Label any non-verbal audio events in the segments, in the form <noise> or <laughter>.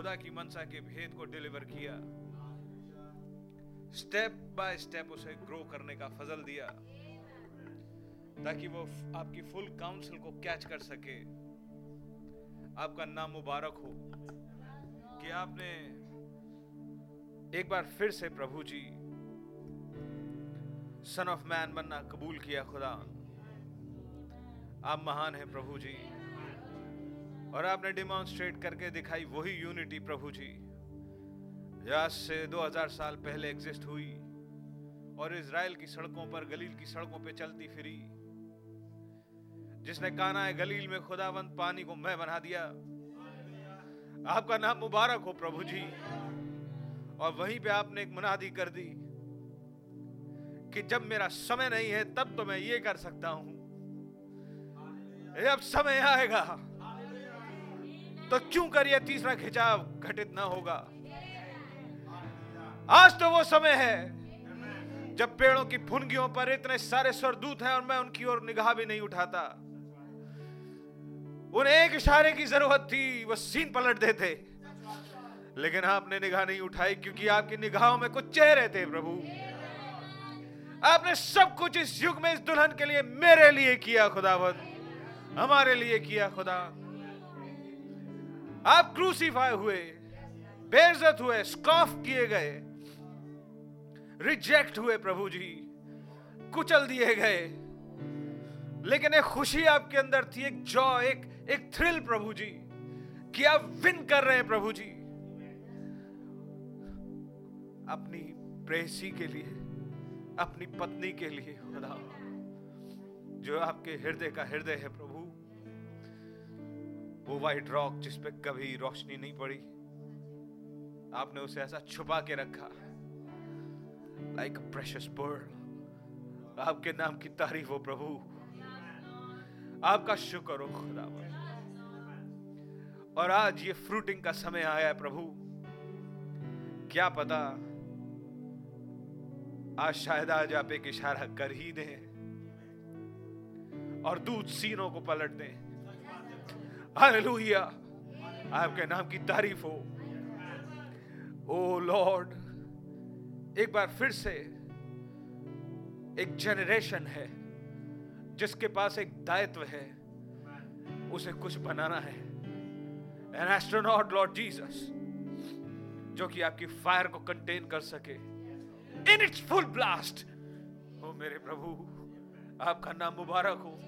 खुदा की मनसा के भेद को डिलीवर किया। स्टेप बाय स्टेप उसे ग्रो करने का फजल दिया। ताकि वो आपकी फुल काउंसिल को कैच कर सके। आपका नाम मुबारक हो कि आपने एक बार फिर से प्रभु जी सन ऑफ़ मैन बनना कबूल किया खुदा। आप महान हैं प्रभु जी। और आपने डिमॉन्स्ट्रेट करके दिखाई वही यूनिटी प्रभु जी। आज से 2000 साल पहले एग्जिस्ट हुई और इज़राइल की सड़कों पर, गलील की सड़कों पे चलती फिरी। जिसने काना है, गलील में खुदावंत पानी को मैं बना दिया। आपका नाम मुबारक हो प्रभु जी। और वहीं पे आपने एक मुनादी कर दी कि जब मेरा समय नहीं है, तब तो मैं ये कर सकता हूँ। अब समय आएगा। तो क्यों कर ये तीसरा खिंचाव? घटित ना होगा। आज तो वो समय है, जब पेड़ों की फुनगियों पर इतने सारे स्वरदूत हैं और मैं उनकी ओर निगाह भी नहीं उठाता। उन्हें एक इशारे की ज़रूरत थी, वो सीन पलट देते। लेकिन आपने निगाह नहीं उठाई, क्योंकि आपकी निगाहों में कुछ चेहरे थे, प्रभु। आपने सब कुछ इस युग में, इस दुल्हन के लिए मेरे लिए किया खुदावत हमारे लिए किया, खुदा। आप क्रूसीफाई हुए बेजत हुए स्कॉफ किए गए रिजेक्ट हुए प्रभु जी, कुचल दिए गए। लेकिन एक खुशी आपके अंदर थी, एक जॉ एक एक थ्रिल प्रभु जी, कि आप विन कर रहे हैं प्रभु जी। अपनी प्रेसी के लिए, अपनी पत्नी के लिए, खुदा, जो आपके हृदय का हृदय है प्रभु। वो वाइट रॉक जिस पे कभी रोशनी नहीं पड़ी। आपने उसे ऐसा छुपा के रखा लाइक प्रेशियस बर्ड आपके नाम की तारीफ़ हो प्रभु। आपका शुक्र हो खुदा और आज ये फ्रूटिंग का समय आया है प्रभु। क्या पता आज शायद आज आप एक इशारा कर ही दें और दूध सीनों को पलट दें। हालेलुया। आपके नाम की तारीफ़ हो। ओ लॉर्ड, एक बार फिर से एक जेनरेशन है जिसके पास एक दायित्व है, उसे कुछ बनाना है। एन एस्ट्रोनॉट लॉर्ड जीसस जो कि आपकी फायर को कंटेन कर सके। इन इट्स फुल ब्लास्ट ओ मेरे प्रभु, आपका नाम मुबारक हो।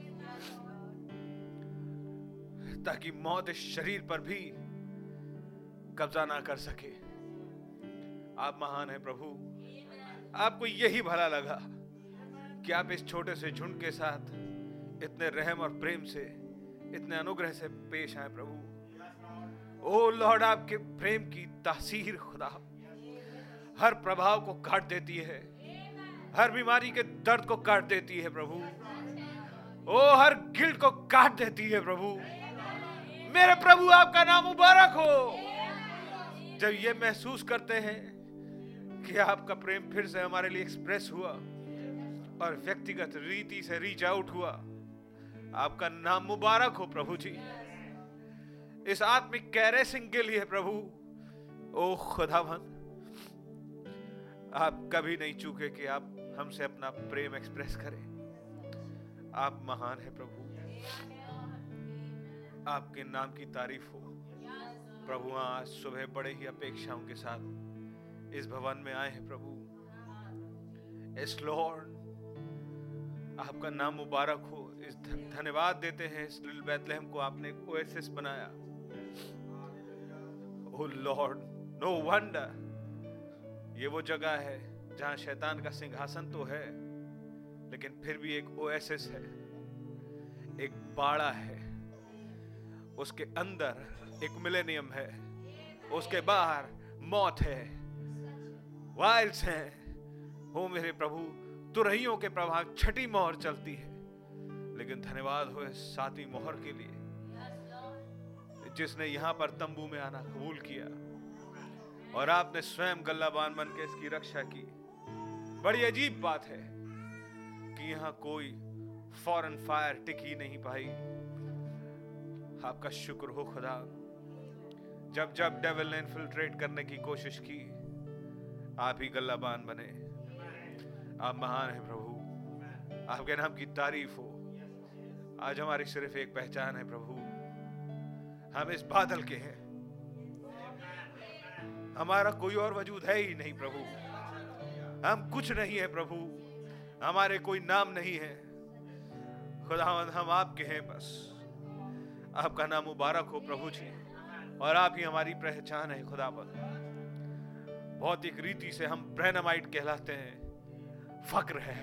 ताकि मौत इस शरीर पर भी कब्जा ना कर सके। आप महान है प्रभु। आपको यही भला लगा कि आप इस छोटे से झुंड के साथ इतने रहम और प्रेम से, इतने अनुग्रह से पेश आए प्रभु। ओ लॉर्ड, आपके प्रेम की तासीर खुदा, हर प्रभाव को काट देती है। हर बीमारी के दर्द को काट देती है प्रभु। ओ हर गिल्ट को काट देती है प्रभु। मेरे प्रभु आपका नाम मुबारक हो। जब ये महसूस करते हैं कि आपका प्रेम फिर से हमारे लिए एक्सप्रेस हुआ और व्यक्तिगत रीति से रीच आउट हुआ, आपका नाम मुबारक हो प्रभु जी। इस आत्मिक कैरेसिंग के लिए प्रभु, ओ खुदावन आप कभी नहीं चूके कि आप हमसे अपना प्रेम एक्सप्रेस करें। आप महान है प्रभु। आपके नाम की तारीफ़ हो। प्रभु, आज सुबह बड़े ही अपेक्षाओं के साथ इस भवन में आए हैं प्रभु। इस लॉर्ड, आपका नाम मुबारक हो। इस धन्यवाद देते हैं इस लिल बैतलहम को आपने ओएसिस बनाया। ओ लॉर्ड, नो वंडर, ये वो जगह है जहाँ शैतान का सिंहासन तो है, लेकिन फिर भी एक ओएसिस है, एक बाड़ा है। उसके अंदर एक मिलेनियम है। उसके बाहर मौत है। वाइल्स हैं। हो मेरे प्रभु, तुरहियों के प्रभाव छठी मोहर चलती है। लेकिन धन्यवाद हो सातवीं मोहर के लिए, जिसने यहाँ पर तंबू में आना कबूल किया और आपने स्वयं गल्लाबान बन के इसकी रक्षा की। बड़ी अजीब बात है कि यहाँ कोई फॉरन फायर टिकी नहीं पाई। आपका शुक्र हो खुदा। जब जब डेविल ने इन्फिल्ट्रेट करने की कोशिश की, आप ही गल्लाबान बने। आप महान हैं प्रभु। आपके नाम की तारीफ़ हो। आज हमारी सिर्फ़ एक पहचान है प्रभु। हम इस बादल के हैं। हमारा कोई और वजूद है ही नहीं प्रभु। हम कुछ नहीं है प्रभु। हमारे कोई नाम नहीं है। खुदावंद, हम आपके हैं बस। आपका नाम मुबारक हो प्रभु जी। और आप ही हमारी पहचान है खुदावंद भौतिक रीति से हम ब्रैनमाइट कहलाते हैं। फक्र है।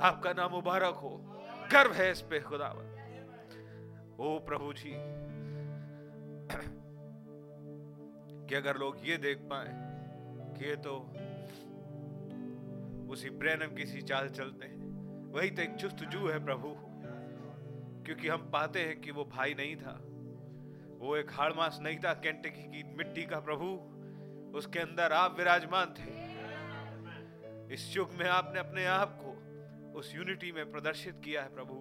आपका नाम मुबारक हो। गर्व है इस पे खुदावंद ओ प्रभु जी, कि अगर लोग ये देख पाए कि ये तो उसी ब्रैनम की सी चाल चलते हैं। वही तो एक चुस्त जू है प्रभु। क्योंकि हम पाते हैं कि वो भाई नहीं था। वो एक हाड़मास नहीं था कैंटकी की मिट्टी का प्रभु। उसके अंदर आप विराजमान थे। इस युग में आपने अपने आप को उस यूनिटी में प्रदर्शित किया है प्रभु।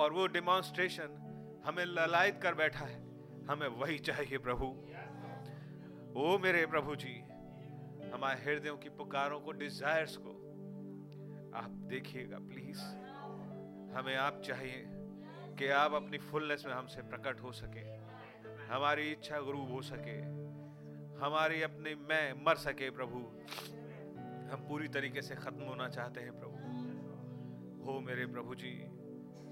और वो डिमॉन्स्ट्रेशन हमें ललायत कर बैठा है। हमें वही चाहिए प्रभु। ओ मेरे प्रभु जी, हमारे हृदयों की पुकारों को डिजायर्स को, आप देखिएगा प्लीज़ हमें आप चाहिए कि आप अपनी फुलनेस में हमसे प्रकट हो सके, हमारी इच्छा गुरु हो सके, हमारी अपनी मैं मर सके प्रभु। हम पूरी तरीके से खत्म होना चाहते हैं प्रभु। हो मेरे प्रभु जी,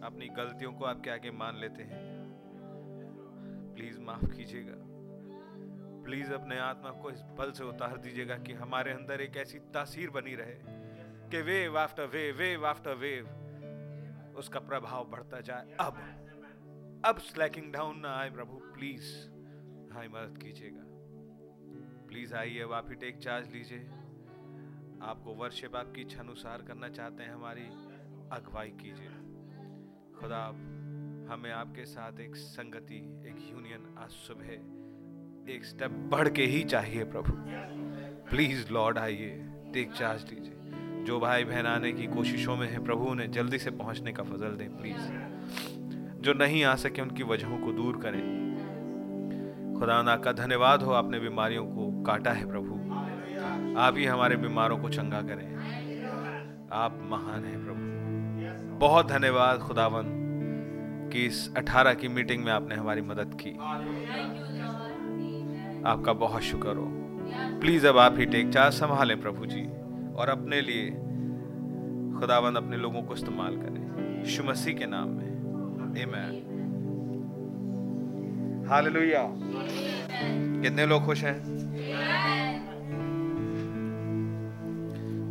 अपनी गलतियों को आपके आगे मान लेते हैं। प्लीज़ माफ़ कीजिएगा। प्लीज़ अपने आत्मा को इस बल से उतार दीजिएगा कि हमारे अंदर एक ऐसी तासीर बनी रहे कि wave after wave wave after wave उसका प्रभाव बढ़ता जाए। अब अब स्लैकिंग डाउन ना आए प्रभु प्लीज़ हमारी मदद कीजिएगा। प्लीज़ आइए आप ही टेक चार्ज लीजिए। आपको वर्शिप आपकी इच्छा अनुसार करना चाहते हैं, हमारी अगुवाई कीजिए। खुदा आप हमें आपके साथ एक संगति, एक यूनियन आज सुबह, एक स्टेप बढ़ के ही चाहिए प्रभु। प्लीज़ लॉर्ड आइए टेक चार्ज लीजिए। जो भाई बहन आने की कोशिशों में है, प्रभु उन्हें जल्दी से पहुँचने का फजल दें प्लीज़ जो नहीं आ सके, उनकी वजहों को दूर करें। खुदा का धन्यवाद हो, आपने बीमारियों को काटा है, प्रभु। आप ही हमारे बीमारों को चंगा करें। आप महान हैं, प्रभु। बहुत धन्यवाद खुदावन कि इस 18 की मीटिंग में आपने हमारी मदद की। आपका बहुत शुक्र हो। प्लीज़ अब आप ही टेक चार्ज संभालें, प्रभु जी। और अपने लिए खुदावंद अपने लोगों को इस्तेमाल करें। यीशु मसीह के नाम में। आमेन हालेलुया कितने लोग खुश हैं?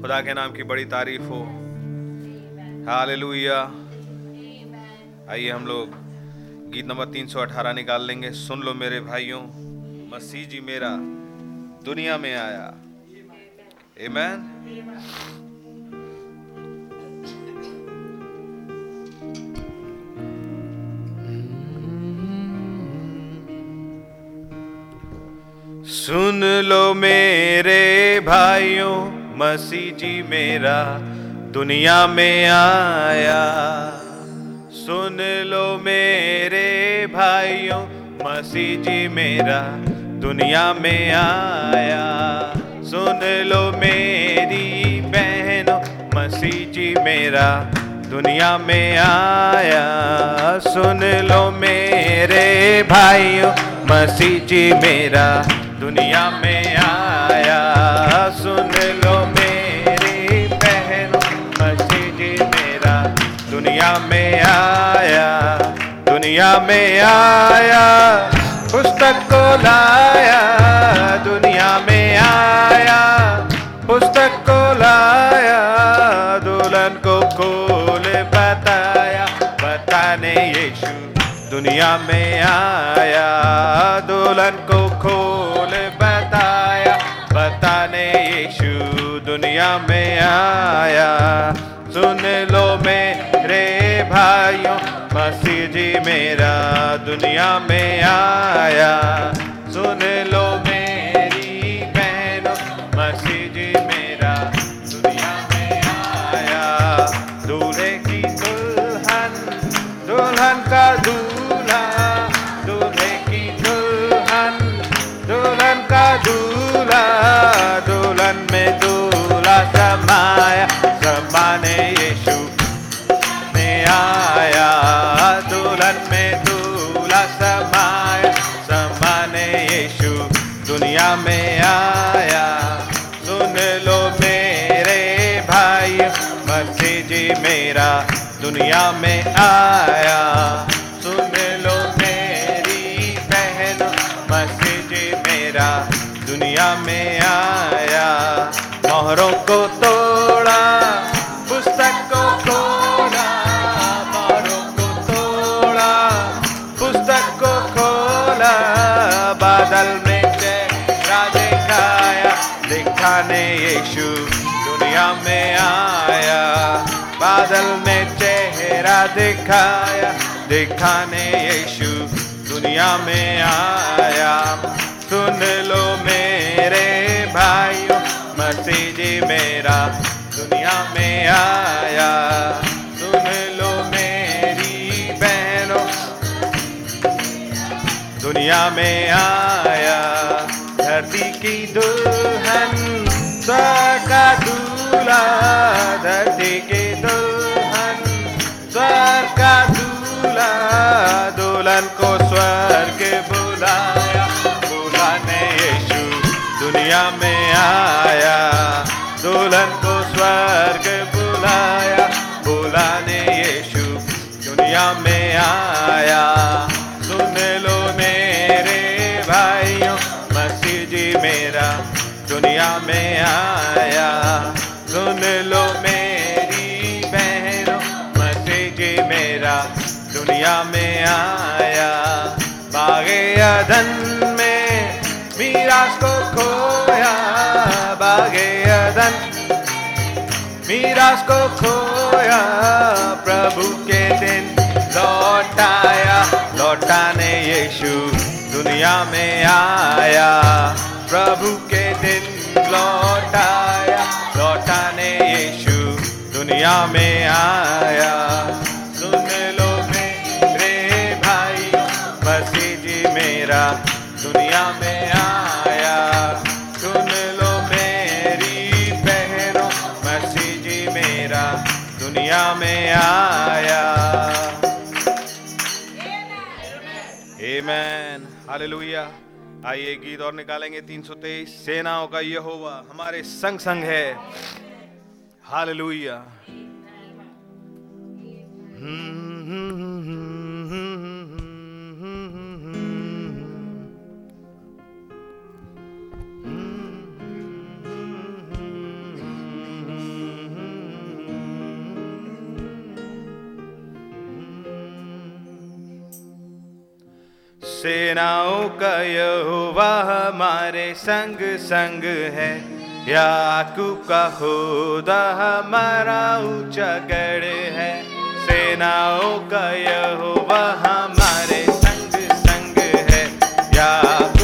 खुदा के नाम की बड़ी तारीफ़ हो। हालेलुया आइए हम लोग गीत नंबर 318 निकाल लेंगे। सुन लो मेरे भाइयों, मसीह जी मेरा दुनिया में आया। Amen. सुन लो मेरे भाइयों, मसीह जी मेरा दुनिया में आया सुन लो मेरे भाइयों, मसीह जी मेरा दुनिया में आया सुन लो मेरी बहनों, मसीह जी मेरा दुनिया में आया। सुन लो मेरे भाइयों, मसीह जी मेरा दुनिया में आया। सुन लो मेरी बहनों, मसीह जी मेरा दुनिया में आया। दुनिया में आया, पुस्तक को लाया। दुनिया में को लाया दुल्हन को खोल बताया। बताने यीशु दुनिया में आया। दुल्हन को खोल बताया। बताने यीशु दुनिया में आया। सुन लो मेरे भाइयों, मसीह जी मेरा दुनिया में आया। सुन लो दूल्हा, दुल्हन में दूल्हा समाया, समाने यीशु ने आया। दुल्हन में दूल्हा समाया, समाने यीशु दुनिया में आया। सुन लो मेरे भाई, मसीह जी मेरा दुनिया में आया। दुनिया में आया, बादल में चेहरा दिखाया, दिखाने यीशु दुनिया में आया। सुन लो मेरे भाइयों, मसीह जी मेरा दुनिया में आया। सुन लो मेरी बहनों, दुनिया में आया। धरती की दुल्हन धरती की दुल्हन, स्वर्ग का दूल्हा, दुल्हन को स्वर्ग बुलाया। बुलाने यीशु दुनिया में आया, दुल्हन को स्वर्ग बुलाया। बुलाने यीशु दुनिया में आया। सुन लो मेरे भाइयों, मसीह जी मेरा दुनिया में आया दुनिया में आया। बागे अदन में मीरास को खोया। बागे अदन मीरास को खोया। प्रभु के दिन लौटाया। लौटाने यीशु दुनिया में आया। प्रभु के दिन लौटाया। लौटाने यीशु दुनिया में आया। मेरा दुनिया में आया। सुन लो मेरी बहनों, मसीह जी मेरा दुनिया में आया। Amen. हालेलुया आइए गीत और निकालेंगे 323 सेनाओं का यहोवा हमारे संग संग है। हालेलुया सेनाओं का यहोवा हमारे संग संग है। याकूब का खुदा हमारा ऊँचा गढ़ है। सेनाओं का यहोवा हमारे संग संग है। याकूब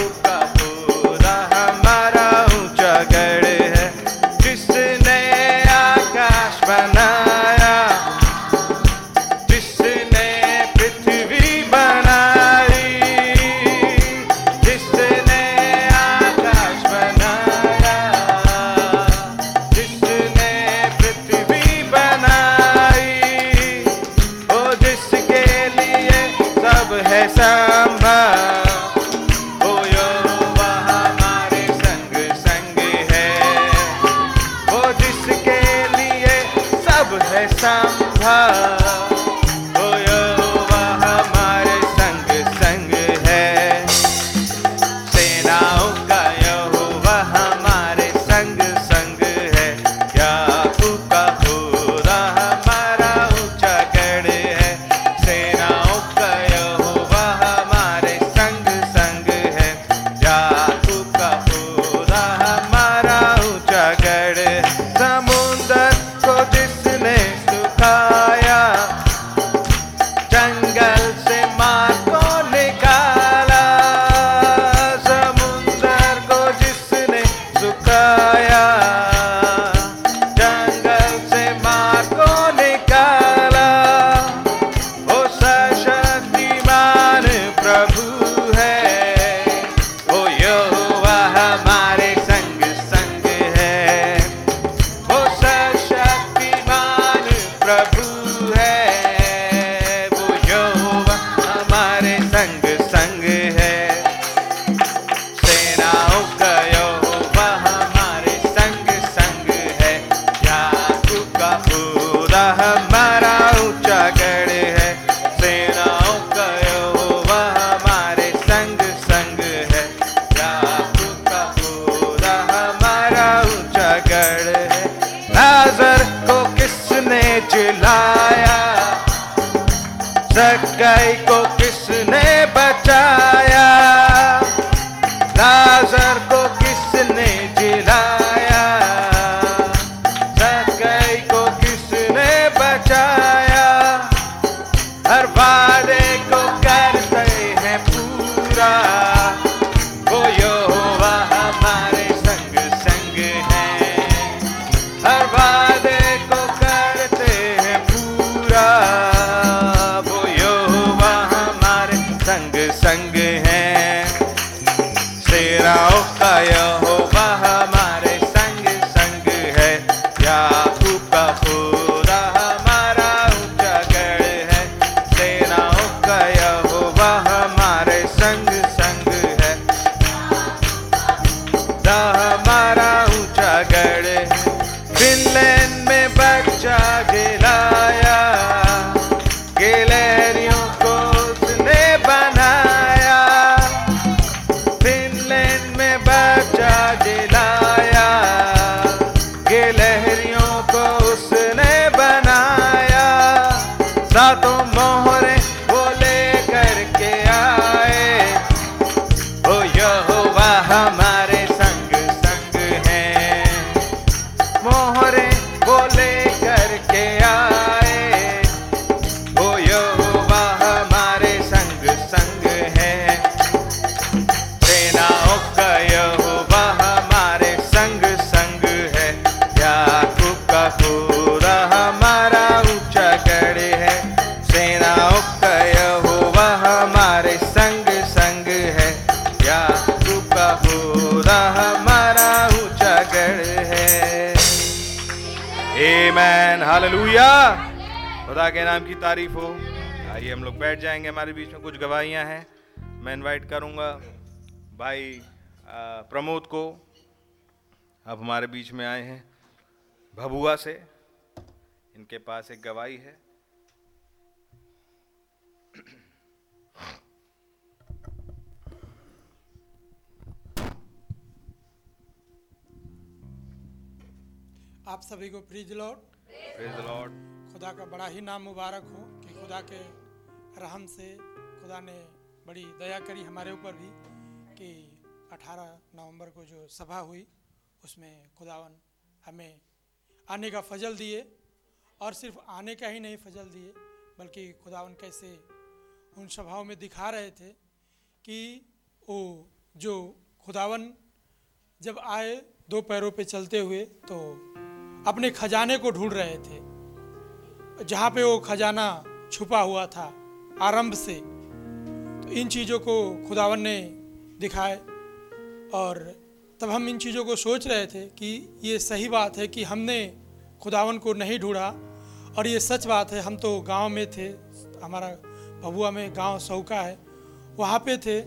हालेलुया खुदा के नाम की तारीफ़ हो। आइए हम लोग बैठ जाएँगे, हमारे बीच में कुछ गवाहियाँ हैं। मैं इनवाइट करूँगा भाई प्रमोद को। अब हमारे बीच में आए हैं, भभुआ से। इनके पास एक गवाही है। आप सभी को प्रीज लॉर्ड। खुदा का बड़ा ही नाम मुबारक हो कि खुदा के रहम से खुदा ने बड़ी दया करी हमारे ऊपर भी कि 18 नवंबर को जो सभा हुई, उसमें खुदावन हमें आने का फजल दिए और सिर्फ़ आने का ही नहीं फजल दिए, बल्कि खुदावन कैसे उन सभाओं में दिखा रहे थे कि वो जो खुदावन जब आए, दो पैरों पे चलते हुए तो अपने खजाने को ढूंढ रहे थे। जहाँ पे वो खजाना छुपा हुआ था, आरंभ से। तो इन चीज़ों को खुदावन ने दिखाए और तब हम इन चीज़ों को सोच रहे थे कि ये सही बात है कि हमने खुदावन को नहीं ढूंढा और ये सच बात है, हम तो गाँव में थे, हमारा भभुआ में गाँव सौका है, वहाँ पे थे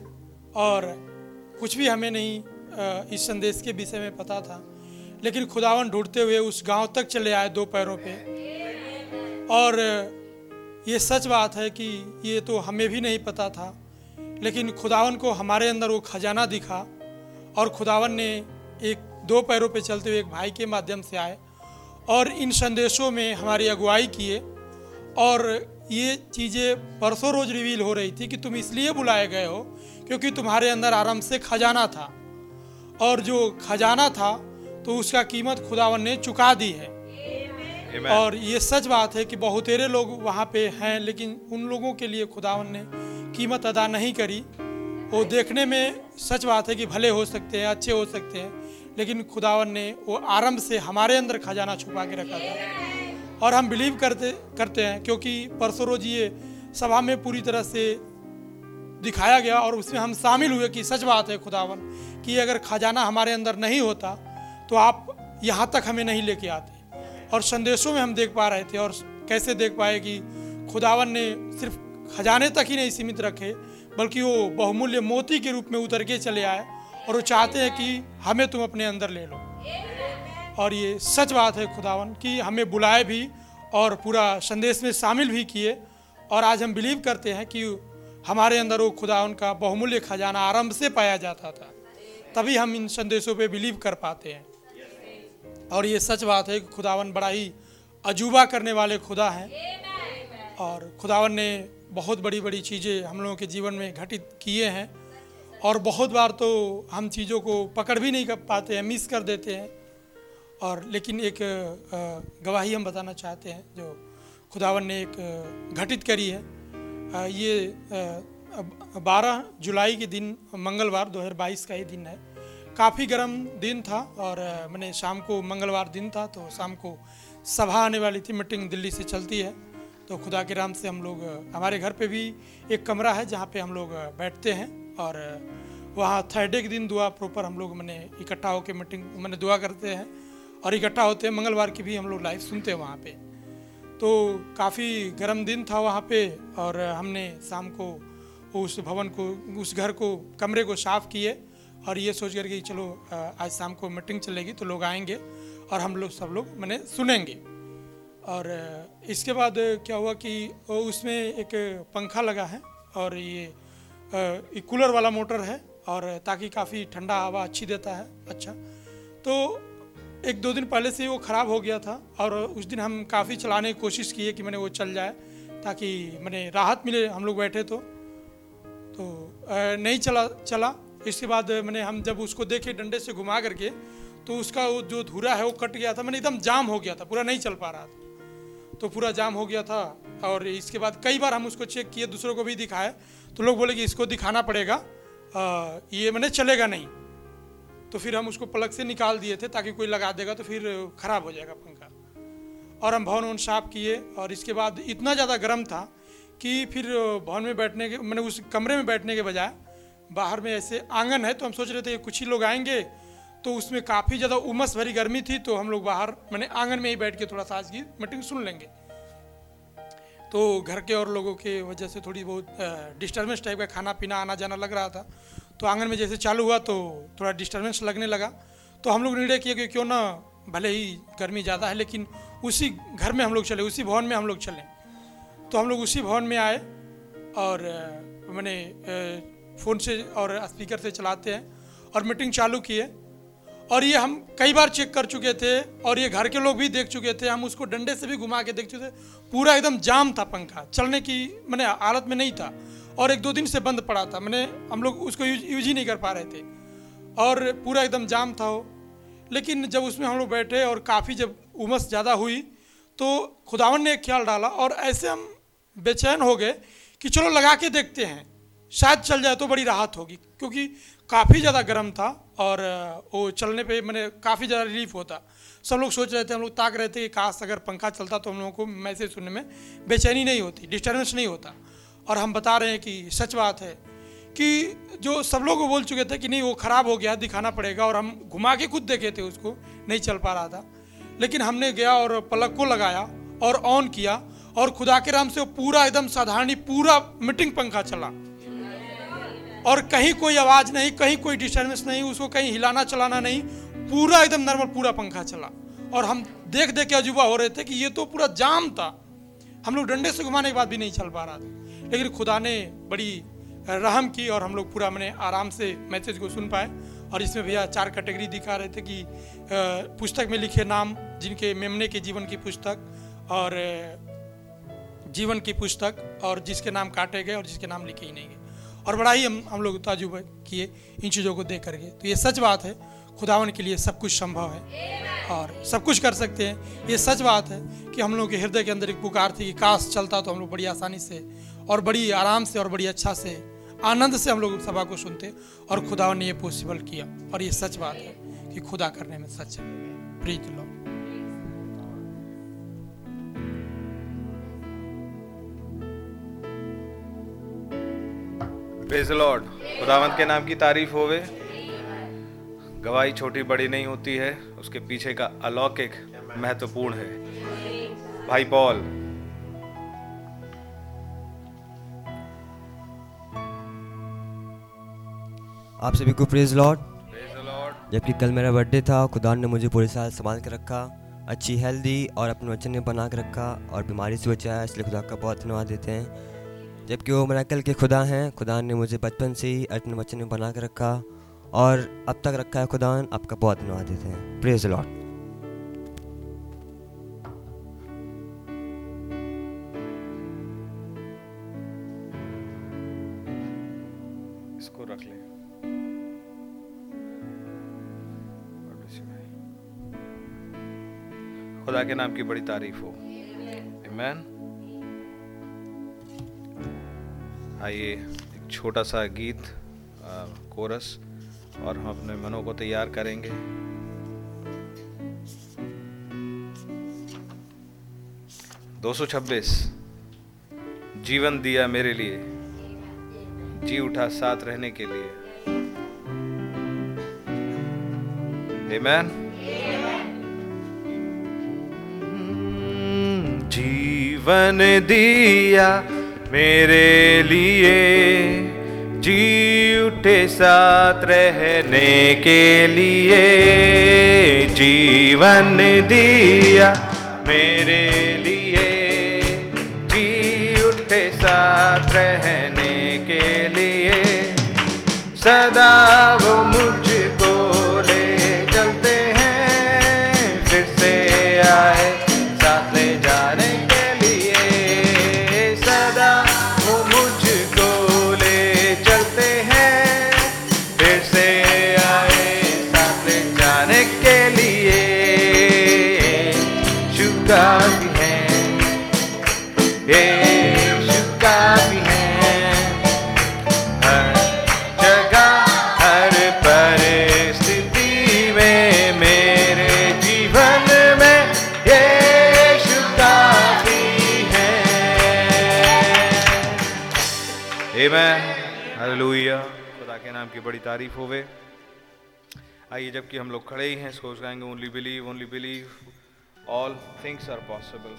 और कुछ भी हमें नहीं इस संदेश के विषय में पता था। लेकिन खुदावन ढूंढते हुए उस गाँव तक चले आए दो पैरों पे। और ये सच बात है कि ये तो हमें भी नहीं पता था, लेकिन खुदावन को हमारे अंदर वो खजाना दिखा और खुदावन ने एक, दो पैरों पे चलते हुए एक भाई के माध्यम से आए और इन संदेशों में हमारी अगुवाई किए और ये चीज़ें परसों रोज रिवील हो रही थी कि तुम इसलिए बुलाए गए हो क्योंकि तुम्हारे अंदर आराम से खजाना था। और जो खजाना था तो उसका कीमत खुदावन ने चुका दी है। Amen. और ये सच बात है कि बहुतेरे लोग वहाँ पे हैं लेकिन उन लोगों के लिए खुदावन ने कीमत अदा नहीं करी। वो देखने में सच बात है कि भले हो सकते हैं अच्छे हो सकते हैं लेकिन खुदावन ने वो आरंभ से हमारे अंदर खजाना छुपा के रखा था। और हम बिलीव करते करते हैं क्योंकि परसों रोज ये सभा में पूरी तरह से दिखाया गया और उसमें हम शामिल हुए कि सच बात है खुदावन कि अगर खजाना हमारे अंदर नहीं होता तो आप यहाँ तक हमें नहीं लेके आते। और संदेशों में हम देख पा रहे थे और कैसे देख पाए कि खुदावन ने सिर्फ़ खजाने तक ही नहीं सीमित रखे, बल्कि वो बहुमूल्य मोती के रूप में उतर के चले आए और वो चाहते हैं कि हमें तुम अपने अंदर ले लो। और ये सच बात है खुदावन, कि हमें बुलाए भी और पूरा संदेश में शामिल भी किए। और आज हम बिलीव करते हैं कि हमारे अंदर वो खुदावन का बहुमूल्य खजाना आरंभ से पाया जाता था, तभी हम इन संदेशों पे बिलीव कर पाते हैं। और ये सच बात है कि खुदावन बड़ा ही अजूबा करने वाले खुदा हैं। और खुदावन ने बहुत बड़ी बड़ी चीज़ें हम लोगों के जीवन में घटित किए हैं। और बहुत बार तो हम चीज़ों को पकड़ भी नहीं कर पाते हैं, मिस कर देते हैं। और लेकिन एक गवाही हम बताना चाहते हैं, जो खुदावन ने एक घटित करी है। ये बारह जुलाई के दिन, मंगलवार 2022 का ही दिन है। काफ़ी गर्म दिन था और मैंने शाम को मंगलवार दिन था तो शाम को सभा आने वाली थी, मीटिंग दिल्ली से चलती है। तो खुदा के राम से हम लोग हमारे घर पे भी एक कमरा है जहाँ पे हम लोग बैठते हैं और वहाँ थर्सडे के दिन दुआ प्रॉपर हम लोग मैंने इकट्ठा होकर मीटिंग, मैंने दुआ करते हैं और इकट्ठा होते हैं, मंगलवार की भी हम लोग लाइव सुनते हैं वहाँ पे। तो काफ़ी गर्म दिन था वहाँ पे और हमने शाम को उस भवन को, उस घर को, कमरे को साफ़ किए और ये सोच करके कि चलो आज शाम को मीटिंग चलेगी तो लोग आएँगे और हम लोग सब लोग मैंने सुनेंगे। और इसके बाद क्या हुआ कि उसमें एक पंखा लगा है और ये कूलर वाला मोटर है और ताकि काफ़ी ठंडा हवा अच्छी देता है अच्छा। तो एक दो दिन पहले से वो ख़राब हो गया था और उस दिन हम काफ़ी चलाने की कोशिश किए कि मैंने वो चल जाए ताकि मैंने राहत मिले हम लोग बैठे तो। तो नहीं चला चला। इसके बाद मैंने हम जब उसको देखे डंडे से घुमा करके तो उसका वो जो धूरा है वो कट गया था। मैंने एकदम जाम हो गया था पूरा नहीं चल पा रहा था। तो पूरा जाम हो गया था और इसके बाद कई बार हम उसको चेक किए दूसरों को भी दिखाए तो लोग बोले कि इसको दिखाना पड़ेगा। आ, ये मैंने चलेगा नहीं। तो फिर हम उसको प्लग से निकाल दिए थे ताकि कोई लगा देगा तो फिर ख़राब हो जाएगा पंखा। और हम भवन वन साफ़ किए और इसके बाद इतना ज़्यादा गर्म था कि फिर भवन में बैठने के मैंने उस कमरे में बैठने के बजाय बाहर में ऐसे आँगन है तो हम सोच रहे थे कुछ ही लोग आएँगे तो उसमें काफ़ी ज़्यादा उमस भरी गर्मी थी तो हम लोग बाहर, मैंने आँगन में ही बैठ के थोड़ा सा आज की मीटिंग सुन लेंगे। तो घर के और लोगों के वजह से थोड़ी बहुत डिस्टर्बेंस टाइप का खाना पीना आना जाना लग रहा था। तो आँगन में जैसे चालू हुआ तो थोड़ा डिस्टर्बेंस लगने लगा। तो हम लोग निर्णय किया कि क्यों ना भले ही गर्मी ज़्यादा है, लेकिन उसी घर में हम लोग चले, उसी भवन में हम लोग चले। तो हम लोग उसी भवन में आए और मैंने फ़ोन से और स्पीकर से चलाते हैं और मीटिंग चालू किए और ये हम कई बार चेक कर चुके थे और ये घर के लोग भी देख चुके थे। हम उसको डंडे से भी घुमा के देख चुके थे। पूरा एकदम जाम था पंखा। चलने की मैंने हालत में नहीं था और एक दो दिन से बंद पड़ा था। मैंने हम लोग उसको यूज़, यूज़ ही नहीं कर पा रहे थे। और पूरा एकदम जाम था वो। लेकिन जब उसमें हम लोग बैठे और काफ़ी जब उमस ज़्यादा हुई तो खुदावन ने एक ख्याल डाला और ऐसे हम बेचैन हो गए कि चलो लगा के देखते हैं। शायद चल जाए तो बड़ी राहत होगी, क्योंकि काफ़ी ज़्यादा गर्म था और वो चलने पे मैंने काफ़ी ज़्यादा रिलीफ होता। सब लोग सोच रहे थे, हम लोग ताक रहे थे कि काश अगर पंखा चलता तो हम लोगों को मैसेज सुनने में बेचैनी नहीं होती डिस्टर्बेंस नहीं होता। और हम बता रहे हैं कि सच बात है कि जो सब लोग बोल चुके थे कि नहीं, वो ख़राब हो गया, दिखाना पड़ेगा और हम घुमा के खुद देखे थे उसको, नहीं चल पा रहा था। लेकिन हमने गया और पलक को लगाया और ऑन किया और खुदा के राम से वो पूरा एकदम साधारणी, पूरा मीटिंग पंखा चला। और कहीं कोई आवाज़ नहीं, कहीं कोई डिस्टर्बेंस नहीं, उसको कहीं हिलाना चलाना नहीं, पूरा एकदम नॉर्मल पूरा पंखा चला। और हम देख देख के अजूबा हो रहे थे कि ये तो पूरा जाम था। हम लोग डंडे से घुमाने के बाद भी नहीं चल पा रहा था। लेकिन खुदा ने बड़ी रहम की और हम लोग पूरा मैंने आराम से मैसेज को सुन पाए। और इसमें भैया चार कैटेगरी दिखा रहे थे कि पुस्तक में लिखे नाम, जिनके मेमने के जीवन की पुस्तक और जीवन की पुस्तक और जिसके नाम काटे गए और जिसके नाम लिखे ही नहीं गए। और बड़ा ही हम हम लोग ताजुब किए इन चीज़ों को देख करके। तो ये सच बात है, खुदावन के लिए सब कुछ संभव है। और सब कुछ कर सकते हैं। ये सच बात है कि हम लोग के हृदय के अंदर एक पुकार थी कि काश चलता तो हम लोग बड़ी आसानी से और बड़ी आराम से और बड़ी अच्छा से, आनंद से हम लोग सभा को सुनते और खुदावन ने ये पॉसिबल किया। और ये सच बात है कि खुदा करने में सच है। प्रीत लो लॉर्ड खुदावंत के नाम की तारीफ़ होवे। गवाही छोटी बड़ी नहीं होती है उसके पीछे का अलौकिक महत्वपूर्ण है। भाई पॉल। आप सभी को प्रेज लॉर्ड जबकि कल मेरा बर्थडे था खुदा ने मुझे पूरे साल संभाल कर रखा अच्छी हेल्दी और अपने वचन में बना कर रखा और बीमारी से बचाया इसलिए खुदा का बहुत धन्यवाद देते हैं। जबकि वो कल के खुदा हैं। खुदा ने मुझे बचपन से ही अपने बच्चे में बना कर रखा और अब तक रखा है खुदा आपका बहुत धन्यवाद देते हैं प्रेज लॉर्ड इसको रख ले। खुदा के नाम की बड़ी तारीफ़ हो। मैन आइए एक छोटा सा गीत आ, कोरस और हम अपने मनों को तैयार करेंगे। दो सौ छब्बीस जीवन दिया मेरे लिए। जी उठा साथ रहने के लिए। Amen. जीवन दिया मेरे लिए जी उठे साथ रहने के लिए, जीवन दिया मेरे लिए। जी उठे साथ रहने के लिए, सदा वो मुझको की बड़ी तारीफ़ होवे। आइए जबकि हम लोग खड़े ही हैं, सोच गाएँगे only believe only believe all things are possible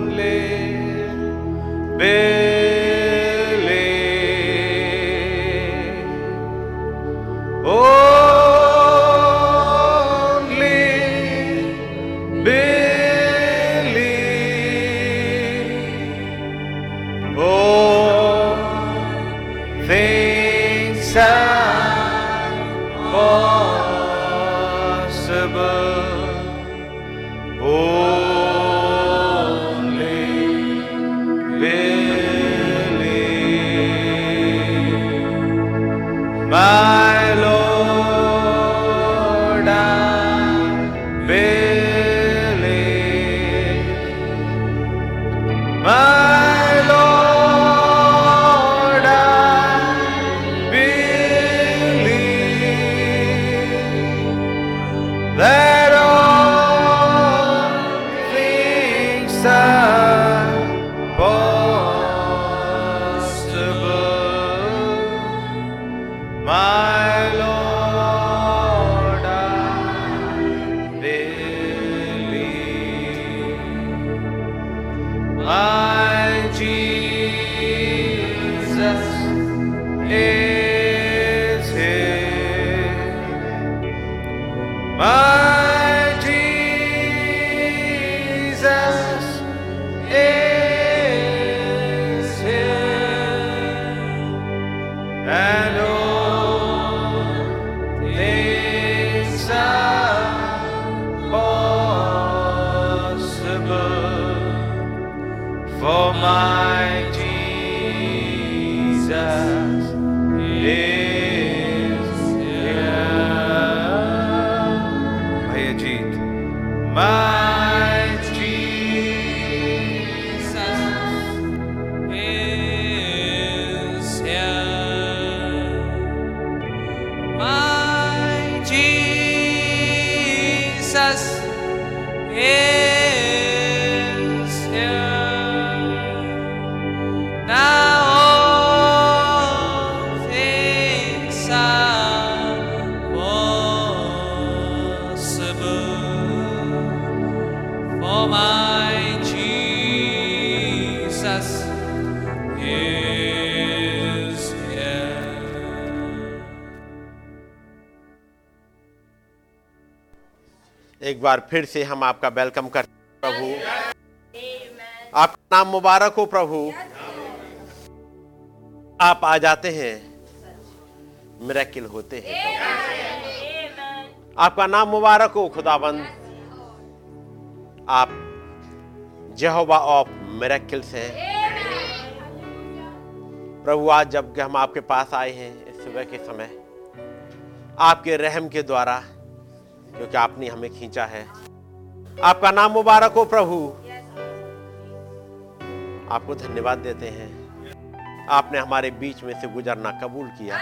Only Oh! फिर से हम आपका वेलकम करते हैं, प्रभु। आपका नाम मुबारक हो, प्रभु। आप आ जाते हैं। मिरेकिल होते हैं आपका नाम मुबारक हो, खुदाबंद। आप जेहोवा ऑफ़ मिरेकिल्स हैं। प्रभु, आज जब हम आपके पास आए हैं, इस सुबह के समय, आपके रहम के द्वारा क्योंकि आपने हमें खींचा है। आपका नाम मुबारक हो प्रभु। आपको धन्यवाद देते हैं। आपने हमारे बीच में से गुजरना कबूल किया।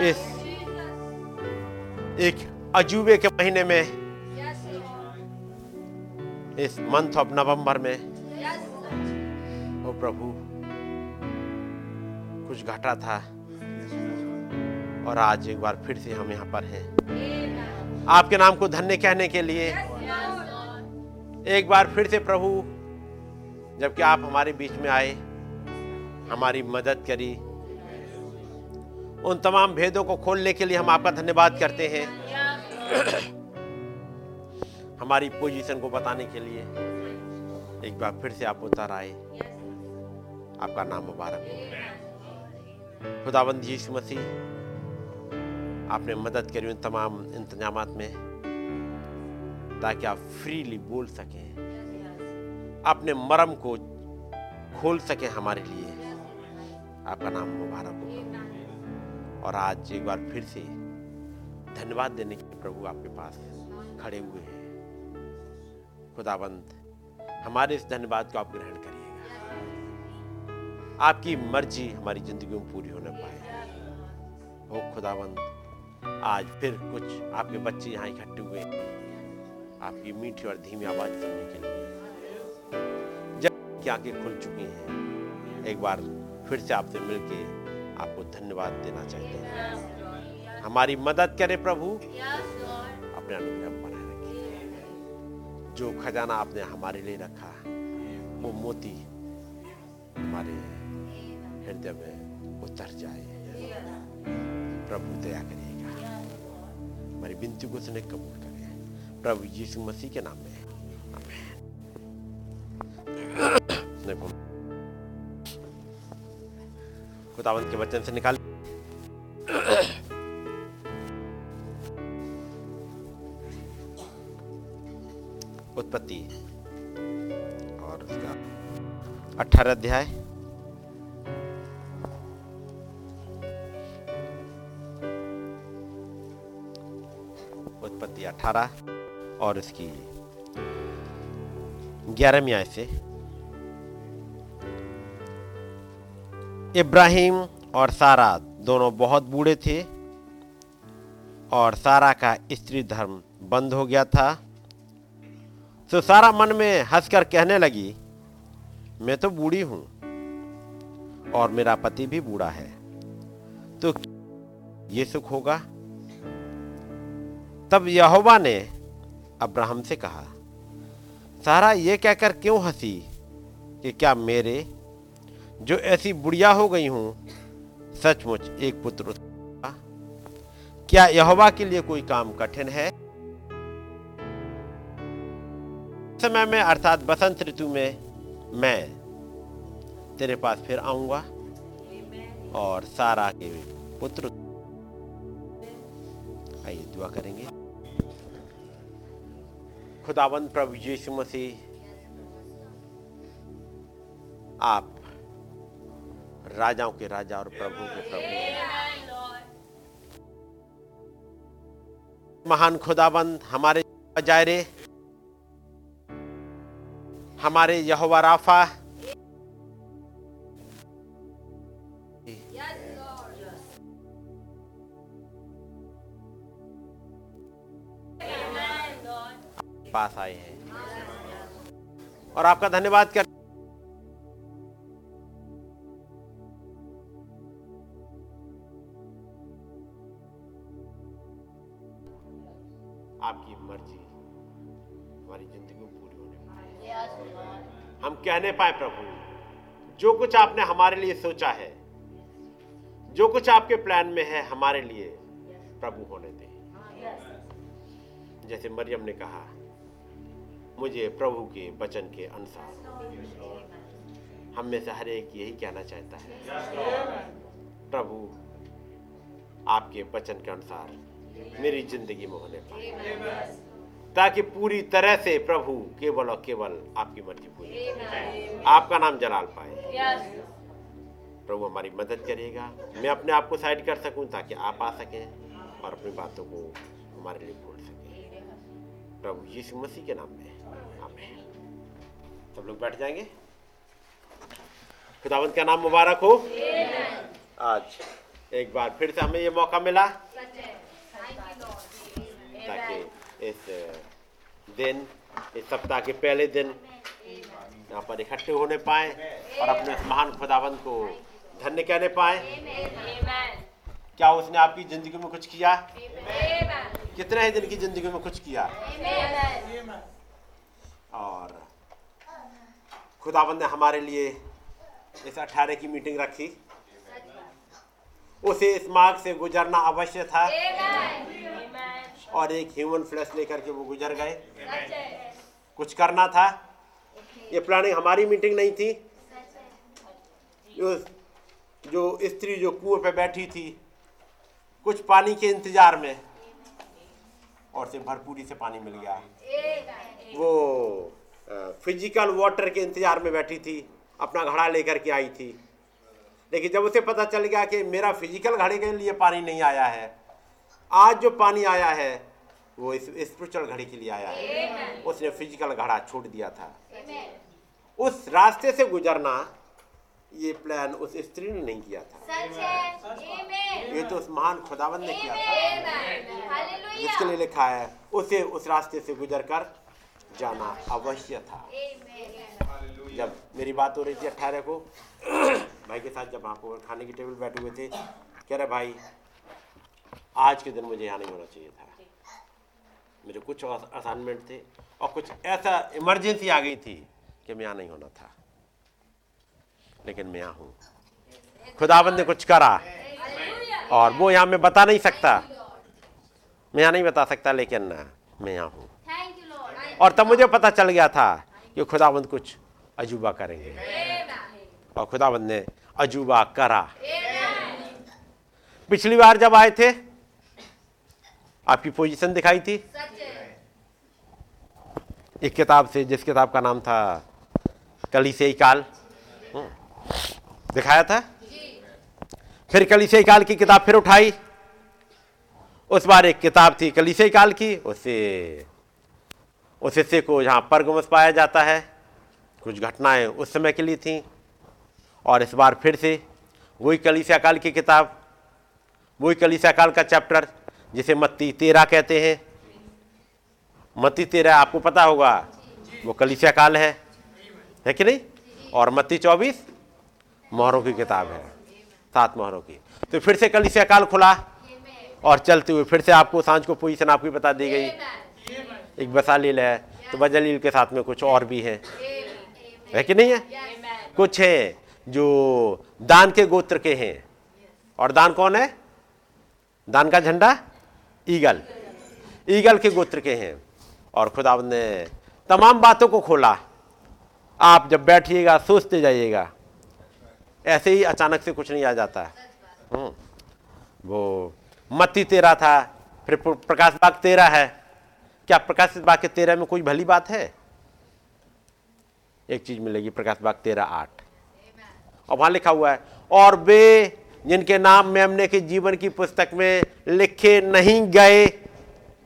इस एक अजूबे के महीने में, इस मंथ ऑफ़ नवंबर में, ओ प्रभु, कुछ घटा था। और आज एक बार फिर से हम यहाँ पर हैं। आपके नाम को धन्य कहने के लिए एक बार फिर से प्रभु, जबकि आप हमारे बीच में आए, हमारी मदद करी। उन तमाम भेदों को खोलने के लिए हम आपका धन्यवाद करते हैं। हमारी पोजीशन को बताने के लिए एक बार फिर से आप उतर आए। आपका नाम मुबारक हो। मसीह आपने मदद करी उन तमाम इंतज़ाम में ताकि आप फ्रीली बोल सकें। अपने मरम को खोल सकें हमारे लिए। आपका नाम मुबारक हो। और आज एक बार फिर से धन्यवाद देने के लिए प्रभु आपके पास खड़े हुए हैं। खुदाबंद, हमारे इस धन्यवाद को आप ग्रहण करिएगा। आपकी मर्ज़ी हमारी ज़िंदगी में पूरी होने पाए। ओ खुदाबंद आज फिर कुछ आपके बच्चे यहाँ इकट्ठे हुए आपकी मीठी और धीमी आवाज़ सुनने के लिए। जब की आँखें खुल चुकी हैं, एक बार फिर से आपसे मिलके आपको धन्यवाद देना चाहते हैं। हमारी मदद करे प्रभु। अपने अनुग्रह बनाए रखिए जो खजाना आपने हमारे लिए रखा, वो मोती हमारे हृदय में उतर जाए। प्रभु दया करिएगा हमारी विनती को सुने कबूल करें प्रभु यीशु मसीह के नाम में। बोल- खुदावंत के वचन से निकाल। उत्पत्ति। और उसका अठारह अध्याय। अठारह और इसकी ग्यारहवीं आय से। इब्राहिम और सारा दोनों बहुत बूढ़े थे और सारा का स्त्री धर्म बंद हो गया था। तो सारा मन में हंसकर कहने लगी, मैं तो बूढ़ी हूँ और मेरा पति भी बूढ़ा है तो ये सुख होगा? तब यहोवा ने अब्राहम से कहा, सारा ये कहकर क्यों हँसी कि क्या मेरे, जो ऐसी बुढ़िया हो गई हूँ, सचमुच एक पुत्र <laughs> क्या यहोवा के लिए कोई काम कठिन है? समय में, अर्थात बसंत ऋतु में, मैं तेरे पास फिर आऊँगा और सारा के पुत्र आइए दुआ करेंगे। खुदावंत प्रभु यीशु मसीह, आप राजाओं के राजा और प्रभु के प्रभु महान खुदाबंद हमारे जायरे हमारे यहोवा राफा पास आए हैं। और आपका धन्यवाद कर आपकी मर्ज़ी। हमारी ज़िंदगी में पूरी होने हम कहने पाए प्रभु, जो कुछ आपने हमारे लिए सोचा है, जो कुछ आपके प्लान में है हमारे लिए प्रभु होने दें। जैसे मरियम ने कहा मुझे प्रभु के वचन के अनुसार। हम में से हर एक यही कहना चाहता है। प्रभु, आपके वचन के अनुसार मेरी ज़िंदगी में होने पाए। ताकि पूरी तरह से प्रभु केवल और केवल आपकी मर्ज़ी पूरी आपका नाम जलाल पाए। प्रभु हमारी मदद करेगा। मैं अपने आप को साइड कर सकूँ ताकि आप आ सकें और अपनी बातों को हमारे लिए बोल सकें। प्रभु यीशु मसीह के नाम में। सब लोग बैठ जाएँगे। खुदावंत का नाम मुबारक हो? आज एक बार फिर से हमें ये मौका मिला। ताकि इस दिन इस सप्ताह के पहले दिन यहाँ पर इकट्ठे होने पाए और अपने महान खुदावंत को धन्य कहने पाए। क्या उसने आपकी ज़िंदगी में कुछ किया? कितने ही दिन की ज़िंदगी में कुछ किया? और खुदाबंद ने हमारे लिए इस अठारह की मीटिंग रखी। उसे इस मार्ग से गुजरना अवश्य था। और एक ह्यूमन फ्लैश लेकर के वो गुजर गए। कुछ करना था। ये प्लानिंग हमारी मीटिंग नहीं थी। जो जो स्त्री जो कुएँ पे बैठी थी, कुछ पानी के इंतज़ार में और से भरपूरी से पानी मिल गया। वो फ़िज़िकल वाटर के इंतज़ार में बैठी थी अपना घड़ा लेकर के आई थी। लेकिन जब उसे पता चल गया कि मेरा फ़िज़िकल घड़े के लिए पानी नहीं आया है आज जो पानी आया है वो इस स्पिरिचुअल घड़ी के लिए आया है। उसने फ़िज़िकल घड़ा छोड़ दिया था। उस रास्ते से गुजरना ये प्लान उस स्त्री ने नहीं किया था। ये तो उस महान खुदावन ने किया था। जिसके लिए लिखा है उसे उस रास्ते से गुजर कर जाना अवश्य था। जब मेरी बात हो रही थी अट्ठारह को <clears throat> भाई के साथ जब पर खाने की टेबल बैठे हुए थे कह रहे भाई आज के दिन मुझे यहाँ नहीं होना चाहिए था। मेरे कुछ असाइनमेंट थे और कुछ ऐसा इमरजेंसी आ गई थी कि मैं यहाँ नहीं होना था। लेकिन मैं यहाँ हूँ। खुदाबंद ने कुछ करा और वो यहाँ मैं बता नहीं सकता। मैं यहाँ नहीं बता सकता लेकिन मैं यहाँ हूँ। और तब मुझे पता चल गया था कि खुदाबंद कुछ अजूबा करेंगे। और खुदाबंद ने अजूबा करा। पिछली बार जब आए थे आपकी पोजीशन दिखाई थी? एक किताब से जिस किताब का नाम था कली। से काल दिखाया था? फिर कली से काल की किताब फिर उठाई। उस बार एक किताब थी कली से काल की उससे उस हिस्से को जहाँ परगमस पाया जाता है, कुछ घटनाएँ उस समय के लिए थी। और इस बार फिर से वही कलिसिया काल की किताब, वही कलिसिया काल का चैप्टर, जिसे मत्ती तेरा कहते हैं। मत्ती तेरा, आपको पता होगा, वो कलिसिया काल है। है कि नहीं? और मत्ती चौबीस, मोहरों की किताब है। सात मोहरों की। तो फिर से कलिसिया काल खुला, और चलते हुए फिर से आपको साँझ को पोजिशन आपकी बता दी गई। एक बसालील है तो बजलील के साथ में कुछ और भी है। है कि नहीं है? कुछ है जो दान के गोत्र के हैं। और दान कौन है? दान का झंडा? ईगल। ईगल के गोत्र के हैं। और खुदा ने तमाम बातों को खोला। आप जब बैठिएगा सोचते जाइएगा। ऐसे ही अचानक से कुछ नहीं आ जाता। हम्म, वो मत्ती तेरा था फिर प्रकाश बाग तेरा है। क्या प्रकाश बाग के तेरह में कोई भली बात है? एक चीज़ मिलेगी, प्रकाश बाग तेरह आठ। और वहाँ लिखा हुआ है, और वे जिनके नाम मेमने के जीवन की पुस्तक में लिखे नहीं गए,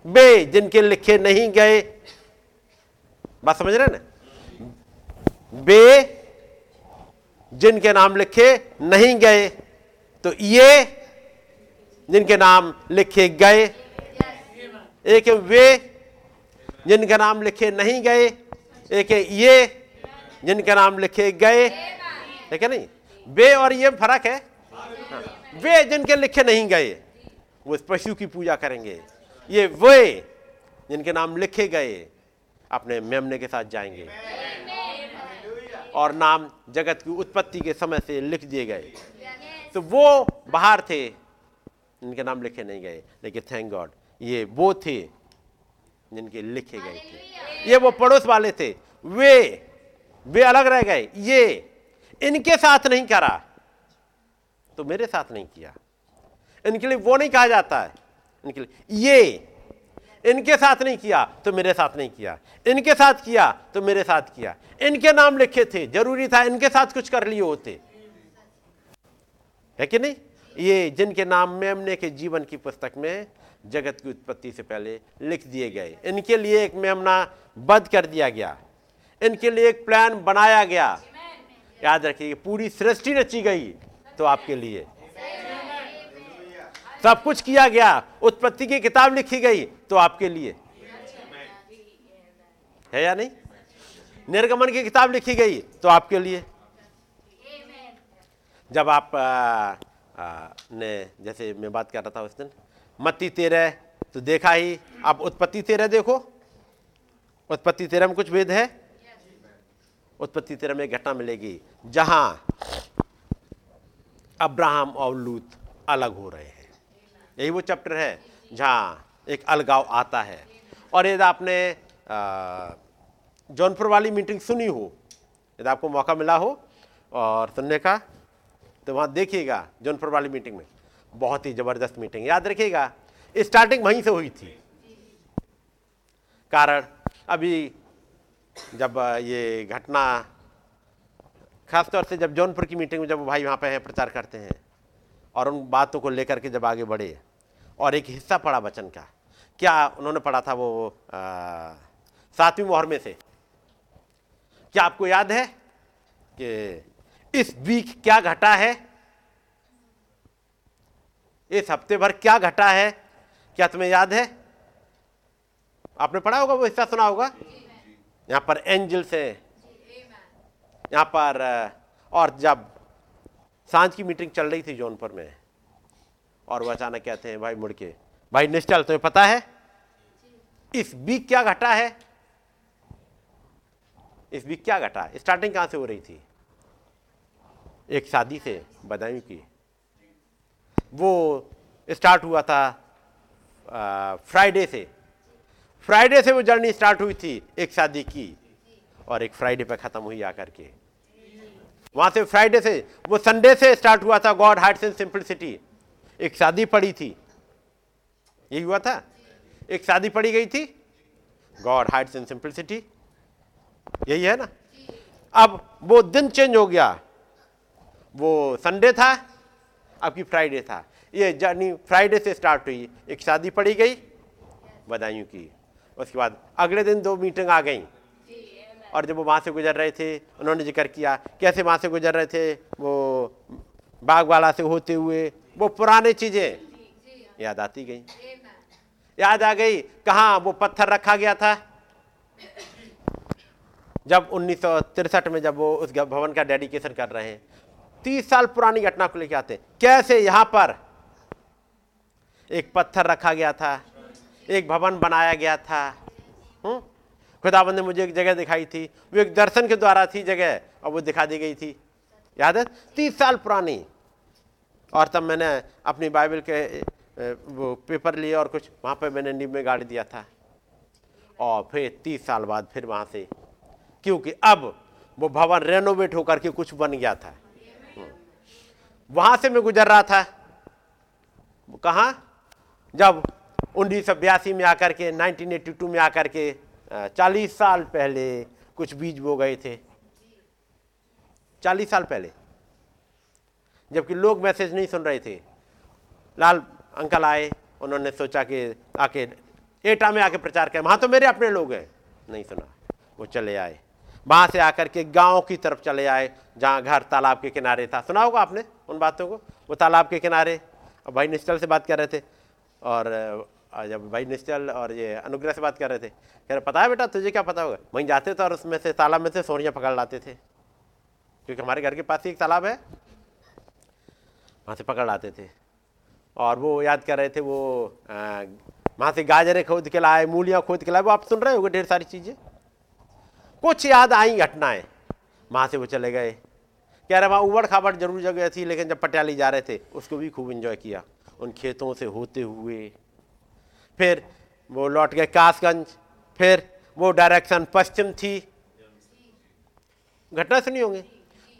वे जिनके लिखे नहीं गए, बात समझ रहे ना? वे जिनके नाम लिखे नहीं गए तो ये जिनके नाम लिखे गए, एक वे जिनके नाम लिखे नहीं गए, एक ये, जिनके नाम लिखे गए ठीक है नहीं? वे और ये फ़र्क है। वे जिनके लिखे नहीं गए, वो पशु की पूजा करेंगे। ये वे जिनके नाम लिखे गए, अपने मेमने के साथ जाएँगे। और नाम जगत की उत्पत्ति के समय से लिख दिए गए। तो वो बाहर थे जिनके नाम लिखे नहीं गए। लेकिन थैंक गॉड ये वो थे जिनके लिखे गए थे। ये वो पड़ोस वाले थे। वे वे अलग रह गए। ये इनके साथ नहीं करा। तो मेरे साथ नहीं किया। इनके लिए वो नहीं कहा जाता है। इनके लिए ये इनके साथ नहीं किया तो मेरे साथ नहीं किया। इनके साथ किया तो मेरे साथ किया। इनके नाम लिखे थे। ज़रूरी था इनके साथ कुछ कर लिए होते। है कि नहीं? ये जिनके नाम मेमने के जीवन की पुस्तक में जगत की उत्पत्ति से पहले लिख दिए गए। इनके लिए एक मेमना बद कर दिया गया। इनके लिए एक प्लान बनाया गया। याद रखिए पूरी सृष्टि रची गई तो आपके लिए। सब कुछ किया गया। उत्पत्ति की किताब लिखी गई तो आपके लिए। है या नहीं? निर्गमन की किताब लिखी गई तो आपके लिए। जब आप आ, आ, ने जैसे मैं बात कर रहा था उस दिन मत्ती तेरह तो देखा ही, आप उत्पत्ति तेरह देखो। उत्पत्ति तेरह में कुछ भेद है? उत्पत्ति तेरह में घटना मिलेगी, जहाँ अब्राहम और लूत अलग हो रहे हैं। यही वो चैप्टर है, जहाँ एक अलगाव आता है। और यदि आपने जौनपुर वाली मीटिंग सुनी हो, यदि आपको मौका मिला हो, और सुनने का तो वहाँ देखिएगा जौनपुर वाली मीटिंग में। बहुत ही ज़बरदस्त मीटिंग। याद रखिएगा स्टार्टिंग वहीं से हुई थी। कारण, अभी जब ये घटना, खासतौर से जब जौनपुर की मीटिंग में जब भाई वहाँ पे हैं, प्रचार करते हैं, और उन बातों को लेकर के जब आगे बढ़े, और एक हिस्सा पड़ा वचन का, क्या उन्होंने पढ़ा था वो सातवीं मोहर में से? क्या आपको याद है कि इस वीक क्या घटा है? इस हफ़्ते भर क्या घटा है? क्या तुम्हें याद है? आपने पढ़ा होगा वो हिस्सा सुना होगा? यहाँ पर एंजल्स से। यहाँ पर और जब साँझ की मीटिंग चल रही थी जौनपुर में और वो अचानक कहते हैं भाई मुड़ के भाई निश्चल तुम्हें पता है? इस वीक क्या घटा है? इस वीक क्या घटा? स्टार्टिंग कहाँ से हो रही थी? एक शादी से बदायूं की। वो स्टार्ट हुआ था फ्राइडे से। फ्राइडे से वो जर्नी स्टार्ट हुई थी, एक शादी की और एक फ्राइडे पे खत्म हुई आकर के। वहाँ से फ्राइडे से, वो संडे से स्टार्ट हुआ था गॉड हार्ट्स एंड सिंपलिसिटी एक शादी पड़ी थी। यही हुआ था? एक शादी पड़ी गई थी गॉड हार्ट्स एंड सिंपलिसिटी यही है ना? अब वो दिन चेंज हो गया। वो संडे था अब की फ्राइडे था। ये जर्नी फ्राइडे से स्टार्ट हुई। एक शादी पड़ी गई, बधाइयों की। उसके बाद अगले दिन दो मीटिंग आ गई। और जब वो वहाँ से गुजर रहे थे, उन्होंने ज़िक्र किया, कैसे वहाँ से गुजर रहे थे, वो बाग वाला से होते हुए, वो पुराने चीज़ें याद आती गई। याद आ गई कहाँ वो पत्थर रखा गया था। जब उन्नीस में जब वो उस भवन का डेडिकेशन कर रहे हैं तीस साल पुरानी घटना को लेकर आते कैसे यहाँ पर एक पत्थर रखा गया था, एक भवन बनाया गया था हम्म? खुदाबंद ने मुझे एक जगह दिखाई थी, वो एक दर्शन के द्वारा थी जगह, और वो दिखा दी गई थी। याद है? तीस साल पुरानी। और तब मैंने अपनी बाइबल के वो पेपर लिए और कुछ, वहाँ पे मैंने नींब में गाड़ दिया था। और फिर तीस साल बाद फिर वहाँ से, क्योंकि अब वो भवन रेनोवेट होकर के कुछ बन गया था। वहाँ से मैं गुजर रहा था। कहा? जब उन्नीस सौ बयासी में आकर के 1982 में आकर के 40 साल पहले कुछ बीज बो गए थे। 40 साल पहले। जबकि लोग मैसेज नहीं सुन रहे थे। लाल अंकल आए, उन्होंने सोचा कि आके एटा में आके प्रचार किया वहाँ तो मेरे अपने लोग हैं। नहीं सुना। वो चले आए। वहाँ से आकर के गाँव की तरफ़ चले आए, जहाँ घर तालाब के किनारे था। सुना होगा आपने उन बातों को? वो तालाब के किनारे। और भाई निश्चल से बात कर रहे थे। और जब भाई निश्चल और ये अनुग्रह से बात कर रहे थे, कह रहे, पता है बेटा, तुझे क्या पता होगा? वहीं जाते थे और उसमें से, तालाब में से सोनियाँ पकड़ लाते थे। क्योंकि हमारे घर के पास ही एक तालाब है। वहाँ से पकड़ लाते थे। और वो याद कर रहे थे, वो वहाँ से गाजरे खोद के लाए, मूलियाँ खोद के लाए। वो आप सुन रहे होगे ढेर सारी चीज़ें? कुछ याद आई घटनाएँ। वहाँ से वो चले गए। कह रहे वहाँ उबड़ खाबड़ ज़रूर जगह थी, लेकिन जब पटियाली जा रहे थे, उसको भी खूब इंजॉय किया, उन खेतों से होते हुए। फिर वो लौट गए कासगंज, फिर वो डायरेक्शन पश्चिम थी। घटना सुनी होंगे?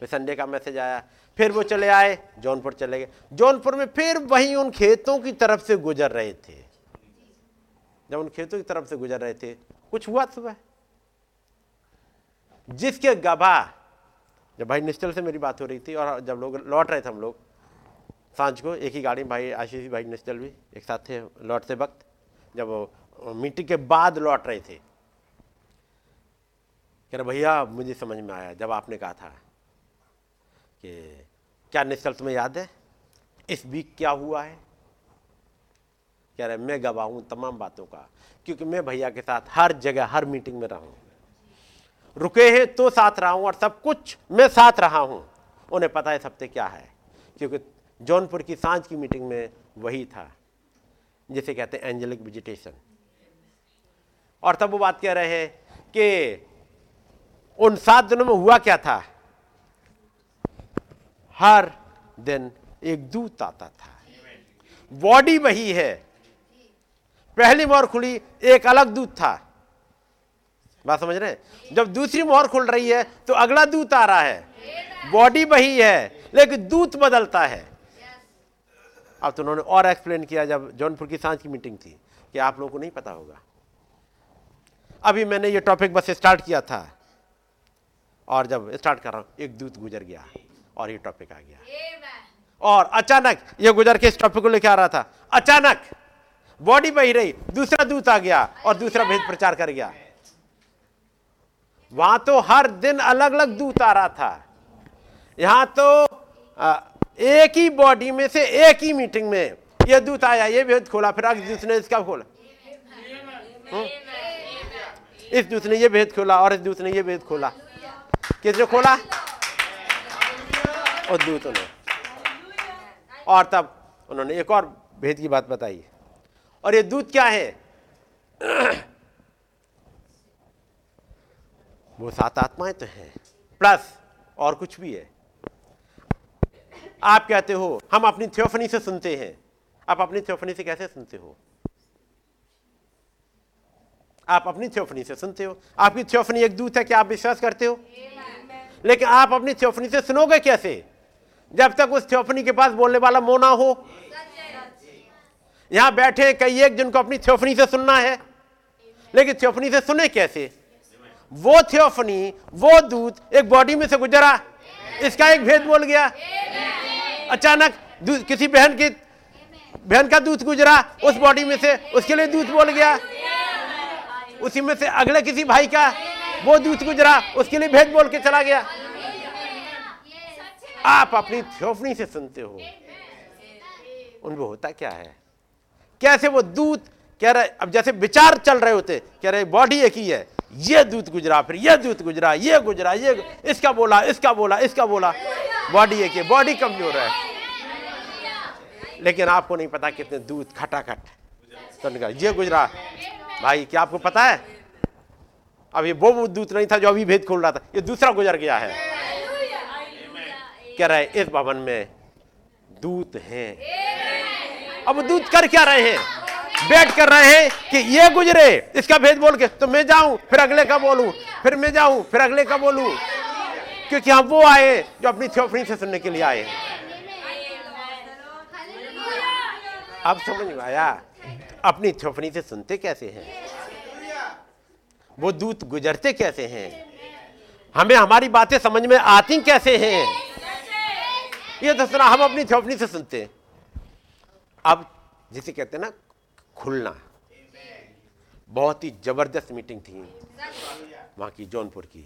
फिर संडे का मैसेज आया। फिर वो चले आए, जौनपुर चले गए। जौनपुर में फिर वहीं उन खेतों की तरफ़ से गुजर रहे थे। जब उन खेतों की तरफ़ से गुजर रहे थे, कुछ हुआ सुबह जिसके गवाह, जब भाई निश्चल से मेरी बात हो रही थी और जब लोग लौट रहे थे हम लोग, साँझ को एक ही गाड़ी में भाई आशीष, भाई निश्चल भी एक साथ थे लौटते वक्त, जब मीटिंग के बाद लौट रहे थे। कह रहे, भैया मुझे समझ में आया, जब आपने कहा था कि क्या निश्चल तुम्हें याद है? इस वीक क्या हुआ है? कह रहे, मैं गवाह हूँ तमाम बातों का, क्योंकि मैं भैया के साथ हर जगह, हर मीटिंग में रहा रुके हैं तो साथ रहा हूँ और सब कुछ मैं साथ रहा हूँ। उन्हें पता है सबसे क्या है, क्योंकि जौनपुर की साँझ की मीटिंग में वही था, जिसे कहते हैं एंजेलिक विजिटेशन। और तब वो बात कह रहे हैं कि उन सात दिनों में हुआ क्या था? हर दिन एक दूत आता था। बॉडी वही है। पहली बार खुली एक अलग दूत था। बात समझ रहे हैं? जब दूसरी मोहर खुल रही है तो अगला दूत आ रहा है। बॉडी वही है, लेकिन दूत बदलता है। अब तो उन्होंने और एक्सप्लेन किया, जब जौनपुर की साँझ की मीटिंग थी, कि आप लोगों को नहीं पता होगा। अभी मैंने ये टॉपिक बस स्टार्ट किया था, और जब स्टार्ट कर रहा हूँ, एक दूत गुजर गया, और ये टॉपिक आ गया। और अचानक, ये गुजर के इस टॉपिक को लेकर आ रहा था। अचानक बॉडी बही रही, दूसरा दूत आ गया, और दूसरा भेद प्रचार कर गया। वहाँ तो हर दिन अलग अलग दूत आ रहा था। यहाँ तो एक ही बॉडी में से एक ही मीटिंग में ये दूत आया, ये भेद खोला, फिर दूत ने इसका खोला। हुँ? इस दूत ने ये भेद खोला और इस दूत ने ये भेद खोला। किसने खोला? और दूतों ने। और तब उन्होंने एक और भेद की बात बताई। और ये दूत क्या है? वो सात आत्माएँ तो हैं। प्लस और कुछ भी है। आप कहते हो, हम अपनी थियोफनी से सुनते हैं। आप अपनी थियोफनी से कैसे सुनते हो? आप अपनी थियोफनी से सुनते हो। आपकी थियोफनी एक दूत है, क्या आप विश्वास करते हो? लेकिन आप अपनी थियोफनी से सुनोगे कैसे? जब तक उस थियोफनी के पास बोलने वाला मोना हो। यहाँ बैठे कई एक जिनको अपनी थियोफनी से सुनना है। लेकिन थियोफनी से सुने कैसे? वो थियोफनी वो दूत एक बॉडी में से गुजरा। इसका एक भेद बोल गया। अचानक किसी बहन की, बहन का दूत गुजरा उस बॉडी में से, उसके लिए दूत बोल गया। उसी में से अगले किसी भाई का वो दूत गुजरा, उसके लिए भेद बोल के चला गया। आप अपनी थियोफनी से सुनते हो। उनको होता क्या है? कैसे वो दूत कह रहे, अब जैसे विचार चल रहे होते, कह रहे, बॉडी एक ही है, ये दूत गुजरा, फिर ये दूत गुजरा, ये गुजरा, ये इसका बोला इसका बोला इसका बोला। बॉडी एक है, बॉडी कमज़ोर है। लेकिन आपको नहीं पता कितने दूत खटाखट। तो ये गुजरा। भाई, क्या आपको पता है? अब ये वो दूत नहीं था जो अभी भेद खोल रहा था, ये दूसरा गुजर गया है। कह रहे, इस भवन में दूत हैं। अब दूत कर क्या रहे हैं? बैठ कर रहे हैं कि ये गुजरे। इसका भेद बोल के तो मैं जाऊँ, फिर अगले का बोलूँ, फिर मैं जाऊँ, फिर अगले का बोलूँ। क्योंकि हम वो आए जो अपनी थियोफनी से सुनने के लिए आए अब समझ में आया? अपनी थियोफनी से सुनते कैसे हैं? वो दूत गुजरते कैसे हैं? हमें हमारी बातें समझ में आती कैसे हैं? ये तो सुना, हम अपनी थियोफनी से सुनते हैं। अब जिसे कहते हैं ना खुलना बहुत ही ज़बरदस्त मीटिंग थी। वहाँ की जौनपुर की।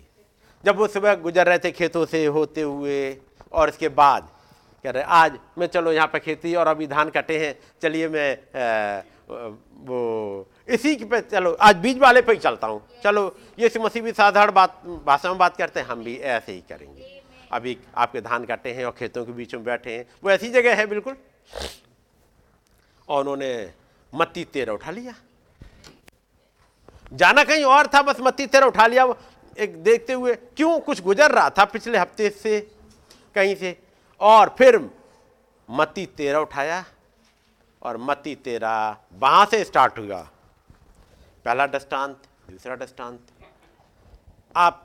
जब वो सुबह गुजर रहे थे खेतों से होते हुए और इसके बाद कह रहे आज मैं चलो यहाँ पर खेती और अभी धान कटे हैं चलिए मैं आ, वो इसी पे चलो आज बीज वाले पे ही चलता हूँ। चलो ये मसीह भी साधारण बात भाषा में बात करते हैं हम भी ऐसे ही करेंगे। अभी आपके धान कटे हैं और खेतों के बीच में बैठे हैं वो ऐसी जगह है बिल्कुल। और उन्होंने मत्ती तेरह उठा लिया। जाना कहीं और था, बस मत्ती तेरह उठा लिया। एक देखते हुए, क्यों कुछ गुजर रहा था पिछले हफ़्ते से? कहीं से? और फिर मत्ती तेरह उठाया, और मत्ती तेरह वहाँ से स्टार्ट हुआ। पहला दृष्टांत, दूसरा दृष्टांत। आप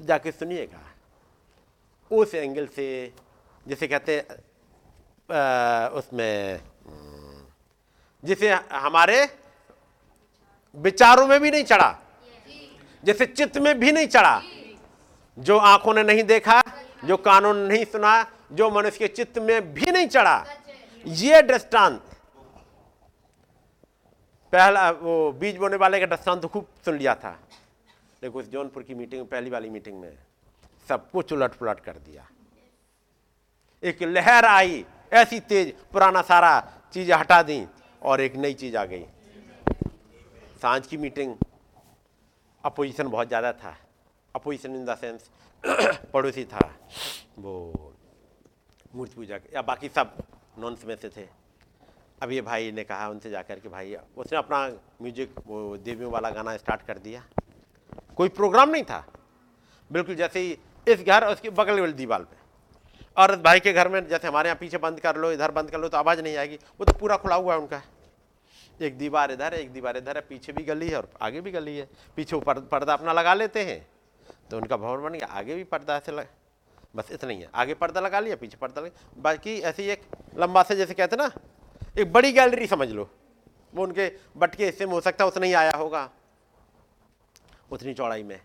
जाके सुनिएगा। उस एंगल से, जिसे कहते हैं उसमें जिसे हमारे विचारों में भी नहीं चढ़ा, जैसे चित्त में भी नहीं चढ़ा, जो आँखों ने नहीं देखा, जो कानून ने नहीं सुना, जो मनुष्य के चित्त में भी नहीं चढ़ा, ये दृष्टांत। पहला, वो बीज बोने वाले का दृष्टांत खूब सुन लिया था। लेकिन उस जौनपुर की मीटिंग, पहली वाली मीटिंग में सब कुछ उलट पुलट कर दिया। एक लहर आई, ऐसी तेज, पुराना सारा चीज़ें हटा दी। और एक नई चीज़ आ गई। साँझ की मीटिंग अपोजिशन बहुत ज़्यादा था। अपोजिशन इन द सेंस <clears throat> पड़ोसी था। वो मूर्ति पूजा या बाकी सब नॉन में से थे। ये भाई ने कहा उनसे जाकर के भाई, उसने अपना म्यूज़िक, वो देवियों वाला गाना स्टार्ट कर दिया। कोई प्रोग्राम नहीं था। बिल्कुल जैसे ही इस घर और उसके बगल वाली दीवार पे। और भाई के घर में जैसे हमारे यहाँ पीछे बंद कर लो, इधर बंद कर लो तो आवाज़ नहीं आएगी। वो तो पूरा खुला हुआ है उनका। एक दीवार इधर है, एक दीवार इधर है, पीछे भी गली है और आगे भी गली है। पीछे ऊपर पर्दा अपना लगा लेते हैं। तो उनका भवन बन गया, आगे भी पर्दा ऐसे लगा, बस इतना ही है। आगे पर्दा लगा लिया, पीछे पर्दा लगा बाकी ऐसे एक लंबा से, जैसे कहते ना, एक बड़ी गैलरी समझ लो। वो उनके बट के हिस्से में हो सकता है उतना ही आया होगा। उतनी चौड़ाई में।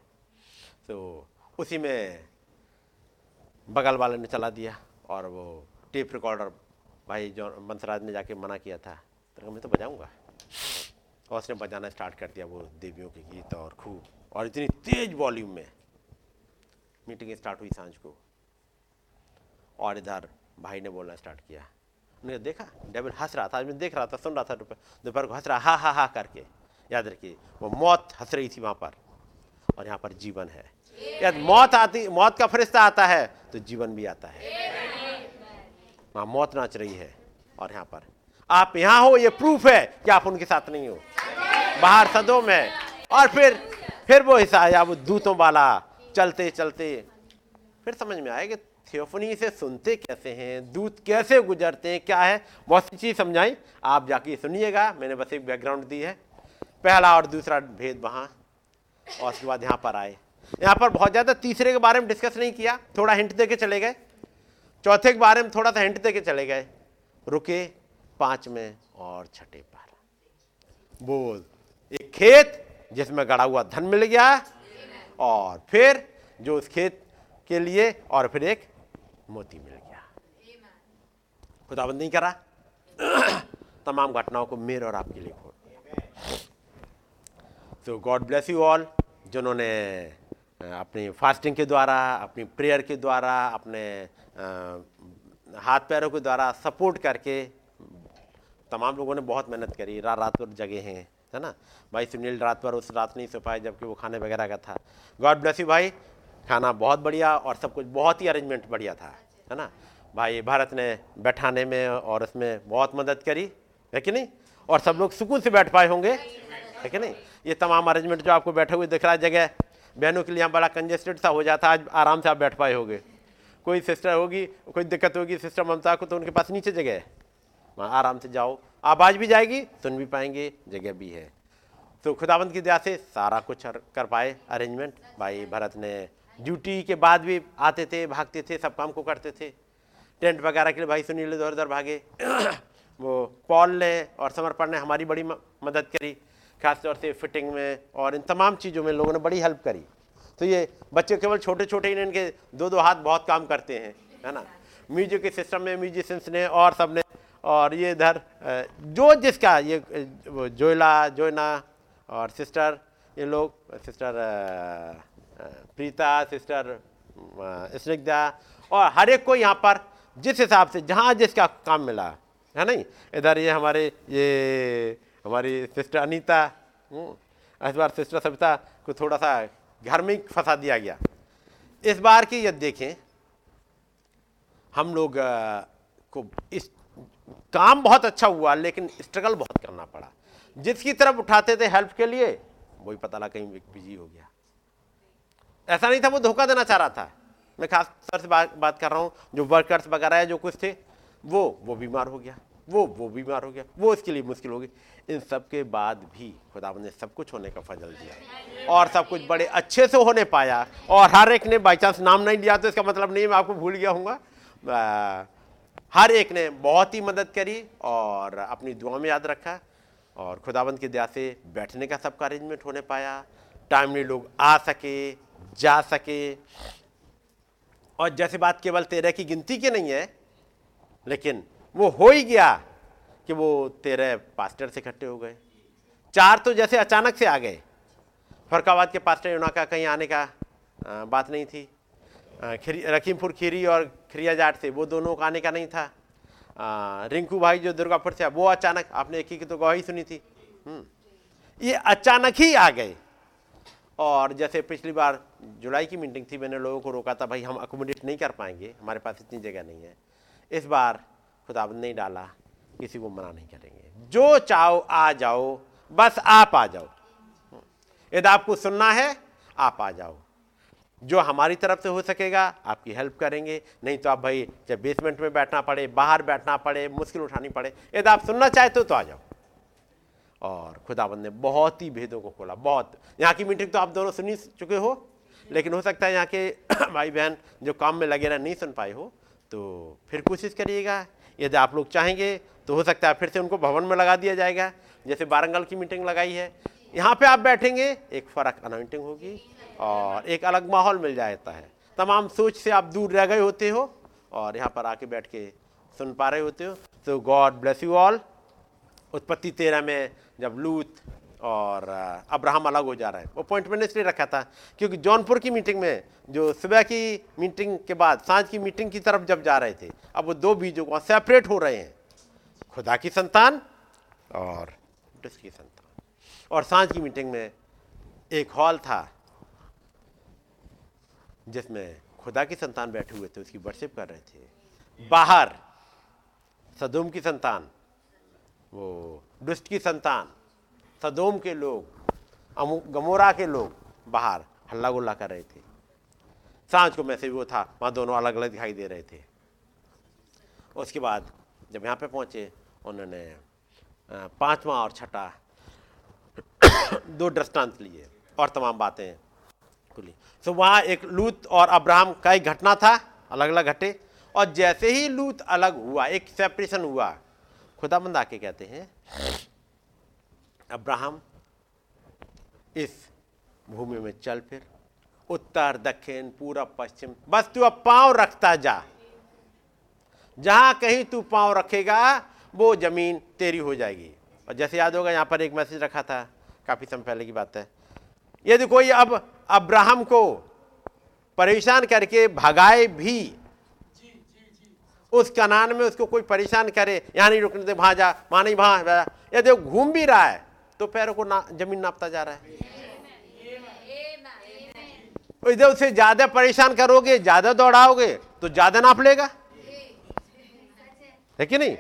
तो उसी में बगल वाले ने चला दिया और वो टेप रिकॉर्डर भाई जो बंसराज ने जाके मना किया था। तो मैं तो बजाऊँगा। और उसने बजाना स्टार्ट कर दिया वो देवियों के गीत और खूब। और इतनी तेज वॉल्यूम में मीटिंग स्टार्ट हुई साँझ को। और इधर भाई ने बोलना स्टार्ट किया। उन्होंने देखा? डेविल हंस रहा था आज मैं देख रहा था सुन रहा था दोपहर दोपहर को हंस रहा हा हा हा करके। याद रखिए वो मौत हंस रही थी वहाँ पर। और यहाँ पर जीवन है। याद मौत आती मौत का फरिश्ता आता है तो जीवन भी आता है। वहाँ मौत नाच रही है और यहाँ पर आप यहाँ हो, ये प्रूफ है कि आप उनके साथ नहीं हो। बाहर सदों में। और फिर फिर वो हिस्सा आया, वो दूतों वाला, चलते चलते। फिर समझ में आया कि थियोफनी से सुनते कैसे हैं, दूत कैसे गुजरते हैं, क्या है? बहुत सी चीज़ समझाई। आप जाके सुनिएगा। मैंने बस एक बैकग्राउंड दी है। पहला और दूसरा भेद वहाँ। और उसके बाद यहाँ पर आए। यहाँ पर बहुत ज़्यादा तीसरे के बारे में डिस्कस नहीं किया। थोड़ा हिंट दे के चले गए। चौथे के बारे में थोड़ा सा हिंट दे के चले गए। रुके। पाँच में और छठे पर। बोल। एक खेत जिसमें गड़ा हुआ धन मिल गया और फिर जो उस खेत के लिए और फिर एक मोती मिल गया। खुदाबंद नहीं करा। <coughs> तमाम घटनाओं को मेरे और आपके लिए खोल दिया। तो गॉड ब्लेस यू ऑल जिन्होंने अपनी फास्टिंग के द्वारा अपनी प्रेयर के द्वारा अपने हाथ पैरों के द्वारा सपोर्ट करके तमाम लोगों ने बहुत मेहनत करी रात रात भर जगे हैं, है ना? भाई सुनील रात भर उस रात नहीं सो पाए जबकि वो खाने वगैरह का था। गॉड ब्लेस यू भाई, खाना बहुत बढ़िया और सब कुछ बहुत ही अरेंजमेंट बढ़िया था, है ना? भाई भारत ने बैठाने में और उसमें बहुत मदद करी, है कि नहीं? और सब लोग सुकून से बैठ पाए होंगे, है कि नहीं? ये तमाम अरेंजमेंट जो आपको बैठे हुए दिख रहा है, जगह, बहनों के लिए यहाँ बड़ा कंजेस्टेड सा हो जाता आज आराम से आप बैठ पाए होंगे। कोई सिस्टर होगी, कोई दिक्कत होगी सिस्टर ममता को तो उनके पास नीचे जगह है। वहाँ आराम से जाओ। आवाज़ भी जाएगी, सुन भी पाएँगे, जगह भी है। तो खुदाबंद की दया से सारा कुछ कर पाए अरेंजमेंट भाई भरत ने ड्यूटी के बाद भी आते थे, भागते थे, सब काम को करते थे। टेंट वगैरह के लिए भाई सुनील इधर उधर भागे। <coughs> वो पॉल ने और समर्पण ने हमारी बड़ी मदद करी खासतौर से फिटिंग में और इन तमाम चीज़ों में लोगों ने बड़ी हेल्प करी। तो ये बच्चे केवल छोटे छोटे ही इनके दो दो हाथ बहुत काम करते हैं, है ना? म्यूज़िक के सिस्टम में म्यूजिशंस ने और सबने और ये इधर जो जिसका ये जोयला जोयना और सिस्टर ये लोग सिस्टर प्रीता सिस्टर स्निग्धा और हर एक को यहाँ पर जिस हिसाब से जहाँ जिसका काम मिला है नहीं? इधर ये हमारे ये हमारी सिस्टर अनीता हम्म, इस बार सिस्टर सविता को थोड़ा सा घर में फंसा दिया गया। इस बार की यदि देखें हम लोग को इस काम बहुत अच्छा हुआ, लेकिन स्ट्रगल बहुत करना पड़ा। जिसकी तरफ़ उठाते थे हेल्प के लिए, वही पता लगा कहीं बिज़ी हो गया। ऐसा नहीं था, वो धोखा देना चाह रहा था। मैं खास तौर से बात बात कर रहा हूँ, जो वर्कर्स वगैरह है, जो कुछ थे, वो वो बीमार हो गया। वो वो बीमार हो गया। वो इसके लिए मुश्किल हो गई। इन सब के बाद भी खुदा ने सब कुछ होने का फजल दिया और सब कुछ बड़े अच्छे से होने पाया और हर एक ने बाई चांस नाम नहीं लिया तो इसका मतलब नहीं मैं आपको भूल गया हूँगा हर एक ने बहुत ही मदद करी और अपनी दुआ में याद रखा और खुदाबंद की दया से बैठने का सबका अरेंजमेंट होने पाया। टाइमली लोग आ सके, जा सके। और जैसे बात केवल तेरह की गिनती की नहीं है, लेकिन वो हो ही गया कि वो तेरह पास्टर से इकट्ठे हो गए। चार तो जैसे अचानक से आ गए। फरकाबाद के पास्टर योना का कहीं आने का बात नहीं थी। आ, खीरी और खिरिया जाट से वो दोनों का आने का नहीं था। आ, रिंकू भाई जो दुर्गापुर से वो अचानक आपने एक ही की तो गवाही सुनी थी। हम्म। ये अचानक ही आ गए। और जैसे पिछली बार जुलाई की मीटिंग थी मैंने लोगों को रोका था भाई हम अकोमोडेट नहीं कर पाएँगे हमारे पास इतनी जगह नहीं है। इस बार खुदाबंद नहीं डाला किसी को मना नहीं करेंगे। जो चाहो आ जाओ बस आप आ जाओ। यदि आपको सुनना है आप आ जाओ। जो हमारी तरफ़ से हो सकेगा, आपकी हेल्प करेंगे। नहीं तो आप भाई जब बेसमेंट में बैठना पड़े, बाहर बैठना पड़े, मुश्किल उठानी पड़े, यदि आप सुनना चाहते हो तो आ जाओ। और खुदाबंद ने बहुत ही भेदों को खोला, बहुत। यहाँ की मीटिंग तो आप दोनों सुनी चुके हो, लेकिन हो सकता है यहाँ के <coughs> भाई बहन जो काम में लगे रहे, नहीं सुन पाए हो तो फिर कोशिश करिएगा। यदि आप लोग चाहेंगे तो हो सकता है फिर से उनको भवन में लगा दिया जाएगा। जैसे बारंगल की मीटिंग लगाई है, यहाँ पे आप बैठेंगे, एक फ़र्क अनाउंटिंग होगी। और एक अलग माहौल मिल जाता है। तमाम सोच से आप दूर रह गए होते हो और यहाँ पर आके बैठ के सुन पा रहे होते हो। तो गॉड ब्लेस यू ऑल। उत्पत्ति तेरह में जब लूत और अब्राहम अलग हो जा रहा है। वो पॉइंट मैंने इसलिए रखा था क्योंकि जौनपुर की मीटिंग में, जो सुबह की मीटिंग के बाद, साँझ की मीटिंग की तरफ़ जब जा रहे थे, अब वो दो बीजों को सेपरेट हो रहे हैं। खुदा की संतान और की संतान। और साँझ की मीटिंग में एक हॉल था जिसमें खुदा की संतान बैठे हुए थे, उसकी वर्शिप कर रहे थे। बाहर, सदोम की संतान, वो दुष्ट की संतान, सदोम के लोग गमोरा के लोग बाहर हल्ला गुल्ला कर रहे थे। साँझ को मैसेज वो था, वहाँ दोनों अलग अलग दिखाई दे रहे थे। उसके बाद जब यहाँ पे पहुँचे, उन्होंने पांचवा और छठा <coughs> दो दृष्टांत लिए और तमाम बातें खुली तो वहाँ एक लूत और अब्राहम का एक घटना था अलग अलग घटे। और जैसे ही लूत अलग हुआ, एक सेपरेशन हुआ, खुदाबंद आके कहते हैं, अब्राहम, इस भूमि में चल फिर। उत्तर, दक्षिण, पूरब, पश्चिम, बस तू अब पाँव रखता जा। जहाँ कहीं तू पाँव रखेगा, वो ज़मीन तेरी हो जाएगी। और जैसे याद होगा, यहाँ पर एक मैसेज रखा था, काफ़ी समय पहले की बात है। यदि कोई अब अब्राहम को परेशान करके भगाए भी। उस कनान में उसको कोई परेशान करे यहाँ नहीं रुकने दे वहाँ जा वहाँ नहीं वहाँ यदि वो घूम भी रहा है तो पैरों को ना, ज़मीन नापता जा रहा है। इधर उसे ज़्यादा परेशान करोगे ज़्यादा दौड़ाओगे तो ज़्यादा नाप लेगा। है कि नहीं?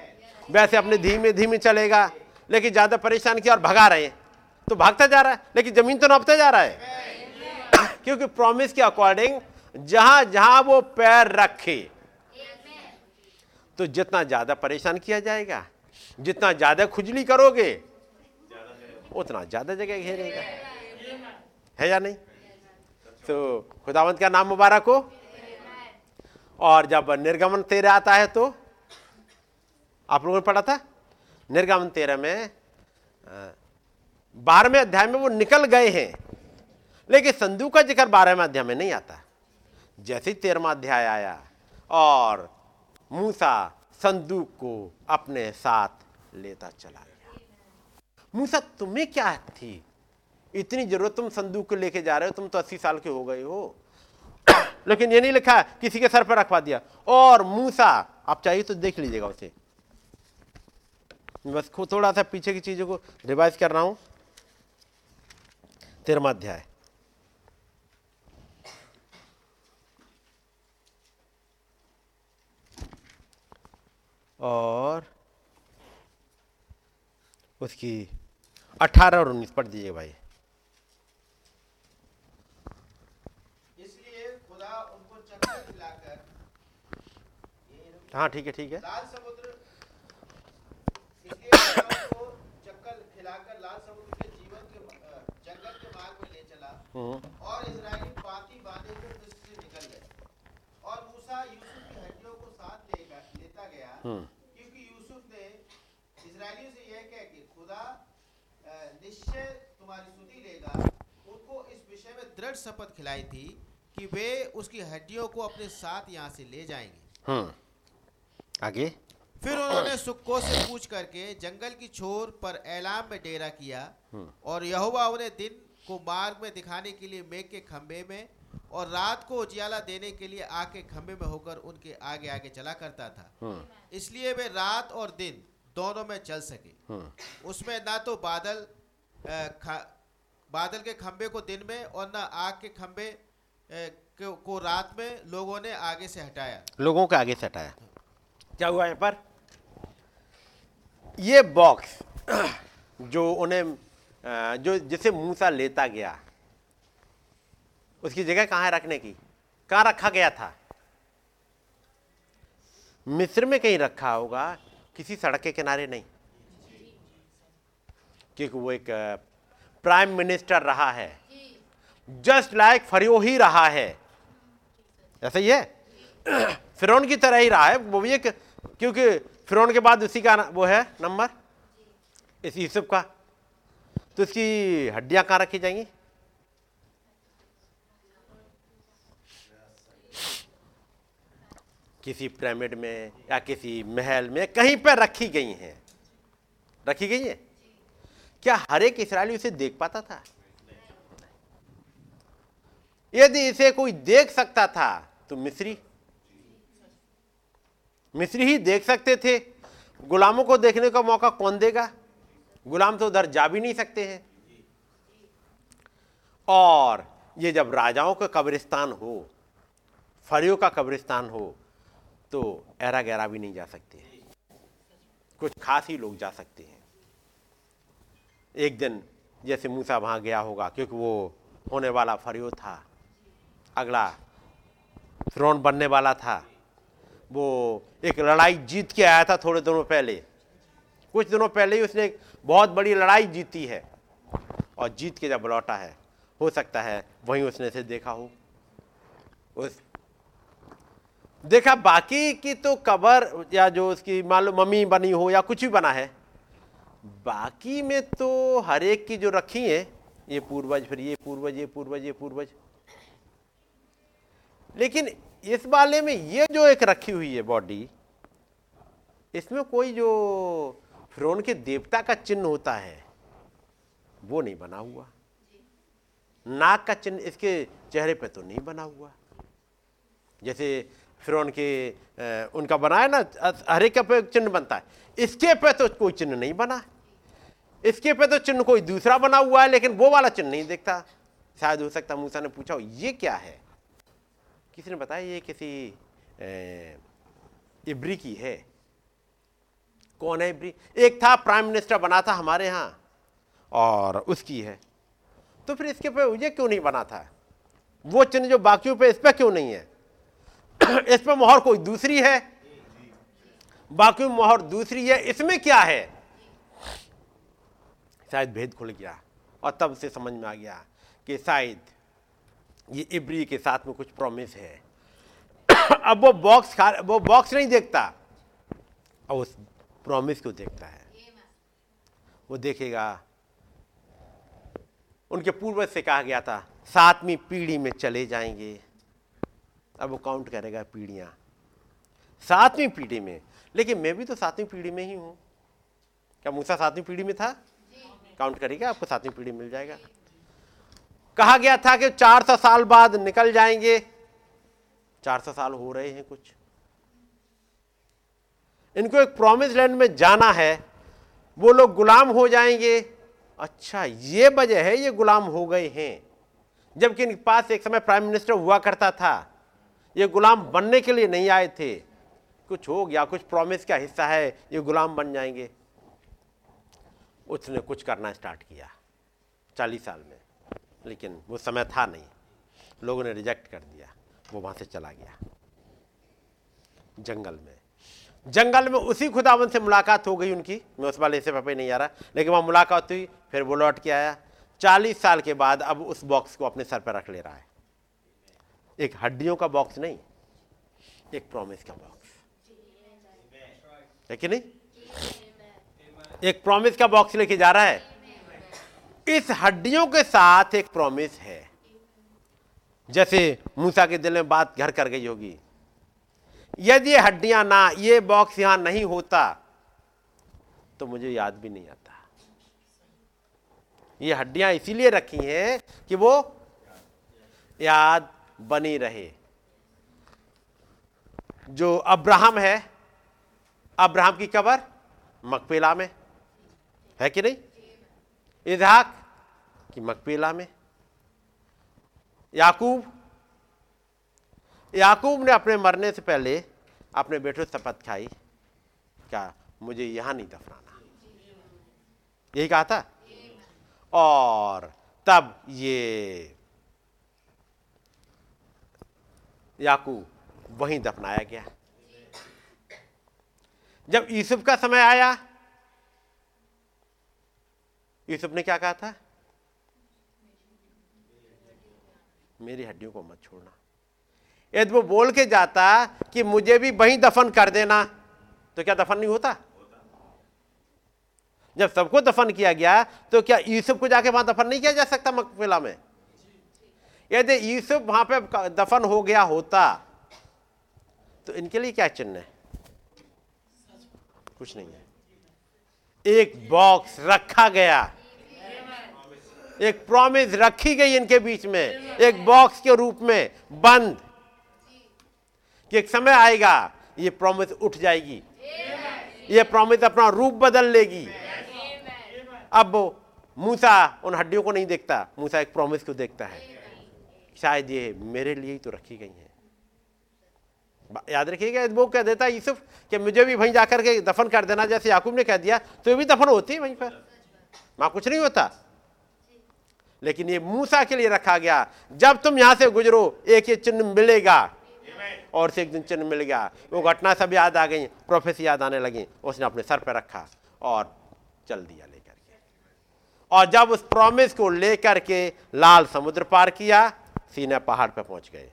वैसे अपने धीमे धीमे चलेगा लेकिन ज़्यादा परेशान किया और भगा रहे हैं तो भागता जा रहा है लेकिन ज़मीन तो नापता जा रहा है। क्योंकि प्रॉमिस के अकॉर्डिंग जहाँ जहाँ वो पैर रखे तो जितना ज़्यादा परेशान किया जाएगा, जितना ज़्यादा खुजली करोगे, उतना ज़्यादा जगह घेरेगा। है या नहीं? तो खुदावंत का नाम मुबारक हो। और जब निर्गमन तेरह आता है तो आप लोगों ने पढ़ा था? निर्गमन तेरह में बारहवें अध्याय में वो निकल गए हैं। लेकिन संदूक का ज़िक्र बारहवें अध्याय में नहीं आता। जैसे ही तेरहवा अध्याय आया और मूसा संदूक को अपने साथ लेता चला गया। मूसा, तुम्हें क्या थी? इतनी ज़रूरत तुम संदूक को लेके जा रहे हो, तुम तो अस्सी साल के हो गए हो। <coughs> लेकिन ये नहीं लिखा, किसी के सर पर रखवा दिया। और मूसा, आप चाहिए तो देख लीजिएगा उसे। बस थोड़ा सा पीछे की चीज़ों को रिवाइज कर रहा हूँ। तेरहवा अध्याय। और उसकी अठारह और उन्नीस पढ़ दीजिए भाई। इसलिए खुदा उनको चक्कर खिलाकर हाँ ठीक है ठीक है। लाल समुद्र चक्कर खिलाकर लाल समुद्र के जीवन के जंगल के मार्ग में ले चला और इजरायली पाती बांधे से निकल गए। और मूसा यूसुफ की हड्डियों को साथ लेगा लेता गया क्योंकि यूसुफ ने इजरायलियों से यह कह के खुदा निश्चय तुम्हारी सुधि लेगा। उनको इस विषय में दृढ़ शपथ खिलाई थी कि वे उसकी हड्डियों को अपने साथ यहाँ से ले जाएँगे। हम्म आगे? फिर उन्होंने सुक्को से पूछ करके जंगल की छोर पर एलाम में डेरा किया और यहोवा उन्हें दिन को मार्ग में दिखाने के लिए मेघ के खंभे में और रात को उजियाला देने के लिए आग के खंभे में होकर उनके आगे आगे चला करता था। हम्म, इसलिए वे रात और दिन दोनों में चल सके। हम्म। उसमें ना तो बादल बादल के खंभे को दिन में और ना आग के अ, को, को रात में लोगों ने आगे से हटाया। लोगों के आगे से हटाया। क्या हुआ यहाँ पर? ये बॉक्स <clears throat> जो उन्हें जो जिसे मूसा लेता गया उसकी जगह कहाँ है रखने की? कहाँ रखा गया था? मिस्र में कहीं रखा होगा, किसी सड़क के किनारे नहीं। क्योंकि वो एक प्राइम मिनिस्टर रहा है। जस्ट लाइक फरियो ही रहा है। ऐसा ही है? <clears throat> फिरौन की तरह ही रहा है। वो भी एक, क्योंकि फिरौन के बाद उसी का वो है, नंबर? इस यूसुफ का। तो इसकी हड्डियाँ कहाँ रखी जाएँगी? किसी पिरामिड में या किसी महल में कहीं पर रखी गई हैं। रखी गई है? क्या हर एक इसराइली उसे देख पाता था? यदि इसे कोई देख सकता था तो मिस्री। मिस्री ही देख सकते थे। गुलामों को देखने का मौका कौन देगा? गुलाम तो उधर जा भी नहीं सकते हैं। और ये जब राजाओं का कब्रिस्तान हो, फरियों का कब्रिस्तान हो तो ऐरा गहरा भी नहीं जा सकते। कुछ खास ही लोग जा सकते हैं। एक दिन जैसे मूसा वहाँ गया होगा, क्योंकि वो होने वाला फरियो था। अगला फ्रोन बनने वाला था। वो एक लड़ाई जीत के आया था थोड़े दिनों पहले। कुछ दिनों पहले ही उसने बहुत बड़ी लड़ाई जीती है। और जीत के जब लौटा है, हो सकता है वहीं उसने से देखा हो। उस देखा, बाकी की तो कबर या जो उसकी मान लो मम्मी बनी हो या कुछ भी बना है, बाकी में तो हर एक की जो रखी है, ये पूर्वज, फिर ये पूर्वज ये पूर्वज ये पूर्वज। लेकिन इस वाले में ये जो एक रखी हुई है बॉडी, इसमें कोई जो फिरौन के देवता का चिन्ह होता है, वो नहीं बना हुआ। नाक का चिन्ह इसके चेहरे पे तो नहीं बना हुआ। जैसे फिरौन के अ, उनका बनाया ना हर के पे चिन्ह बनता है। इसके पे तो कोई चिन्ह नहीं बना इसके पे तो चिन्ह कोई दूसरा बना हुआ है लेकिन वो वाला चिन्ह नहीं देखता। शायद हो सकता मूसा ने पूछा ये क्या है? किसी ने बताया ये किसी इब्री की है? कौन है इब्री? एक था प्राइम मिनिस्टर बना था हमारे यहाँ और उसकी है। तो फिर इसके पे ये क्यों नहीं बना था? वो चिन्ह जो बाकियों पे इस पर क्यों नहीं है? <coughs> इस पे मोहर कोई दूसरी है? बाकी मोहर दूसरी है, इसमें क्या है? शायद भेद खुल गया और तब से समझ में आ गया कि शायद ये इब्री के साथ में कुछ प्रॉमिस है। <coughs> अब वो बॉक्स खा, वो बॉक्स नहीं देखता। अब उस प्रॉमिस को देखता है। वो देखेगा। उनके पूर्वज से कहा गया था, सातवीं पीढ़ी में चले जाएँगे। अब वो काउंट करेगा पीढ़ियाँ। सातवीं पीढ़ी में। लेकिन मैं भी तो सातवीं पीढ़ी में ही हूँ। क्या मूसा सातवीं पीढ़ी में था? काउंट करेगा, आपको सातवीं पीढ़ी मिल जाएगा। कहा गया था कि 400 साल बाद निकल जाएँगे। 400 साल हो रहे हैं कुछ। इनको एक प्रॉमिस लैंड में जाना है। वो लोग गुलाम हो जाएँगे। अच्छा ये वजह है, ये गुलाम हो गए हैं। जबकि इनके पास एक समय प्राइम मिनिस्टर हुआ करता था। ये गुलाम बनने के लिए नहीं आए थे। कुछ हो गया, कुछ प्रॉमिस का हिस्सा है, ये गुलाम बन जाएँगे। उसने कुछ करना स्टार्ट किया, चालीस साल में। लेकिन वो समय था नहीं। लोगों ने रिजेक्ट कर दिया, वो वहाँ से चला गया। जंगल में। जंगल में उसी खुदावन से मुलाकात हो गई उनकी। मैं उस वाले से पे नहीं आ रहा, लेकिन वहाँ मुलाकात हुई, फिर वो लौट के आया। चालीस साल के बाद अब उस बॉक्स को अपने सर पर रख ले रहा है। एक हड्डियों का बॉक्स नहीं, एक प्रॉमिस का बॉक्स है कि नहीं? एक प्रॉमिस का बॉक्स लेके जा रहा है। इस हड्डियों के साथ एक प्रॉमिस है। जैसे मूसा के दिल में बात घर कर गई होगी। यदि ये हड्डियाँ ना, ये बॉक्स यहाँ नहीं होता तो मुझे याद भी नहीं आता। ये हड्डियाँ इसीलिए रखी हैं कि वो याद बनी रहे। जो अब्राहम है, अब्राहम की कबर मकपेला में, है कि नहीं? इजहाक की मकपेला में। याकूब याकूब ने अपने मरने से पहले अपने बेटे से शपथ खाई, क्या मुझे यहाँ नहीं दफनाना? यही कहा था? और तब ये याकूब, वहीं दफनाया गया। जब यूसुफ का समय आया, यूसुफ ने क्या कहा था? मेरी हड्डियों को मत छोड़ना। यदि वो बोल के जाता कि मुझे भी वहीं दफन कर देना तो क्या दफन नहीं होता? जब सबको दफन किया गया तो क्या यूसुफ को जाके वहाँ दफन नहीं किया जा सकता मकबेला में? यदि यूसुफ वहाँ पे दफन हो गया होता तो इनके लिए क्या चिन्ह है? कुछ नहीं है। एक बॉक्स रखा गया। एक प्रॉमिस रखी गई इनके बीच में। एक बॉक्स के रूप में। बंद। कि एक समय आएगा, ये प्रॉमिस उठ जाएगी। ये प्रॉमिस अपना रूप बदल लेगी। अब मूसा उन हड्डियों को नहीं देखता। मूसा एक प्रॉमिस को देखता है। शायद ये मेरे लिए ही तो रखी गई है। याद रखिएगा, वो कह देता यूसुफ कि मुझे भी वहीं जाकर के दफन कर देना, जैसे याकूब ने कह दिया तो ये भी दफन होती वहीं पर। वहाँ कुछ नहीं होता। लेकिन ये मूसा के लिए रखा गया, जब तुम यहाँ से गुजरो, एक ये चिन्ह मिलेगा। और से एक दिन चिन्ह मिल गया वो घटना सब याद आ गई प्रोफेसर याद आने लगी, उसने अपने सर पर रखा और चल दिया लेकर के। और जब उस प्रॉमिस को लेकर के लाल समुद्र पार किया सीना पहाड़ पर पहुँच गए।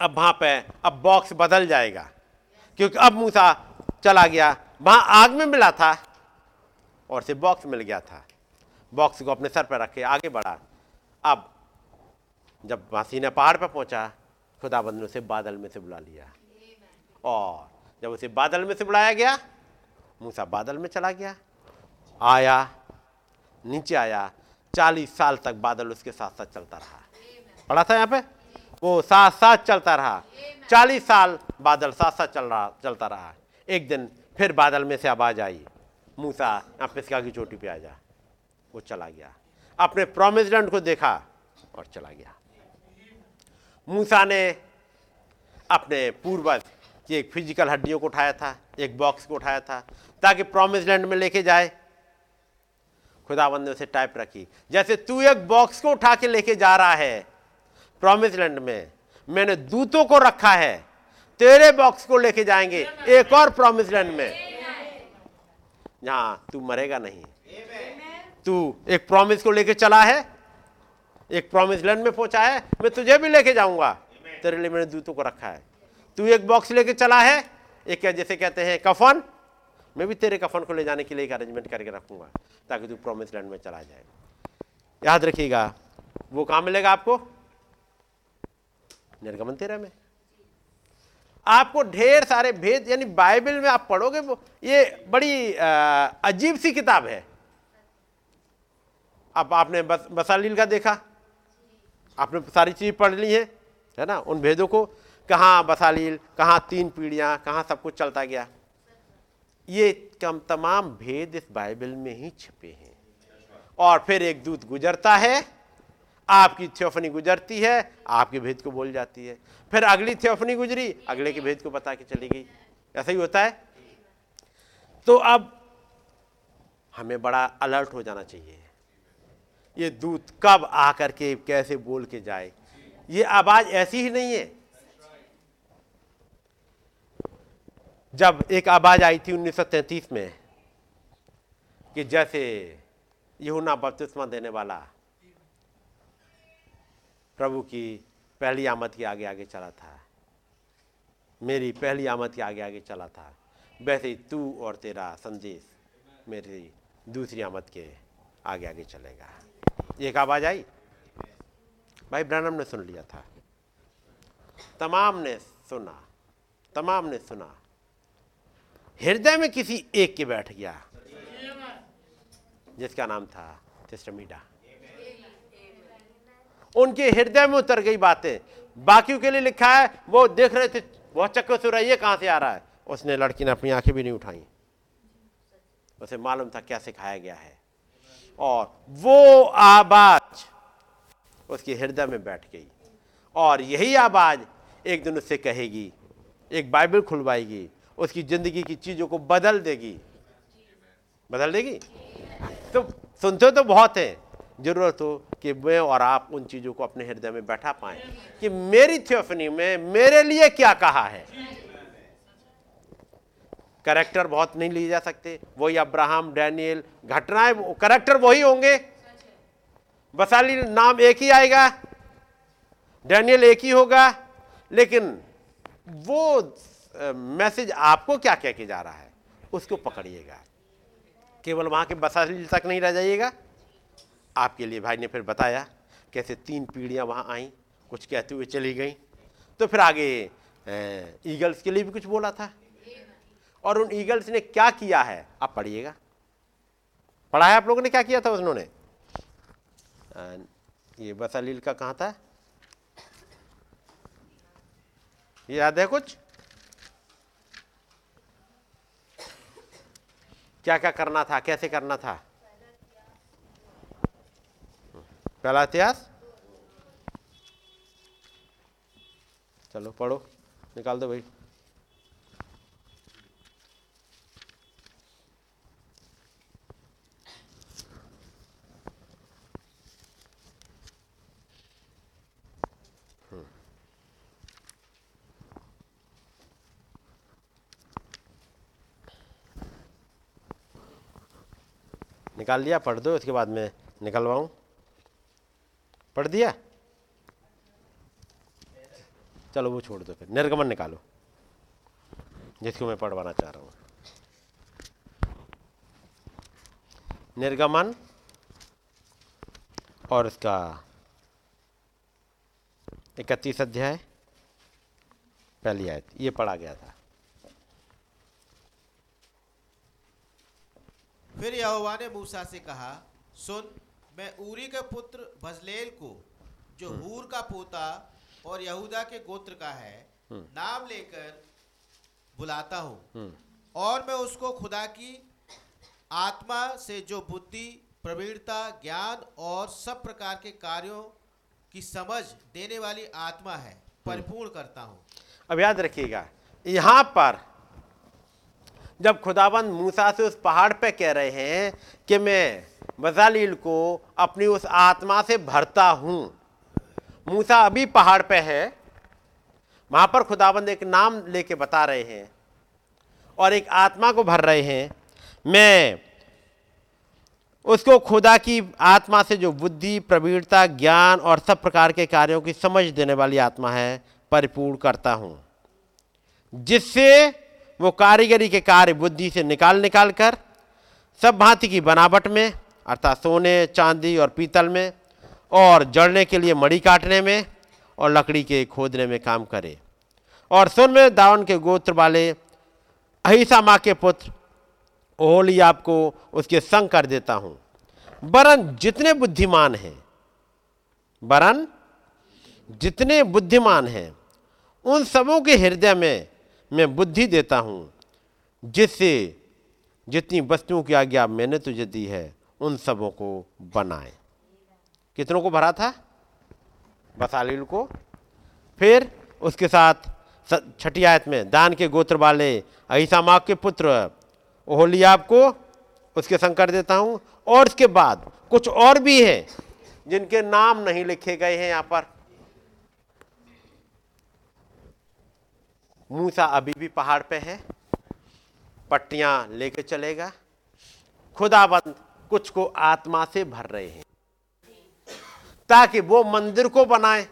अब वहाँ पे, अब बॉक्स बदल जाएगा। क्योंकि अब मूसा चला गया। वहाँ आग में मिला था और से बॉक्स मिल गया था। बॉक्स को अपने सर पर रखे, आगे बढ़ा। अब जब वहाँ सीने पहाड़ पर पहुँचा, खुदाबंद ने उसे बादल में से बुला लिया। और जब उसे बादल में से बुलाया गया, मूसा बादल में चला गया। आया, नीचे आया। चालीस साल तक बादल उसके साथ साथ चलता रहा। पढ़ा था यहाँ पे? वो साथ साथ चलता रहा। चालीस साल बादल साथ साथ चल रहा चलता रहा। एक दिन फिर बादल में से आवाज़ आई मूसा यहाँ पिस्का की चोटी पे आ जा। वो चला गया। अपने प्रोमिस लैंड को देखा और चला गया। मूसा ने अपने पूर्वज की एक फ़िज़िकल हड्डियों को उठाया था एक बॉक्स को उठाया था ताकि प्रोमिस लैंड में लेके जाए। खुदाबंद ने उसे टाइप रखी। जैसे तू एक बॉक्स को उठा के लेके जा रहा है प्रॉमिस लैंड में। मैंने दूतों को रखा है। तेरे बॉक्स को लेके जाएँगे एक और प्रॉमिस लैंड में। यहाँ, तू मरेगा नहीं। तू एक प्रॉमिस को लेके चला है, एक प्रॉमिस लैंड में पहुँचा है, मैं तुझे भी लेके जाऊँगा। तेरे लिए मैंने दूतों को रखा है। तू एक बॉक्स लेके चला है, एक क्या जैसे कहते हैं कफन। मैं भी तेरे कफन को ले जाने के लिए एक अरेंजमेंट करके रखूँगा, ताकि तू प्रॉमिस लैंड में चला जाए। याद रखिएगा, वो कहाँ मिलेगा आपको? निर्गमन तेरह में। आपको ढेर सारे भेद, यानी बाइबल में आप पढ़ोगे ये बड़ी अजीब सी किताब है। अब आपने बस बसालील का देखा? आपने सारी चीज़ पढ़ ली है है ना? उन भेदों को, कहाँ बसालील कहाँ तीन पीढ़ियाँ, कहाँ सब कुछ चलता गया। ये कम, तमाम भेद इस बाइबल में ही छिपे हैं। और फिर एक दूत गुजरता है आपकी थियोफनी गुजरती है, आपके भेद को बोल जाती है। फिर अगली थियोफनी गुजरी, अगले के भेद को बता के चली गई। ऐसा ही होता है? तो अब हमें बड़ा अलर्ट हो जाना चाहिए। ये दूत कब आकर के, कैसे बोल के जाए? ये आवाज़ ऐसी ही नहीं है। जब एक आवाज़ आई थी 1933 में कि जैसे यहुना बपतिस्मा देने वाला प्रभु की पहली आमद के आगे आगे चला था। मेरी पहली आमद के आगे आगे चला था। वैसे ही तू और तेरा संदेश मेरी दूसरी आमद के आगे आगे चलेगा। एक आवाज़ आई? भाई ब्रनम ने सुन लिया था। तमाम ने सुना, तमाम ने सुना। हृदय में किसी एक के बैठ गया, जिसका नाम था सिस्टर मीडा उनके हृदय में उतर गई बातें। बाकियों के लिए लिखा है, वो देख रहे थे, वह चक्कर से रहा है ये कहाँ से आ रहा है? उसने लड़की ने अपनी आँखें भी नहीं उठाई। उसे मालूम था क्या सिखाया गया है। और वो आवाज़ उसके हृदय में बैठ गई। और यही आवाज़ एक दिन उससे कहेगी, एक बाइबल खुलवाएगी, उसकी ज़िंदगी की चीज़ों को बदल देगी। बदल देगी? तो सुनते हो तो बहुत है। ज़रूरत हो कि मैं और आप उन चीज़ों को अपने हृदय में बैठा पाए कि मेरी थियोफनी में मेरे लिए क्या कहा है। करेक्टर बहुत नहीं लिए जा सकते। वही अब्राहम डैनियल घटनाएँ करेक्टर वही होंगे। बसाली नाम एक ही आएगा डैनियल एक ही होगा, लेकिन वो मैसेज आपको क्या कह के जा रहा है, उसको पकड़िएगा। केवल वहाँ के बसाली तक नहीं रह जाइएगा। आपके लिए भाई ने फिर बताया कैसे तीन पीढ़ियाँ वहाँ आई, कुछ कहते हुए चली गई। तो फिर आगे ईगल्स के लिए भी कुछ बोला था। और उन ईगल्स ने क्या किया है? आप पढ़िएगा। पढ़ा है आप लोगों ने, क्या किया था उन्होंने? ये बसालील का कहाँ था? ये याद है कुछ? क्या क्या करना था, कैसे करना था? पहला इतिहास चलो, पढ़ो। निकाल दो भाई। निकाल लिया, पढ़ दो, उसके बाद में निकलवाऊं। पढ़ दिया? चलो वो छोड़ दो फिर। निर्गमन निकालो। जिसको मैं पढ़वाना चाह रहा हूँ। निर्गमन और इसका इकतीस अध्याय, पहली आयत, ये पढ़ा गया था। फिर यहोवा ने मूसा से कहा, सुन मैं उरी के पुत्र बजलेल को जो हूर का पोता और यहूदा के गोत्र का है नाम लेकर बुलाता हूँ। और मैं उसको खुदा की आत्मा से जो बुद्धि प्रवीणता ज्ञान और सब प्रकार के कार्यों की समझ देने वाली आत्मा है परिपूर्ण करता हूँ। अब याद रखिएगा यहाँ पर जब खुदाबंद मूसा से उस पहाड़ पे कह रहे हैं कि मैं बजालील को अपनी उस आत्मा से भरता हूँ। मूसा अभी पहाड़ पे है। वहाँ पर खुदाबंद एक नाम लेके बता रहे हैं और एक आत्मा को भर रहे हैं। मैं उसको खुदा की आत्मा से जो बुद्धि, प्रवीणता, ज्ञान और सब प्रकार के कार्यों की समझ देने वाली आत्मा है, परिपूर्ण करता हूँ। जिससे वो कारीगरी के कार्य बुद्धि से निकाल निकाल कर, सब भांति की बनावट में, अर्थात सोने, चांदी और पीतल में, और जड़ने के लिए मड़ी काटने में और लकड़ी के खोदने में काम करे। और सुन में दावन के गोत्र वाले अहिसा माँ के पुत्र, ओहली आपको उसके संग कर देता हूँ। बरन जितने बुद्धिमान हैं, बरन जितने बुद्धिमान हैं, उन सबों के हृदय में मैं बुद्धि देता हूँ। जिससे जितनी वस्तुओं की आज्ञा मैंने तुझे दी है, उन सबों को बनाए। कितनों को भरा था? बसालील को। फिर उसके साथ छठी आयत में, दान के गोत्र वाले अहिसामाग के पुत्र ओहलियाब को उसके संग कर देता हूँ। और उसके बाद कुछ और भी हैं, जिनके नाम नहीं लिखे गए हैं यहाँ पर। मूसा अभी भी पहाड़ पे है, पट्टियाँ लेके चलेगा। खुदाबंद कुछ को आत्मा से भर रहे हैं, ताकि वो मंदिर को बनाए।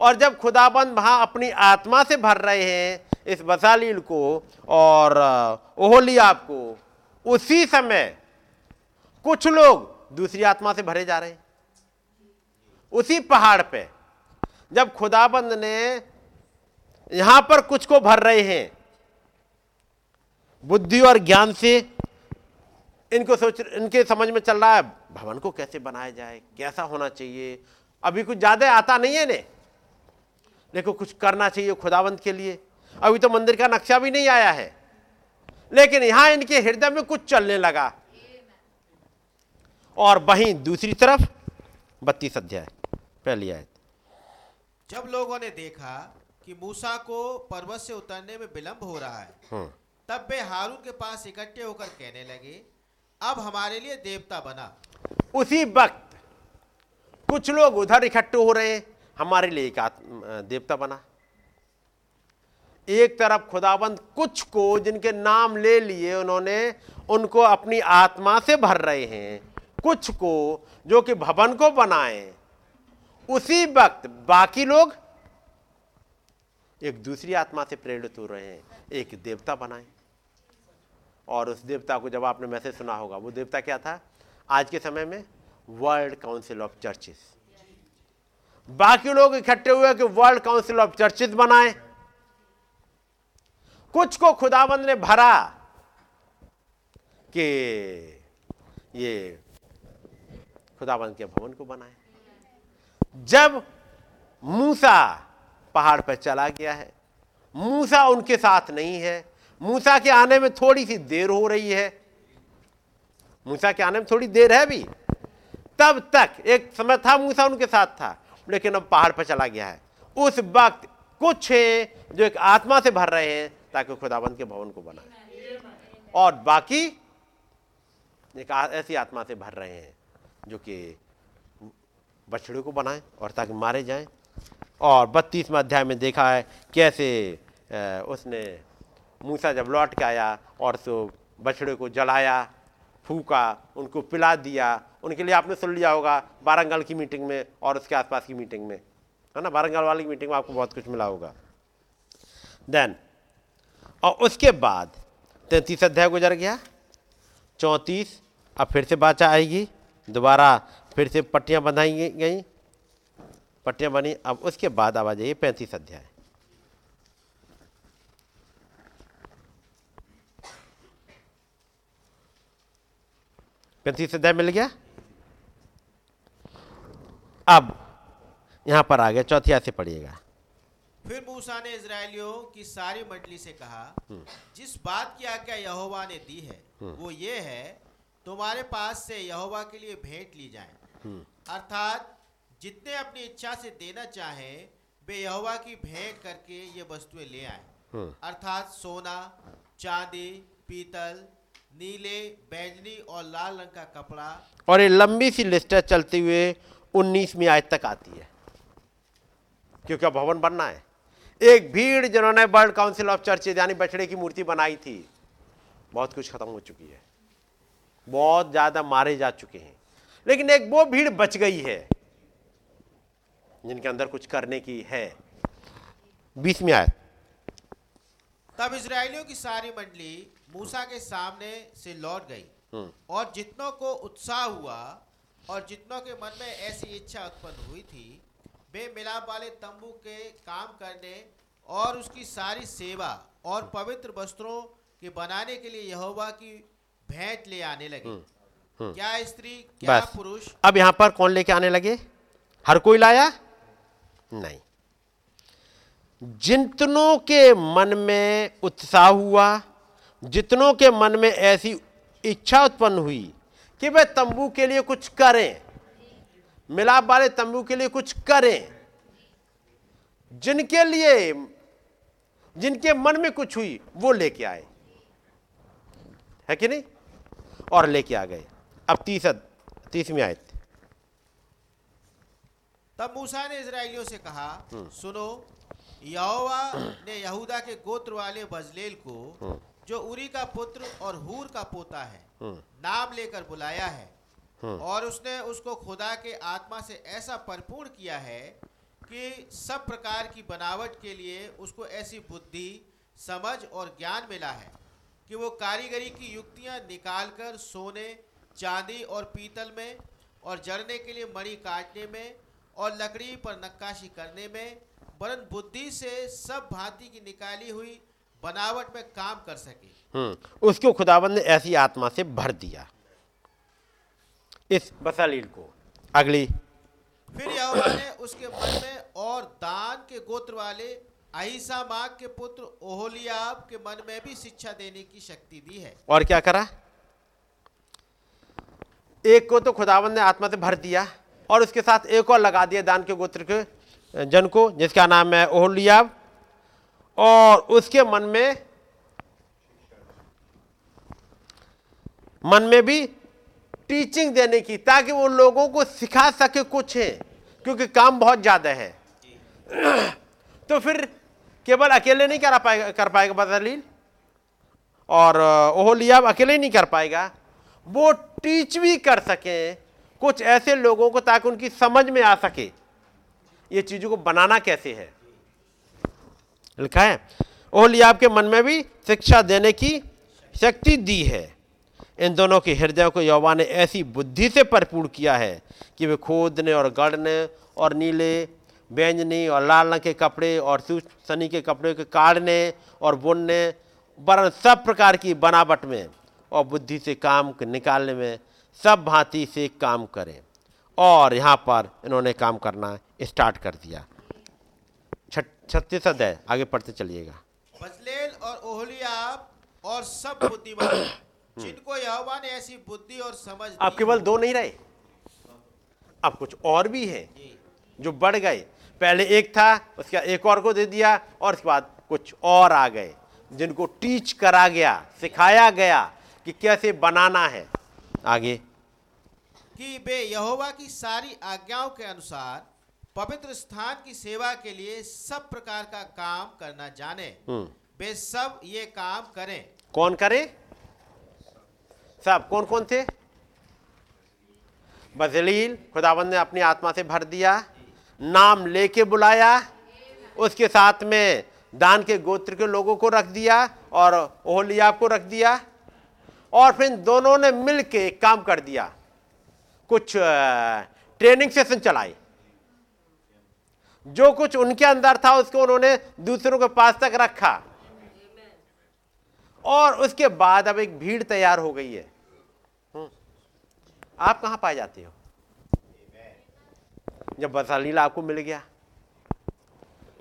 और जब खुदाबंद वहाँ अपनी आत्मा से भर रहे हैं, इस बसालील को और ओहलियाब को, उसी समय कुछ लोग दूसरी आत्मा से भरे जा रहे हैं। उसी पहाड़ पे जब खुदाबंद ने यहाँ पर कुछ को भर रहे हैं। बुद्धि और ज्ञान से इनको सोच, इनके समझ में चल रहा है, भवन को कैसे बनाया जाए, कैसा होना चाहिए? अभी कुछ ज़्यादा आता नहीं है इन्हें। देखो, कुछ करना चाहिए खुदावंत के लिए। अभी तो मंदिर का नक्शा भी नहीं आया है। लेकिन यहाँ इनके हृदय में कुछ चलने लगा। और वहीं दूसरी तरफ़ बत्तीस अध्याय, पहली आयत। जब लोगों ने देखा कि मूसा को पर्वत से उतरने में विलंब हो रहा है। हम्म, तब वे हारून के पास इकट्ठे होकर कहने लगे अब हमारे लिए देवता बना। उसी वक्त कुछ लोग उधर इकट्ठे हो रहे हमारे लिए एक देवता बना। एक तरफ़ खुदाबंद कुछ को जिनके नाम ले लिए उन्होंने उनको अपनी आत्मा से भर रहे हैं कुछ को जो कि भवन को बनाए। उसी वक्त बाकी लोग एक दूसरी आत्मा से प्रेरित हो रहे हैं, एक देवता बनाए। और उस देवता को जब आपने मैसेज सुना होगा, वो देवता क्या था? आज के समय में वर्ल्ड काउंसिल ऑफ़ चर्चेस बाकी लोग इकट्ठे हुए कि वर्ल्ड काउंसिल ऑफ़ चर्चेस बनाए। कुछ को खुदाबंद ने भरा कि ये खुदाबंद के भवन को बनाए। जब मूसा पहाड़ पर चला गया है। मूसा उनके साथ नहीं है। मूसा के आने में थोड़ी सी देर हो रही है। मूसा के आने में थोड़ी देर है भी। तब तक एक समय था मूसा उनके साथ था, लेकिन अब पहाड़ पर चला गया है। उस वक्त कुछ हैं जो एक आत्मा से भर रहे हैं ताकि खुदाबंद के भवन को बनाए। और बाकी एक ऐसी आत्मा से भर रहे हैं जो कि बछड़े को बनाए और ताकि मारे जाएँ। और बत्तीसवें अध्याय में देखा है कैसे उसने मूसा जब लौट के आया और सो बछड़े को जलाया, फूका, उनको पिला दिया, उनके लिए आपने सुन लिया होगा बारंगल की मीटिंग में और उसके आसपास की मीटिंग में। है ना? बारंगल वाली मीटिंग में आपको बहुत कुछ मिला होगा। देन और उसके बाद तैंतीस अध्याय गुजर गया, चौंतीस अब फिर से बाचा आएगी, दोबारा फिर से पट्टियाँ बंधाई गई पट्टियाँ बनी। अब उसके बाद अब आ जाइए पैंतीस अध्याय। पैंतीस अध्याय मिल गया? अब यहाँ पर आ गया चौथिया से पढ़िएगा। फिर मूसा ने इसराइलियों की सारी मंडली से कहा जिस बात की आज्ञा यहोवा ने दी है वो ये है तुम्हारे पास से यहोवा के लिए भेंट ली जाए। अर्थात जितने अपनी इच्छा से देना चाहें वे यहोवा की भेंट करके ये वस्तुएँ ले आए। अर्थात सोना चांदी पीतल नीले बैंगनी और लाल रंग का कपड़ा। और ये लंबी सी लिस्ट चलते हुए उन्नीसवीं आयत तक आती है। क्योंकि अब भवन बनना है। एक भीड़ जिन्होंने वर्ल्ड काउंसिल ऑफ़ चर्चेज यानी बछड़े की मूर्ति बनाई थी बहुत कुछ खत्म हो चुकी है। बहुत ज़्यादा मारे जा चुके हैं। लेकिन एक वो भीड़ बच गई है जिनके अंदर कुछ करने की है। बीसवीं आयत तब इज़राइलियों की सारी मंडली मूसा के सामने से लौट गई। और जितनों को उत्साह हुआ और जितनों के मन में ऐसी इच्छा उत्पन्न हुई थी वे मिलाप वाले तंबू के काम करने और उसकी सारी सेवा और पवित्र वस्त्रों के बनाने के लिए यहोवा की भेंट ले आने लगे। क्या स्त्री क्या पुरुष? अब यहाँ पर कौन लेके आने लगे? हर कोई लाया? नहीं। जितनों के मन में उत्साह हुआ, जितनों के मन में ऐसी इच्छा उत्पन्न हुई कि वे तंबू के लिए कुछ करें, मिलाप वाले तंबू के लिए कुछ करें, जिनके लिए, जिनके मन में कुछ हुई, वो लेके आए। है कि नहीं? और लेके आ गए। अब तीस तीसवीं आयत। तब मूसा ने इसराइलियों से कहा सुनो यहोवा ने यहूदा के गोत्र वाले बजलेल को जो उरी का पुत्र और हूर का पोता है नाम लेकर बुलाया है। और उसने उसको खुदा के आत्मा से ऐसा परिपूर्ण किया है कि सब प्रकार की बनावट के लिए उसको ऐसी बुद्धि समझ और ज्ञान मिला है कि वो कारीगरी की युक्तियाँ निकालकर सोने चांदी और पीतल में और जड़ने के लिए मणि काटने में और लकड़ी पर नक्काशी करने में वरन बुद्धि से सब भांति की निकाली हुई बनावट में काम कर सके। हम्म उसको खुदाबंद ने ऐसी आत्मा से भर दिया। इस बसालील को। अगली। फिर यहोवा ने उसके मन में और दान के गोत्र वाले अहिसामाक के पुत्र ओहोलियाब के मन में भी शिक्षा देने की शक्ति दी है। और क्या करा? एक को तो खुदावन ने आत्मा से भर दिया। और उसके साथ एक और लगा दिया दान के गोत्र के जन को, जिसका नाम है ओहलियाब। और उसके मन में मन में भी टीचिंग देने की, ताकि वो लोगों को सिखा सके कुछ है, क्योंकि काम बहुत ज़्यादा है। <clears throat> तो फिर केवल अकेले नहीं करा पाएगा, कर पाएगा बदलील और ओहलियाब अकेले नहीं कर पाएगा। वो टीच भी कर सके कुछ ऐसे लोगों को ताकि उनकी समझ में आ सके, ये चीज़ों को बनाना कैसे है। लिखा है ओहलियाब के मन में भी शिक्षा देने की शक्ति दी है। इन दोनों के हृदय को यौवा ने ऐसी बुद्धि से भरपूर किया है कि वे खोदने और गढ़ने और नीले, बैंजनी और लाल रंग के कपड़े और सनी के कपड़े के काटने और बुनने, वरन सब प्रकार की बनावट में और बुद्धि से काम निकालने में सब भांति से काम करें। और यहाँ पर इन्होंने काम करना स्टार्ट कर दिया। छत्तीस अध्याय आगे पढ़ते चलिएगा। बजलेल और ओहलियाब और सब बुद्धिमान <coughs> जिनको यहोवा ने ऐसी बुद्धि और समझ अब केवल दो नहीं रहे? अब कुछ और भी है जो। बढ़ गए। पहले एक था उसका एक और को दे दिया और उसके बाद कुछ और आ गए जिनको टीच करा गया सिखाया गया कि कैसे बनाना है। आगे। कि वे यहोवा की सारी आज्ञाओं के अनुसार पवित्र स्थान की सेवा के लिए सब प्रकार का काम करना जाने। हम्म। वे सब ये काम करें। कौन करे? सब कौन कौन थे? बजलील खुदाबंद ने अपनी आत्मा से भर दिया नाम लेके बुलाया उसके साथ में दान के गोत्र के लोगों को रख दिया और ओहलियाब को रख दिया। और फिर दोनों ने मिल के एक काम कर दिया। कुछ ट्रेनिंग सेशन चलाए। जो कुछ उनके अंदर था, उसको उन्होंने दूसरों के पास तक रखा। और उसके बाद अब एक भीड़ तैयार हो गई है। हम्म। आप कहाँ पाए जाते हो? जब बसालीला आपको मिल गया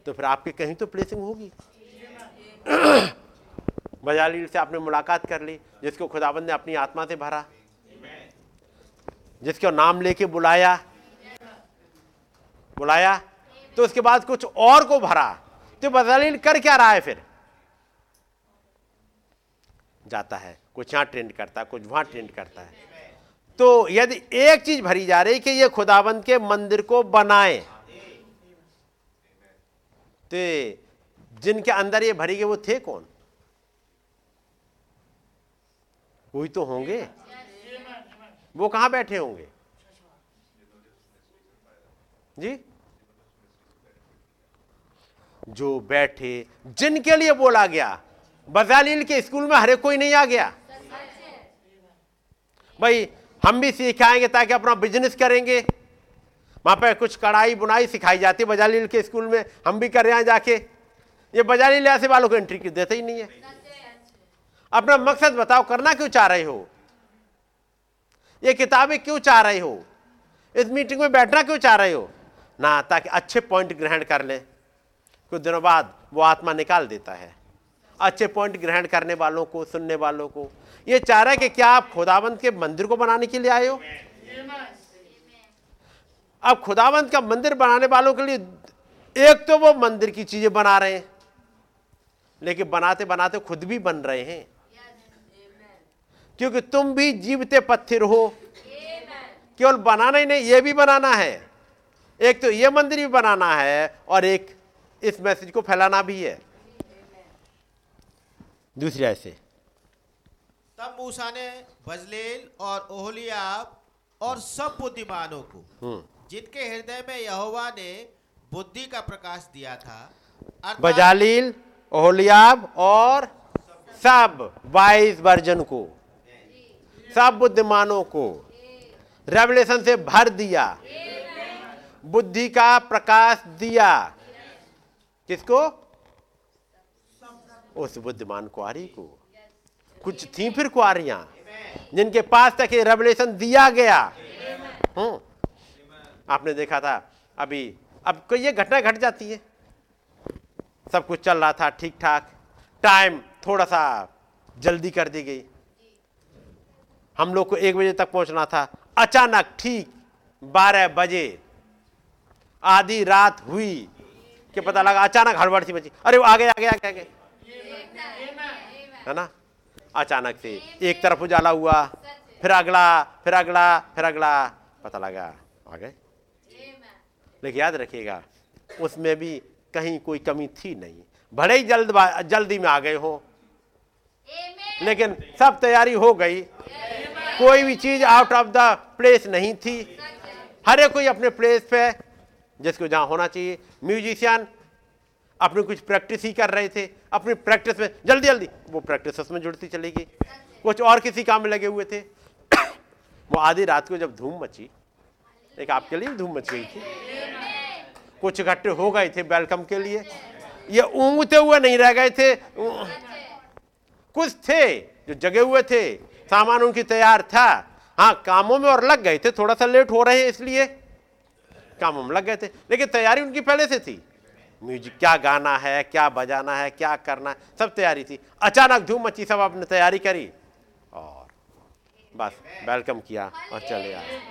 तो फिर आपकी कहीं तो प्लेसिंग होगी। बजालील से आपने मुलाकात कर ली, जिसको खुदाबंद ने अपनी आत्मा से भरा। जिसको नाम लेके बुलाया। बुलाया तो उसके बाद कुछ और को भरा। तो बजालील कर क्या रहा है फिर? जाता है, कुछ यहाँ ट्रेंड करता है, कुछ वहाँ ट्रेंड करता है। तो यदि एक चीज़ भरी जा रही कि ये खुदाबंद के मंदिर को बनाए। तो जिनके अंदर ये भरी गए वो थे कौन? कोई तो होंगे। वो कहाँ बैठे होंगे? जी? जो बैठे, जिनके लिए बोला गया बजालील के स्कूल में हरे कोई नहीं आ गया। भाई, हम भी सिखाएँगे ताकि अपना बिज़नेस करेंगे। वहाँ पर कुछ कढ़ाई बुनाई सिखाई जाती है बजालील के स्कूल में, हम भी कर रहे हैं जाके। ये बजालील ऐसे वालों को एंट्री देते ही नहीं है। अपना मकसद बताओ, करना क्यों चाह रहे हो? ये किताबें क्यों चाह रहे हो? इस मीटिंग में बैठना क्यों चाह रहे हो? ना, ताकि अच्छे पॉइंट ग्रहण कर ले। कुछ दिनों बाद वो आत्मा निकाल देता है। अच्छे पॉइंट ग्रहण करने वालों को, सुनने वालों को। ये चाह रहा है कि क्या आप खुदावंत के मंदिर को बनाने के लिए आए हो? अब खुदावंत का मंदिर बनाने वालों के लिए एक तो वो मंदिर की चीज़ें बना रहे हैं। लेकिन बनाते बनाते खुद भी बन रहे हैं। क्योंकि तुम भी जीवते पत्थर हो। केवल बनाना ही नहीं ये भी बनाना है। एक तो ये मंदिर भी बनाना है और एक इस मैसेज को फैलाना भी है। दूसरी ऐसे तब मूसा ने बजलेल और ओहलियाब और सब बुद्धिमानों को हम्म। जिनके हृदय में यहोवा ने बुद्धि का प्रकाश दिया था बजालील ओहलियाब और सब बाईस वर्जन को। सब बुद्धिमानों को। रेवलेशन से भर दिया। बुद्धि का प्रकाश दिया। किसको? उस बुद्धिमान कुआरी को। कुछ थी फिर कुआरियाँ, जिनके पास तक ये रेवलेशन दिया गया। हूँ आपने देखा था, अभी, अब कोई ये घटना घट जाती है। सब कुछ चल रहा था ठीक ठाक टाइम थोड़ा सा जल्दी कर दी गई। हम लोग को एक बजे तक पहुँचना था। अचानक ठीक बारह बजे आधी रात हुई कि पता लगा अचानक हड़बड़ सी बची अरे वो आगे आगे आगे आगे। है ना? अचानक से एक तरफ़ उजाला हुआ, फिर अगला फिर अगला फिर अगला। पता लगा आ गए लेकिन याद रखिएगा, उसमें भी कहीं कोई कमी थी नहीं। भले ही जल्द जल्दी में आ गए हो, लेकिन सब तैयारी हो गई। कोई भी चीज़ आउट ऑफ़ द प्लेस नहीं थी। हर एक कोई अपने प्लेस पे जिसको जहाँ होना चाहिए। म्यूजिशियन अपनी कुछ प्रैक्टिस ही कर रहे थे। अपनी प्रैक्टिस में, जल्दी जल्दी, वो प्रैक्टिस उसमें जुड़ती चली गई। कुछ और किसी काम में लगे हुए थे। <coughs> वो आधी रात को जब धूम मची, एक आपके लिए धूम मच गई थी। कुछ इकट्ठे हो गए थे वेलकम के लिए। ये ऊँगते हुए नहीं रह गए थे। कुछ थे जो जगे हुए थे। सामान उनकी तैयार था। हाँ कामों में और लग गए थे थोड़ा सा लेट हो रहे हैं इसलिए। कामों में लग गए थे, लेकिन तैयारी उनकी पहले से थी। म्यूज़िक, क्या गाना है, क्या बजाना है, क्या करना है, सब तैयारी थी। अचानक धूम मची सब आपने तैयारी करी और बस, वेलकम किया और चले आए।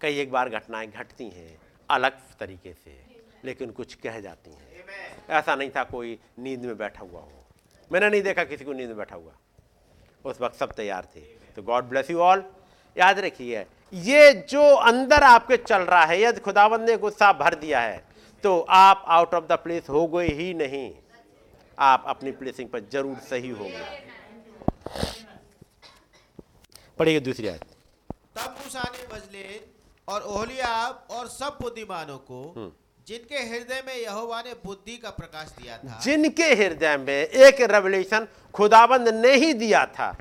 कई एक बार घटनाएँ घटती हैं, अलग तरीके से, लेकिन कुछ कह जाती हैं। ऐसा नहीं था कोई नींद में बैठा हुआ हो। मैंने नहीं देखा किसी को नींद में बैठा हुआ। उस वक्त सब तैयार थे। तो गॉड ब्लेस यू ऑल याद रखिए ये जो अंदर आपके चल रहा है यदि खुदाबंद ने गुस्सा भर दिया है तो आप आउट ऑफ़ द प्लेस हो गए ही नहीं। आप अपनी प्लेसिंग पर ज़रूर सही हो गए। पढ़िए दूसरी आयत। तब मूसा ने बजले और ओहलियाब और सब बुद्धिमानों को जिनके हृदय में यहोवा ने बुद्धि का प्रकाश दिया था। जिनके हृदय में एक रेवलेशन खुदाबंद ने ही दिया था।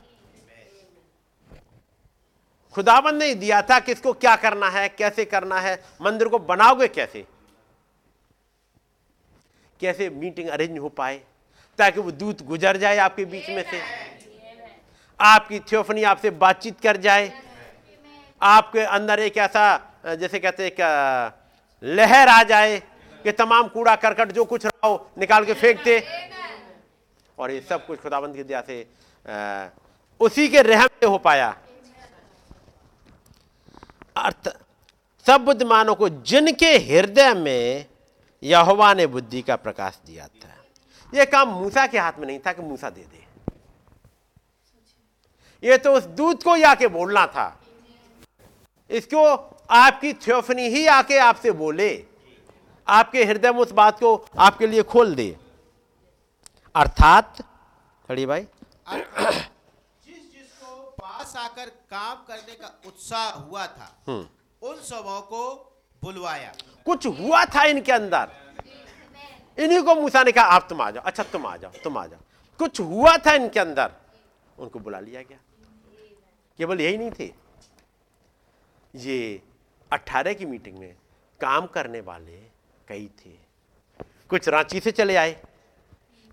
खुदाबंद ने ही दिया था किसको क्या करना है, कैसे करना है, मंदिर को बनाओगे कैसे? कैसे मीटिंग अरेंज हो पाए, ताकि वो दूत गुजर जाए आपके बीच में से? आपकी थियोफनी आपसे बातचीत कर जाए। आपके अंदर एक ऐसा, जैसे कहते हैं लहर आ जाए कि तमाम कूड़ा करकट जो कुछ रहा हो निकाल के फेंक दे। और ये सब कुछ खुदाबंद की दया से आ, उसी के रहम से हो पाया। अर्थ सब बुद्धिमानों को जिनके हृदय में यहोवा ने बुद्धि का प्रकाश दिया था। यह काम मूसा के हाथ में नहीं था कि मूसा दे दे। ये तो उस दूत को ही आके बोलना था। इसको आपकी थियोफनी ही आके आपसे बोले। आपके हृदय में उस बात को आपके लिए खोल दे। अर्थात खड़ी भाई। जिस जिसको पास आकर काम करने का उत्साह हुआ था उन सबों को बुलवाया। कुछ हुआ था इनके अंदर? इन्हीं को मूसा ने कहा आप तुम आ जाओ। अच्छा तुम आ जाओ तुम आ जाओ। कुछ हुआ था इनके अंदर? उनको बुला लिया गया। केवल यही नहीं थे। ये अट्ठारह की मीटिंग में काम करने वाले कई थे। कुछ रांची से चले आए।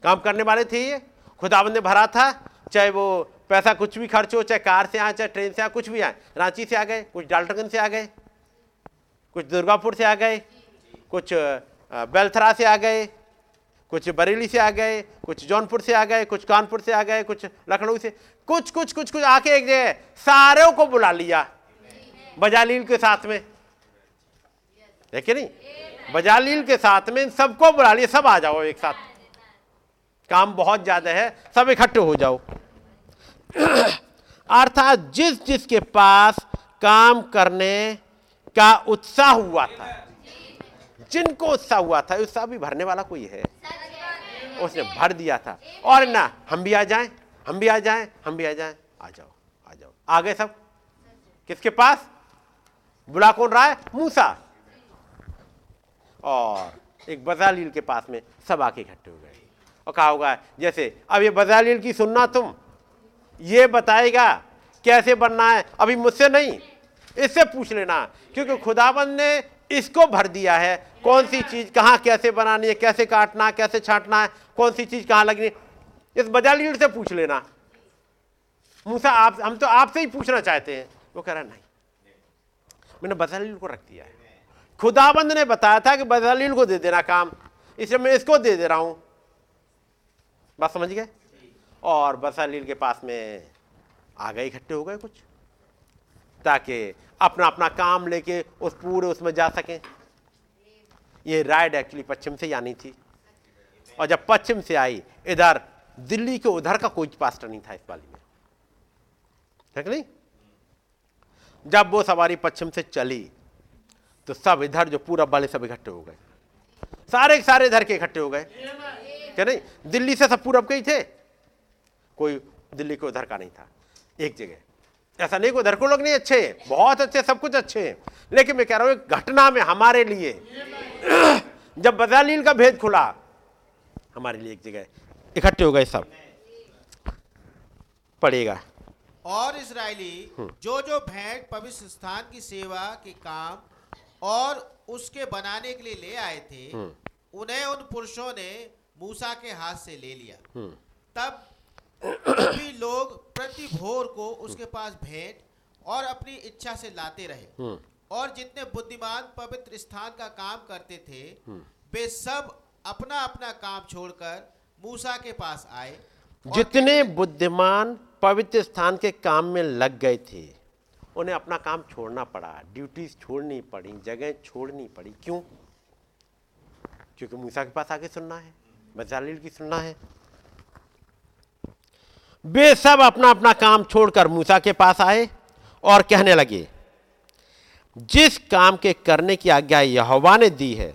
काम करने वाले थे ये। खुदाबंद ने भरा था, चाहे वो पैसा कुछ भी खर्च हो, चाहे कार से आए, चाहे ट्रेन से आए, कुछ भी आए। रांची से आ गए, कुछ डाल्टनगंज से आ गए, कुछ दुर्गापुर से आ गए, कुछ बेलथरा से आ गए, कुछ बरेली से आ गए, कुछ जौनपुर से आ गए, कुछ कानपुर से आ गए, कुछ लखनऊ से। कुछ कुछ कुछ कुछ आके एक जगह सारों को बुला लिया। बजालील के साथ में। देखे नहीं? बजालील के साथ में सबको बुला लिया सब आ जाओ एक साथ। काम बहुत ज़्यादा है, सब इकट्ठे हो जाओ। <coughs> अर्थात जिस जिसके पास काम करने का उत्साह हुआ था, जिनको उत्साह हुआ था, उत्साह भी भरने वाला कोई है? उसने भर दिया था। और ना, हम भी आ जाएँ, हम भी आ जाएँ, हम भी आ जाएँ। आ जाओ आ जाओ। आ गए सब? किसके पास? बुला कौन रहा है? मूसा। और एक बजालील के पास में सब आके इकट्ठे हो गए। और कहा होगा, जैसे, अब ये बजालील की सुनना तुम। ये बताएगा, कैसे बनना है? अभी मुझसे नहीं, इससे पूछ लेना। क्योंकि खुदाबंद ने इसको भर दिया है। कौन सी चीज़ कहाँ कैसे बनानी है? कैसे काटना है? कैसे छाटना है? कौन सी चीज़ कहाँ लगनी है? इस बजालील से पूछ लेना। मूसा, आप, हम तो आपसे ही पूछना चाहते हैं। वो कह रहा नहीं मैंने बसालील को रख दिया है। खुदाबंद ने बताया था कि बसालील को दे देना काम। इसलिए मैं इसको दे दे रहा हूँ। बात समझ गए? और बसालील के पास में आ गए, इकट्ठे हो गए कुछ, ताकि अपना अपना काम लेके उस पूरे उसमें जा सकें। ये राइड एक्चुअली पश्चिम से आनी थी। और जब पश्चिम से आई, इधर दिल्ली के उधर का कोई पास्टर नहीं था इस वाली में। है कि नहीं? जब वो सवारी पश्चिम से चली तो सब इधर जो पूरब वाले सब इकट्ठे हो गए। सारे सारे इधर के इकट्ठे हो गए। क्या नहीं? दिल्ली से सब पूरब के ही थे। कोई दिल्ली के उधर का नहीं था। एक जगह। ऐसा नहीं कि उधर को लोग नहीं अच्छे बहुत अच्छे, सब कुछ अच्छे हैं। लेकिन मैं कह रहा हूँ घटना में हमारे लिए <clears throat> जब बदालील का भेद खुला, हमारे लिए एक जगह इकट्ठे हो गए सब। पड़ेगा। और इसराइली जो जो भेंट पवित्र स्थान की सेवा के काम और उसके बनाने के लिए ले आए थे उन्हें उन पुरुषों ने मूसा के हाथ से ले लिया। तब सभी लोग प्रति भोर को उसके पास भेंट और अपनी इच्छा से लाते रहे। और जितने बुद्धिमान पवित्र स्थान का काम करते थे वे सब अपना अपना काम छोड़कर मूसा के पास आए। जितने बुद्धिमान पवित्र स्थान के काम में लग गए थे, उन्हें अपना काम छोड़ना पड़ा। ड्यूटीज़ छोड़नी पड़ी, जगह छोड़नी पड़ी। क्यों? क्योंकि मूसा के पास आगे सुनना है बजालील की सुनना है। वे सब अपना अपना काम छोड़कर मूसा के पास आए और कहने लगे, जिस काम के करने की आज्ञा यहोवा ने दी है,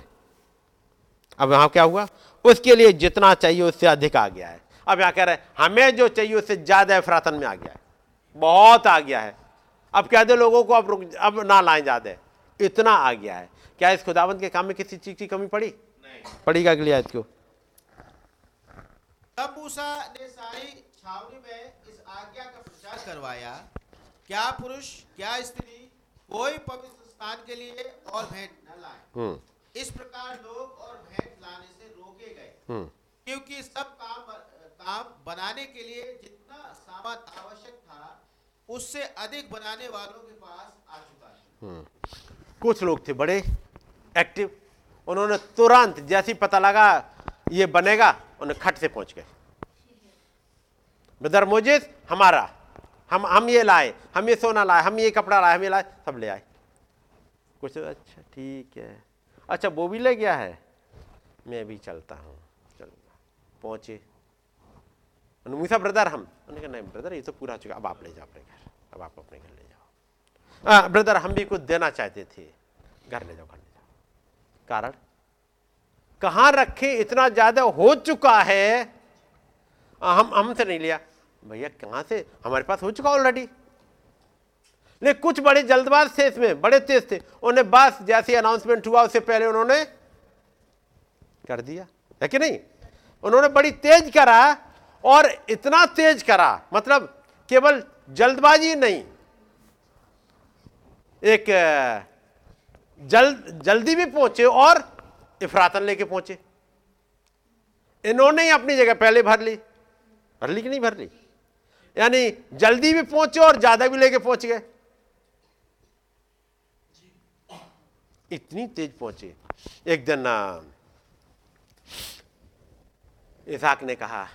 अब यहाँ क्या हुआ? उसके लिए जितना चाहिए उससे अधिक आ गया है। अब यहाँ कह रहे हैं हमें जो चाहिए उससे ज़्यादा अफरातन में आ गया है। बहुत आ गया है। अब कह दे लोगों को अब रुक अब ना लाएँ ज़्यादा। इतना आ गया है। क्या इस खुदावंत के काम में किसी चीज़ की कमी पड़ी? पड़ी का अगली आयत को? तब मूसा ने सारी छावनी में इस आज्ञा का प्रचार करवाया क्या पुरुष क्या स्त्री कोई पवित्र स्थान के लिए और भेंट न लाए। हम्म। इस प्रकार लोग और भेंट लाने से रोके गए। हम्म। क्योंकि सब काम काम बनाने के लिए जितना सामान आवश्यक था, उससे अधिक बनाने वालों के पास आ चुका है। कुछ लोग थे बड़े एक्टिव उन्होंने तुरंत जैसे ही पता लगा ये बनेगा, उन्हें खट से पहुँच गए। ब्रदर मोजिस हमारा। हम हम ये लाए, हम ये सोना लाए, हम ये कपड़ा लाए, हम ये लाए, सब ले आए। कुछ अच्छा ठीक है। अच्छा वो भी ले गया है? मैं भी चलता हूँ। चल, पहुँचे। मूसा ब्रदर हम उन्होंने कहा नहीं ब्रदर ये तो पूरा हो चुका अब आप ले जाओ अपने घर। अब आप अपने घर ले जाओ। ब्रदर हम भी कुछ देना चाहते थे। घर ले जाओ घर ले जाओ। कारण? कहाँ रखे इतना ज़्यादा हो चुका है? आ, हम हमसे नहीं लिया। भैया कहाँ से? हमारे पास हो चुका ऑलरेडी लेकिन कुछ बड़े जल्दबाज थे इसमें बड़े तेज थे। उन्हें बस जैसे अनाउंसमेंट हुआ उससे पहले उन्होंने कर दिया। है कि नहीं? उन्होंने बड़ी तेज करा। और इतना तेज करा मतलब केवल जल्दबाजी नहीं, एक जल्द जल्दी भी पहुँचे और इफरातन लेके पहुँचे। इन्होंने ही अपनी जगह पहले भर ली भर ली कि नहीं भर ली? यानी जल्दी भी पहुँचे और ज़्यादा भी लेके पहुँच गए। इतनी तेज पहुँचे। एक दिन इसहाक ने कहा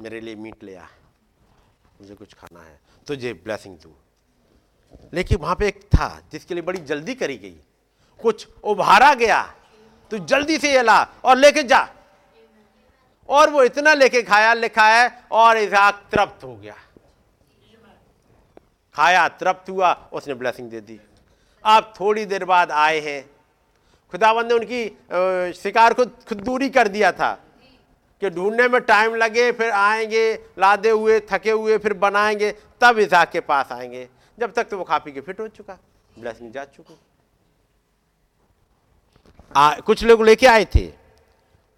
मेरे लिए मीट ले आ। मुझे कुछ खाना है। तुझे ब्लेसिंग दूँ। लेकिन वहाँ पे एक था, जिसके लिए बड़ी जल्दी करी गई। कुछ उभारा गया। तो जल्दी से ये ला और लेके जा। और वो इतना लेके खाया लिखा है और इसहाक तृप्त हो गया। खाया, तृप्त हुआ, उसने ब्लेसिंग दे दी। आप थोड़ी देर बाद आए हैं। खुदावंद ने उनकी शिकार को खुद दूरी कर दिया था। कि ढूँढने में टाइम लगे फिर आएँगे लादे हुए थके हुए फिर बनाएँगे तब इसहाक के पास आएँगे। जब तक तो वो खा पी के फिट हो चुका ब्लेसिंग जा चुकी। आ, कुछ लोग लेके आए थे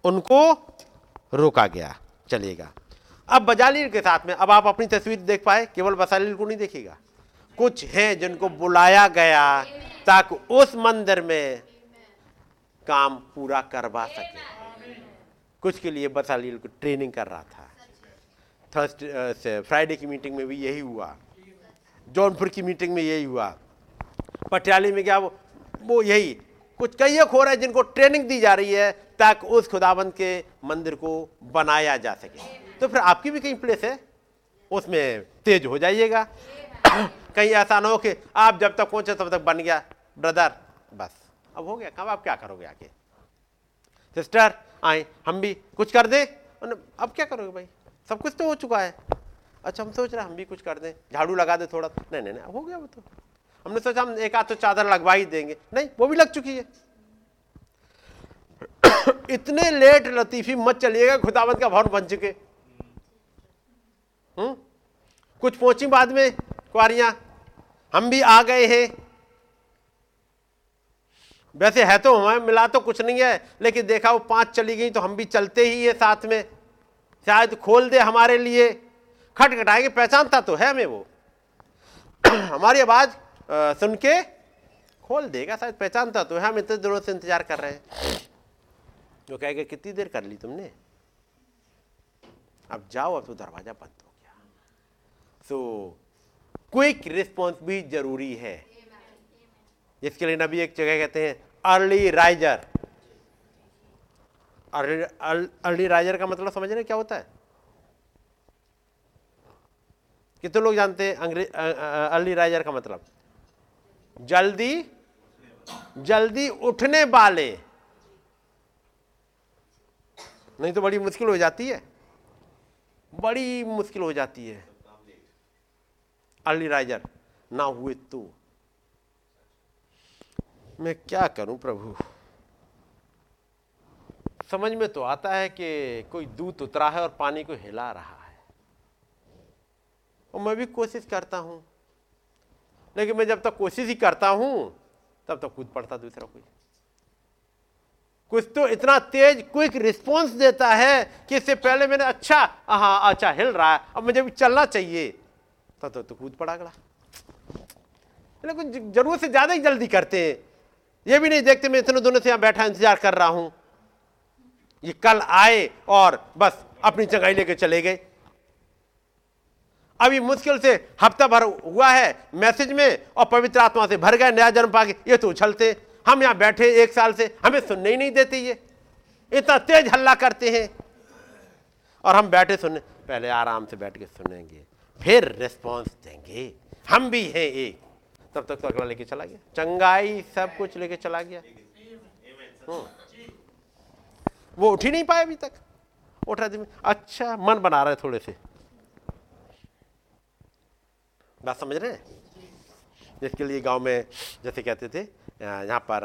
उनको रोका गया चलेगा। अब बजालील के साथ में अब आप अपनी तस्वीर देख पाए केवल बसालील को नहीं देखेगा। कुछ हैं जिनको बुलाया गया ताकि उस मंदिर में काम पूरा करवा सके। कुछ के लिए बसालील को ट्रेनिंग कर रहा था। थर्सडे फ्राइडे की मीटिंग में भी यही हुआ। जौनपुर की मीटिंग में यही हुआ। पटियाली में क्या वो वो यही, कुछ कई हो रहा है जिनको ट्रेनिंग दी जा रही है ताकि उस खुदाबंद के मंदिर को बनाया जा सके। तो फिर आपकी भी कहीं प्लेस है? उसमें तेज हो जाइएगा। कहीं ऐसा ना हो कि आप जब तक पहुँचे तब तक बन गया। ब्रदर बस। अब हो गया, कब आप क्या करोगे आके सिस्टर आए, हम भी कुछ कर दें। अब क्या करोगे भाई? सब कुछ तो हो चुका है। अच्छा हम सोच रहे हम भी कुछ कर दें। झाड़ू लगा दे थोड़ा। नहीं नहीं नहीं, हो गया वो तो। हमने सोचा हम एक आध तो चादर लगवा ही देंगे। नहीं, वो भी लग चुकी है। <coughs> इतने लेट लतीफी मत चलिएगा, खुदावत का भवन बन चुके। हम्म? कुछ पहुँची बाद में, कुआरियाँ? हम भी आ गए हैं। वैसे है तो हमें मिला तो कुछ नहीं है, लेकिन देखा वो पाँच चली गई तो हम भी चलते ही है साथ में। शायद खोल दे हमारे लिए। खटखटाएँगे, पहचानता तो है हमें वो। <clears throat> हमारी आवाज़ सुन के खोल देगा शायद, पहचानता तो है। हम इतने दिनों से इंतज़ार कर रहे हैं। वो कहेगा कितनी देर कर ली तुमने? अब जाओ, अब तो दरवाज़ा बंद हो गया। सो क्विक रिस्पॉन्स भी ज़रूरी है। जिसके लिए नबी एक जगह कहते हैं, अर्ली राइजर. अर्ली राइजर का मतलब समझ रहे क्या होता है? कितने लोग जानते हैं अंग्रेज़ अर्ली राइजर का मतलब? जल्दी जल्दी उठने वाले। नहीं तो बड़ी मुश्किल हो जाती है। बड़ी मुश्किल हो जाती है। अर्ली राइजर, ना हुए तो। मैं क्या करूँ प्रभु? समझ में तो आता है कि कोई दूत उतरा है और पानी को हिला रहा है। और मैं भी कोशिश करता हूँ। लेकिन मैं जब तक कोशिश ही करता हूँ तब तक कूद पड़ता दूसरा कोई। कुछ तो इतना तेज क्विक रिस्पॉन्स देता है कि इससे पहले मैंने अच्छा हाँ अच्छा हिल रहा है अब मुझे भी चलना चाहिए। तब तो, तो कूद पड़ा गड़ा लेकिन ज़रूरत से ज़्यादा ही जल्दी करते हैं। ये भी नहीं देखते मैं इतने दोनों से यहाँ बैठा इंतज़ार कर रहा हूँ। ये कल आए और बस अपनी जगह लेके चले गए। अभी मुश्किल से हफ़्ता भर हुआ है मैसेज में और पवित्र आत्मा से भर गए नया जन्म पाके ये तो उछलते। हम यहाँ बैठे एक साल से, हमें सुनने ही नहीं देते ये। इतना तेज हल्ला करते हैं। और हम बैठे सुनने, पहले आराम से बैठ के सुनेंगे, फिर रिस्पॉन्स देंगे। हम भी हैं एक। तब तक तो अगला लेके चला गया। चंगाई सब कुछ लेके चला गया। हम्म। वो उठ ही नहीं पाए अभी तक। उठ थे। अच्छा मन बना रहे थोड़े से। बात समझ रहे हैं? जिसके लिए गाँव में, जैसे कहते थे यहाँ पर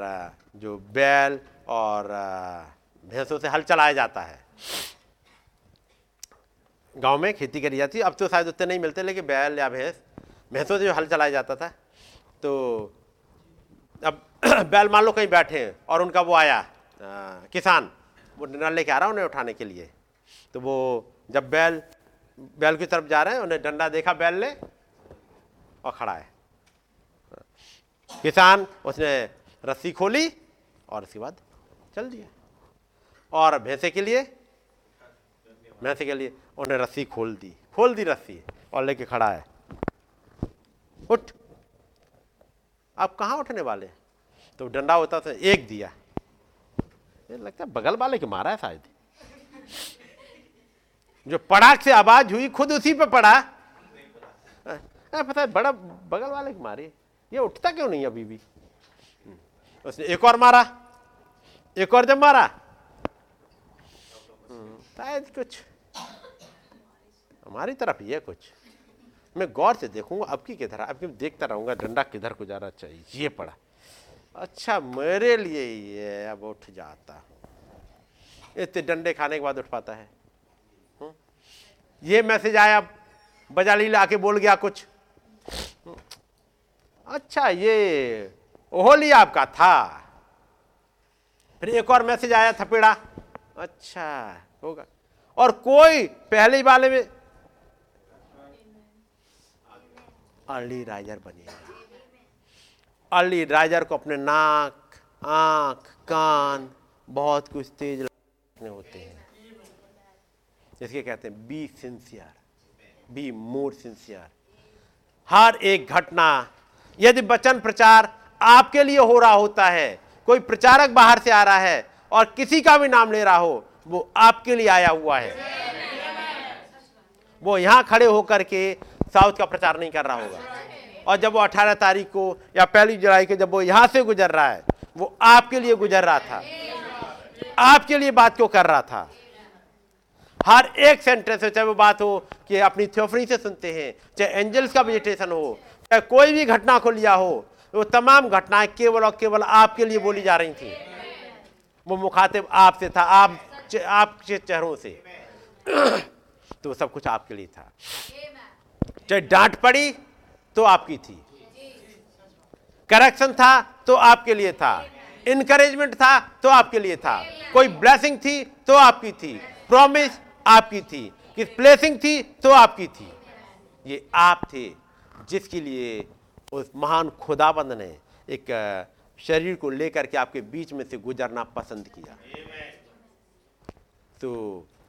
जो बैल और भैंसों से हल चलाया जाता है। गाँव में खेती करी जाती अब तो शायद उतने नहीं मिलते, लेकिन बैल या भैंस, भैंसों से जो हल चलाया जाता था तो अब <clears throat> बैल मान लो कहीं बैठे हैं और उनका वो आया अ, किसान वो डंडा लेके आ रहा है उन्हें उठाने के लिए। तो वो जब बैल बैल की तरफ़ जा रहे हैं उन्हें डंडा देखा बैल ने और खड़ा है। किसान उसने रस्सी खोली और उसके बाद चल दिया। और भैंसे के लिए भैंसे के लिए उन्हें रस्सी खोल दी खोल दी रस्सी और लेके खड़ा है। उठ। आप कहाँ उठने वाले तो डंडा होता था एक दिया। ये लगता है बगल वाले के मारा है शायद। जो पड़ाक से आवाज़ हुई खुद उसी पे पड़ा। अरे पता है बड़ा बगल वाले की मारे। ये उठता क्यों नहीं अभी भी? उसने एक और मारा। एक और जब मारा। हम्म, शायद कुछ। हमारी तरफ़ है कुछ। मैं गौर से देखूँगा, अब की किधर अब की देखता रहूँगा, डंडा किधर को जाना चाहिए, ये पड़ा। अच्छा मेरे लिए ये अब उठ जाता इतने डंडे खाने के बाद उठ पाता है। हम्म? ये मैसेज आया, बजाली लाके बोल गया कुछ। अच्छा ये ओहोली आपका था। फिर एक और मैसेज आया थपेड़ा अच्छा होगा। और कोई पहले वाले में अर्ली राइजर बनेगा। अर्ली राइजर को अपने नाक, आँख, कान बहुत कुछ तेज रखने होते हैं। इसके कहते हैं, be sincere, be more sincere. हर एक घटना, यदि वचन प्रचार आपके लिए हो रहा होता है, कोई प्रचारक बाहर से आ रहा है और किसी का भी नाम ले रहा हो, वो आपके लिए आया हुआ है। वो यहाँ खड़े होकर के साउथ का प्रचार नहीं कर रहा होगा। और जब वो 18 तारीख को या पहली जुलाई को जब वो यहाँ से गुजर रहा है, वो आपके लिए गुजर रहा था। आपके लिए बात क्यों कर रहा था? हर एक सेंटेंस में चाहे वो बात हो कि अपनी थियोफनी से सुनते हैं, चाहे एंजल्स का विजिटेशन हो, चाहे कोई भी घटना को लिया हो, वो तमाम घटनाएँ केवल और केवल आपके लिए बोली जा रही थी। वो मुखातिब आपसे था, आप आपके चेहरों से। <clears throat> तो सब कुछ आपके लिए था। चाहे डांट पड़ी तो आपकी थी। करेक्शन था तो आपके लिए था। इनकरेजमेंट था तो आपके लिए था। कोई ब्लेसिंग थी तो आपकी थी। प्रॉमिस आपकी थी। किस प्लेसिंग थी तो आपकी थी। ये आप थे जिसके लिए उस महान खुदाबंद ने एक शरीर को लेकर के आपके बीच में से गुजरना पसंद किया। तो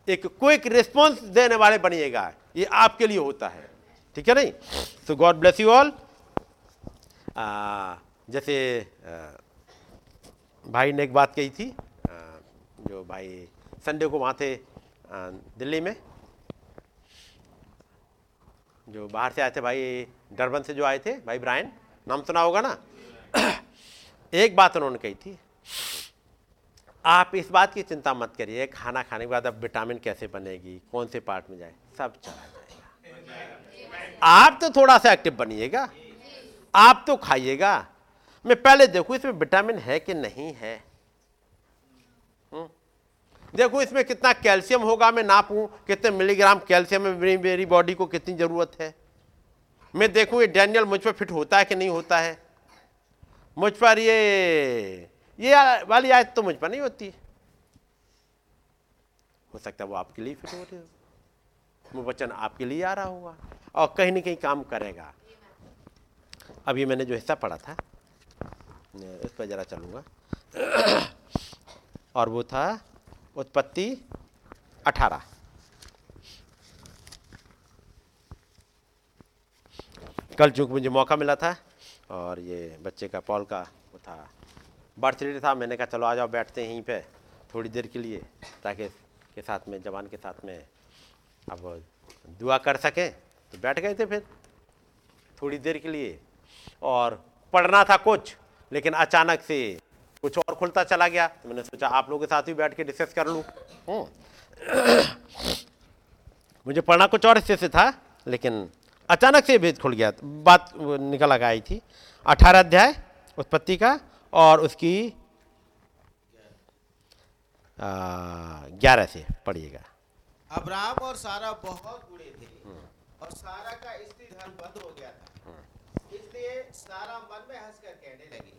एक क्विक रिस्पॉन्स देने वाले बनिएगा। ये आपके लिए होता है। ठीक है नहीं? तो गॉड ब्लेस यू ऑल जैसे आ, भाई ने एक बात कही थी आ, जो भाई संडे को वहाँ थे आ, दिल्ली में। जो बाहर से आए थे भाई डरबन से जो आए थे भाई ब्रायन नाम सुना होगा ना? <coughs> एक बात उन्होंने कही थी आप इस बात की चिंता मत करिए खाना खाने के बाद अब विटामिन कैसे बनेगी कौन से पार्ट में जाए सब चला जाएगा। आप तो थोड़ा सा एक्टिव बनिएगा। आप तो खाइएगा। मैं पहले देखूँ, इसमें विटामिन है कि नहीं है? हम्म? देखो, इसमें कितना कैल्शियम होगा मैं नापूं, कितने मिलीग्राम कैल्शियम है मेरी मेरी बॉडी को कितनी ज़रूरत है? मैं देखूँ, ये डैनियल मुझ पर फिट होता है कि नहीं होता है? मुझ पर ये ये वाली आयत तो मुझ पर नहीं होती। हो सकता है वो आपके लिए फिट हो रही हो। वो वचन आपके लिए आ रहा होगा। और कहीं ना कहीं काम करेगा। अभी मैंने जो हिस्सा पढ़ा था, इस पर जरा चलूँगा। और वो था उत्पत्ति अठारह। कल चूँकि मुझे मौका मिला था, और ये बच्चे का, पॉल का, वो था। बर्थडे था, मैंने कहा, चलो आ जाओ, बैठते हैं यहीं पे, थोड़ी देर के लिए, ताकि के साथ में, जवान के साथ में, अब दुआ कर सकें। तो बैठ गए थे फिर थोड़ी देर के लिए। और पढ़ना था कुछ लेकिन अचानक से कुछ और खुलता चला गया। तो मैंने सोचा आप लोगों के साथ भी बैठ के डिस्कस कर लूँ। हम्म। मुझे पढ़ना कुछ और हिस्से से था लेकिन अचानक से भेद खुल गया। बात निकल लगा आई थी। अठारह अध्याय उत्पत्ति का और उसकी ग्यारह से पढ़िएगा। अब्राहम और सारा बहुत बूढ़े थे। और सारा का स्त्री धन बंद हो गया था। इसलिए सारा मन में हंसकर कहने लगी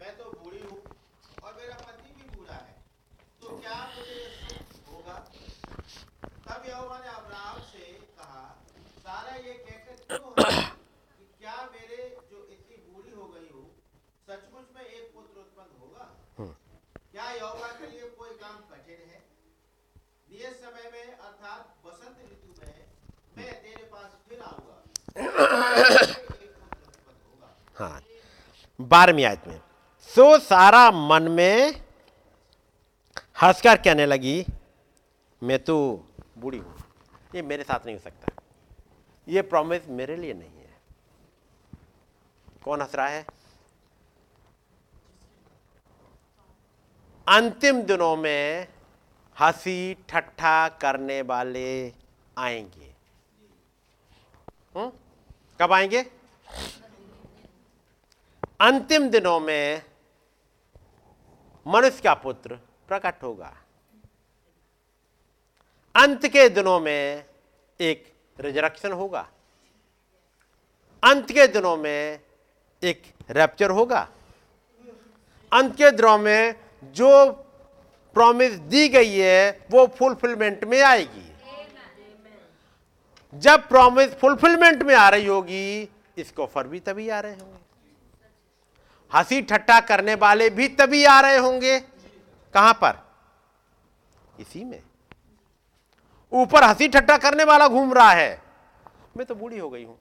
मैं तो बूढ़ी हूँ और मेरा पति भी बूढ़ा है। तो क्या मुझे सुख होगा? तब यहोवा ने अब्राहम से कहा सारा ये कहकर क्यों हँसी कि क्या मेरे जो इतनी बूढ़ी हो गई हूँ सचमुच में एक पुत्र उत्पन्न होगा? क्या यहोवा के लिए कोई काम कठिन है? नियत समय में अर्थात बसंत ऋतु हाँ। बारहवीं आयत में। सो सारा मन में हंसकर कहने लगी, मैं तो बूढ़ी हूँ। ये मेरे साथ नहीं हो सकता। ये प्रॉमिस मेरे लिए नहीं है। कौन हंस रहा है? अंतिम दिनों में हँसी ठट्ठा करने वाले आएँगे। हम्म? कब आएँगे? अंतिम दिनों में मनुष्य का पुत्र प्रकट होगा। अंत के दिनों में एक रिजरक्शन होगा। अंत के दिनों में एक रैप्चर होगा। अंत के दिनों में जो प्रॉमिस दी गई है, वो फुलफिलमेंट में आएगी। जब प्रॉमिस फुलफिलमेंट में आ रही होगी, इसके ऑफ़र भी तभी आ रहे होंगे। हँसी ठट्टा करने वाले भी तभी आ रहे होंगे। कहाँ पर? इसी में। ऊपर हँसी ठट्टा करने वाला घूम रहा है। मैं तो बूढ़ी हो गई हूँ।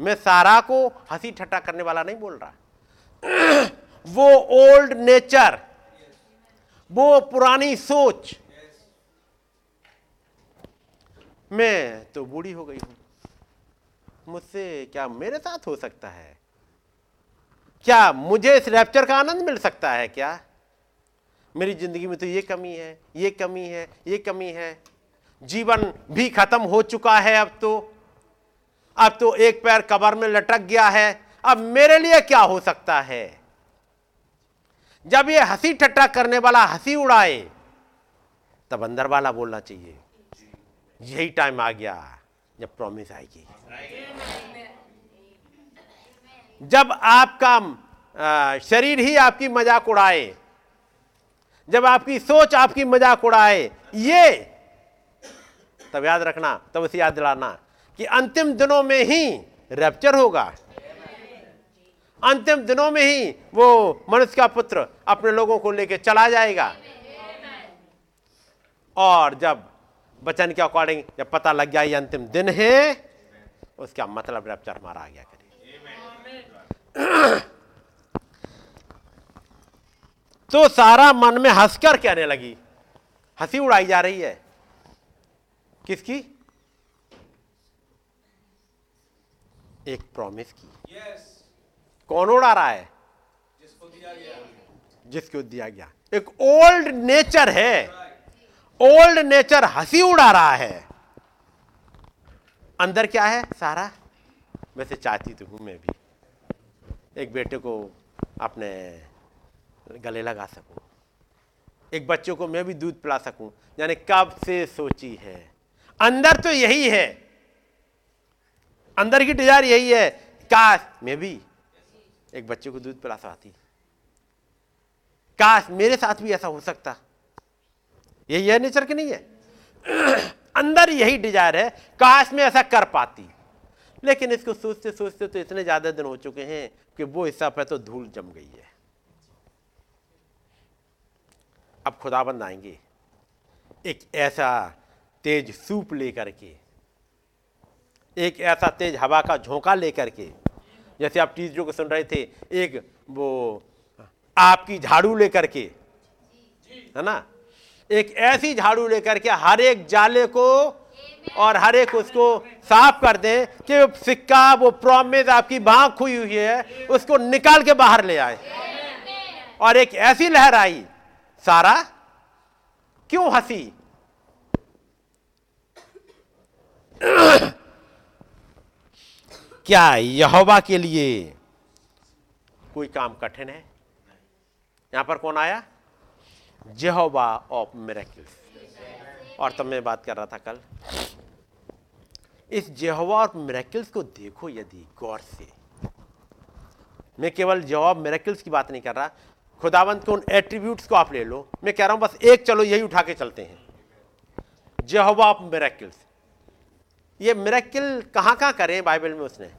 मैं सारा को हँसी ठट्टा करने वाला नहीं बोल रहा। <clears throat> वो ओल्ड नेचर वो पुरानी सोच मैं तो बूढ़ी हो गई हूँ। मुझसे क्या मेरे साथ हो सकता है? क्या मुझे इस रैप्चर का आनंद मिल सकता है क्या? मेरी ज़िंदगी में तो ये कमी है, ये कमी है, ये कमी है। जीवन भी खत्म हो चुका है अब तो। अब तो एक पैर कबर में लटक गया है। अब मेरे लिए क्या हो सकता है? जब ये हँसी ठट्टा करने वाला हँसी उड़ाए, तब अंदर वाला बोलना चाहिए। यही टाइम आ गया जब प्रॉमिस आएगी। जब आपका शरीर ही आपकी मज़ाक उड़ाए, जब आपकी सोच आपकी मज़ाक उड़ाए, ये तब याद रखना, तब उसे याद दिलाना कि अंतिम दिनों में ही रैप्चर होगा। अंतिम दिनों में ही वो मनुष्य का पुत्र अपने लोगों को लेकर चला जाएगा। और जब वचन के अकॉर्डिंग जब पता लग गया ये अंतिम दिन है उसका मतलब रैप्चर हमारा आ गया करिए <clears throat> तो सारा मन में हंसकर कहने लगी हँसी उड़ाई जा रही है। किसकी? एक प्रॉमिस की। Yes. कौन उड़ा रहा है? जिसको दिया गया। जिसको दिया गया। एक ओल्ड नेचर है। ओल्ड नेचर हँसी उड़ा रहा है। अंदर क्या है, सारा? वैसे चाहती तो हूँ मैं भी। एक बेटे को अपने गले लगा सकूँ। एक बच्चे को मैं भी दूध पिला सकूँ। यानी कब से सोची है। अंदर तो यही है। अंदर की डिज़ायर यही है। काश मैं भी एक बच्चे को दूध पिला सकती। काश मेरे साथ भी ऐसा हो सकता। यही है नेचर की नहीं है। <clears throat> अंदर यही डिज़ायर है, काश में ऐसा कर पाती। लेकिन इसको सोचते सोचते तो इतने ज़्यादा दिन हो चुके हैं कि वो हिस्सा पे तो धूल जम गई है। अब खुदाबंद आएँगे, एक ऐसा तेज सूप लेकर के, एक ऐसा तेज हवा का झोंका लेकर के, जैसे आप टीचरों को सुन रहे थे, एक वो आपकी झाड़ू लेकर के, है ना? एक ऐसी झाड़ू लेकर के हर एक जाले को और हर एक उसको साफ़ कर दें कि वो सिक्का, वो प्रॉमिस आपकी बांख खुई हुई है, उसको निकाल के बाहर ले आए। और एक ऐसी लहर आई, सारा, क्यों हँसी? <coughs> क्या यहोवा के लिए कोई काम कठिन है? यहाँ पर कौन आया? जेहोवा ऑफ़ मेरेकिल्स और तब मैं बात कर रहा था कल। इस जेहोवा ऑफ़ मेरेकिल्स को देखो यदि गौर से। मैं केवल जवाब मेरेकिल्स की बात नहीं कर रहा। खुदावंत के उन एट्रीब्यूट्स को आप ले लो। मैं कह रहा हूँ, बस एक चलो, यही उठा के चलते हैं। जेहोवा ऑफ़ मेरेकिल्स ये मेरेकिल कहाँ कहाँ करे बाइबल में उसने?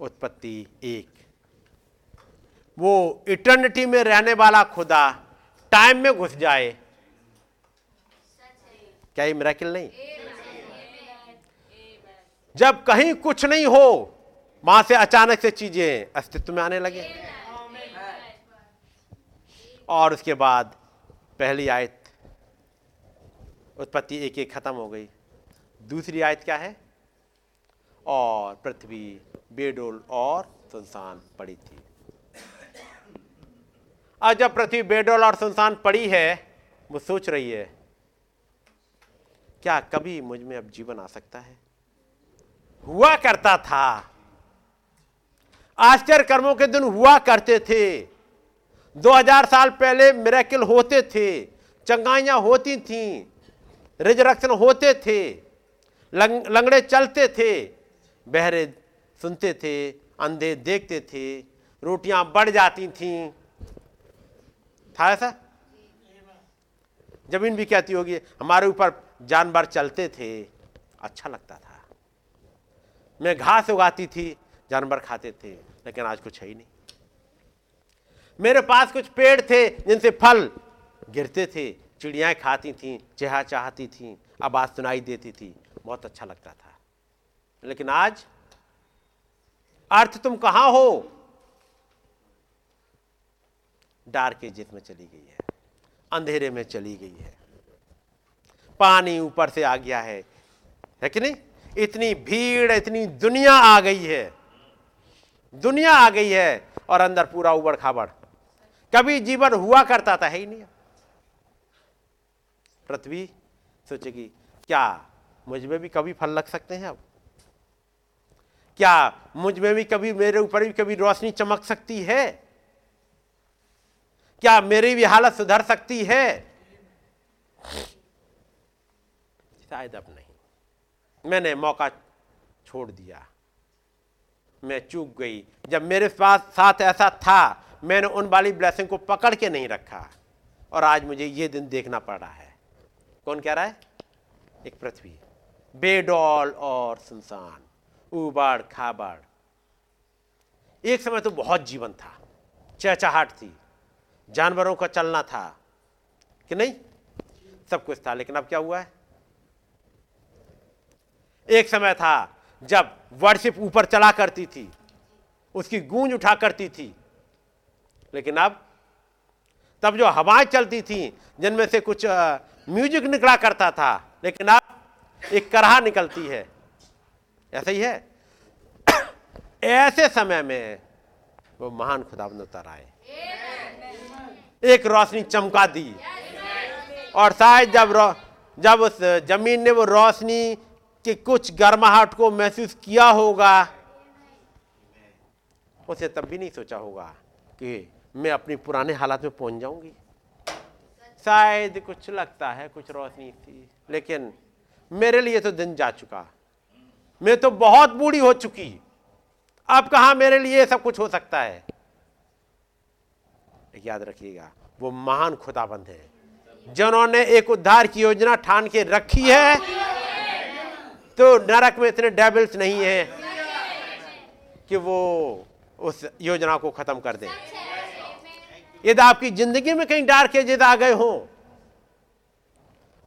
उत्पत्ति एक। वो इटर्निटी में रहने वाला खुदा टाइम में घुस जाए। क्या ये मेरेकिल नहीं? जब कहीं कुछ नहीं हो, वहाँ से अचानक से चीज़ें अस्तित्व में आने लगे। और उसके बाद पहली आयत, उत्पत्ति एक एक खत्म हो गई। दूसरी आयत क्या है? और पृथ्वी बेडोल और सुनसान पड़ी थी। आज जब पृथ्वी बेडोल और सुनसान पड़ी है वो सोच रही है क्या कभी मुझमें अब जीवन आ सकता है? हुआ करता था। आश्चर्य कर्मों के दिन हुआ करते थे। 2000 साल पहले मेरेकिल होते थे चंगाइयाँ होती थीं रिजरक्शन होते थे लंग, लंगड़े चलते थे बहरे सुनते थे, अंधे देखते थे, रोटियाँ बढ़ जाती थीं। था ऐसा? ज़मीन भी कहती होगी, हमारे ऊपर जानवर चलते थे अच्छा लगता था। मैं घास उगाती थी, जानवर खाते थे, लेकिन आज कुछ है ही नहीं। मेरे पास कुछ पेड़ थे, जिनसे फल गिरते थे, चिड़ियाएँ खाती थीं चेहा चाहती थीं, आवाज़ सुनाई देती थी, बहुत अच्छा लगता था। लेकिन आज अर्थ तुम कहाँ हो? डार्क एजेस में चली गई है, अंधेरे में चली गई है। पानी ऊपर से आ गया है है कि नहीं? इतनी भीड़, इतनी दुनिया आ गई है। दुनिया आ गई है और अंदर पूरा उबड़ खाबड़। कभी जीवन हुआ करता था है नहीं। पृथ्वी सोचेगी, क्या मुझमें भी कभी फल लग सकते हैं अब? क्या मुझमें भी कभी, मेरे ऊपर भी कभी रोशनी चमक सकती है? क्या मेरी भी हालत सुधर सकती है? शायद अब नहीं। मैंने मौका छोड़ दिया। मैं चूक गई। जब मेरे पास साथ ऐसा था, मैंने उन वाली ब्लेसिंग को पकड़ के नहीं रखा। और आज मुझे ये दिन देखना पड़ रहा है। कौन कह रहा है? एक पृथ्वी। बेडौल और सुनसान। उबाड़, खाबाड़। एक समय तो बहुत जीवन था, चहचहाट थी, जानवरों का चलना था, कि नहीं? सब कुछ था, लेकिन अब क्या हुआ है? एक समय था, जब वर्शिप ऊपर चला करती थी, उसकी गूंज उठा करती थी, लेकिन अब, तब जो हवाएँ चलती थी, जिनमें से कुछ म्यूज़िक निकला करता था, लेकिन अब एक करहा निकलती है। ऐसा ही है। <coughs> ऐसे समय में वो महान खुदाबंद उतर आए। एक रोशनी चमका दी। और शायद जब जब उस ज़मीन ने वो रोशनी के कुछ गर्माहट को महसूस किया होगा, उसे तब भी नहीं सोचा होगा कि मैं अपनी पुराने हालात में पहुँच जाऊँगी। शायद कुछ लगता है, कुछ रोशनी थी, लेकिन मेरे लिए तो दिन जा चुका। मैं तो बहुत बूढ़ी हो चुकी। अब कहा मेरे लिए सब कुछ हो सकता है? याद रखिएगा, वो महान खुदाबंद है, जिन्होंने एक उद्धार की योजना ठान के रखी है। तो नरक में इतने डेबल्स नहीं है कि वो उस योजना को खत्म कर दें। यदि आपकी ज़िंदगी में कहीं डार्क एजेस आ गए हों,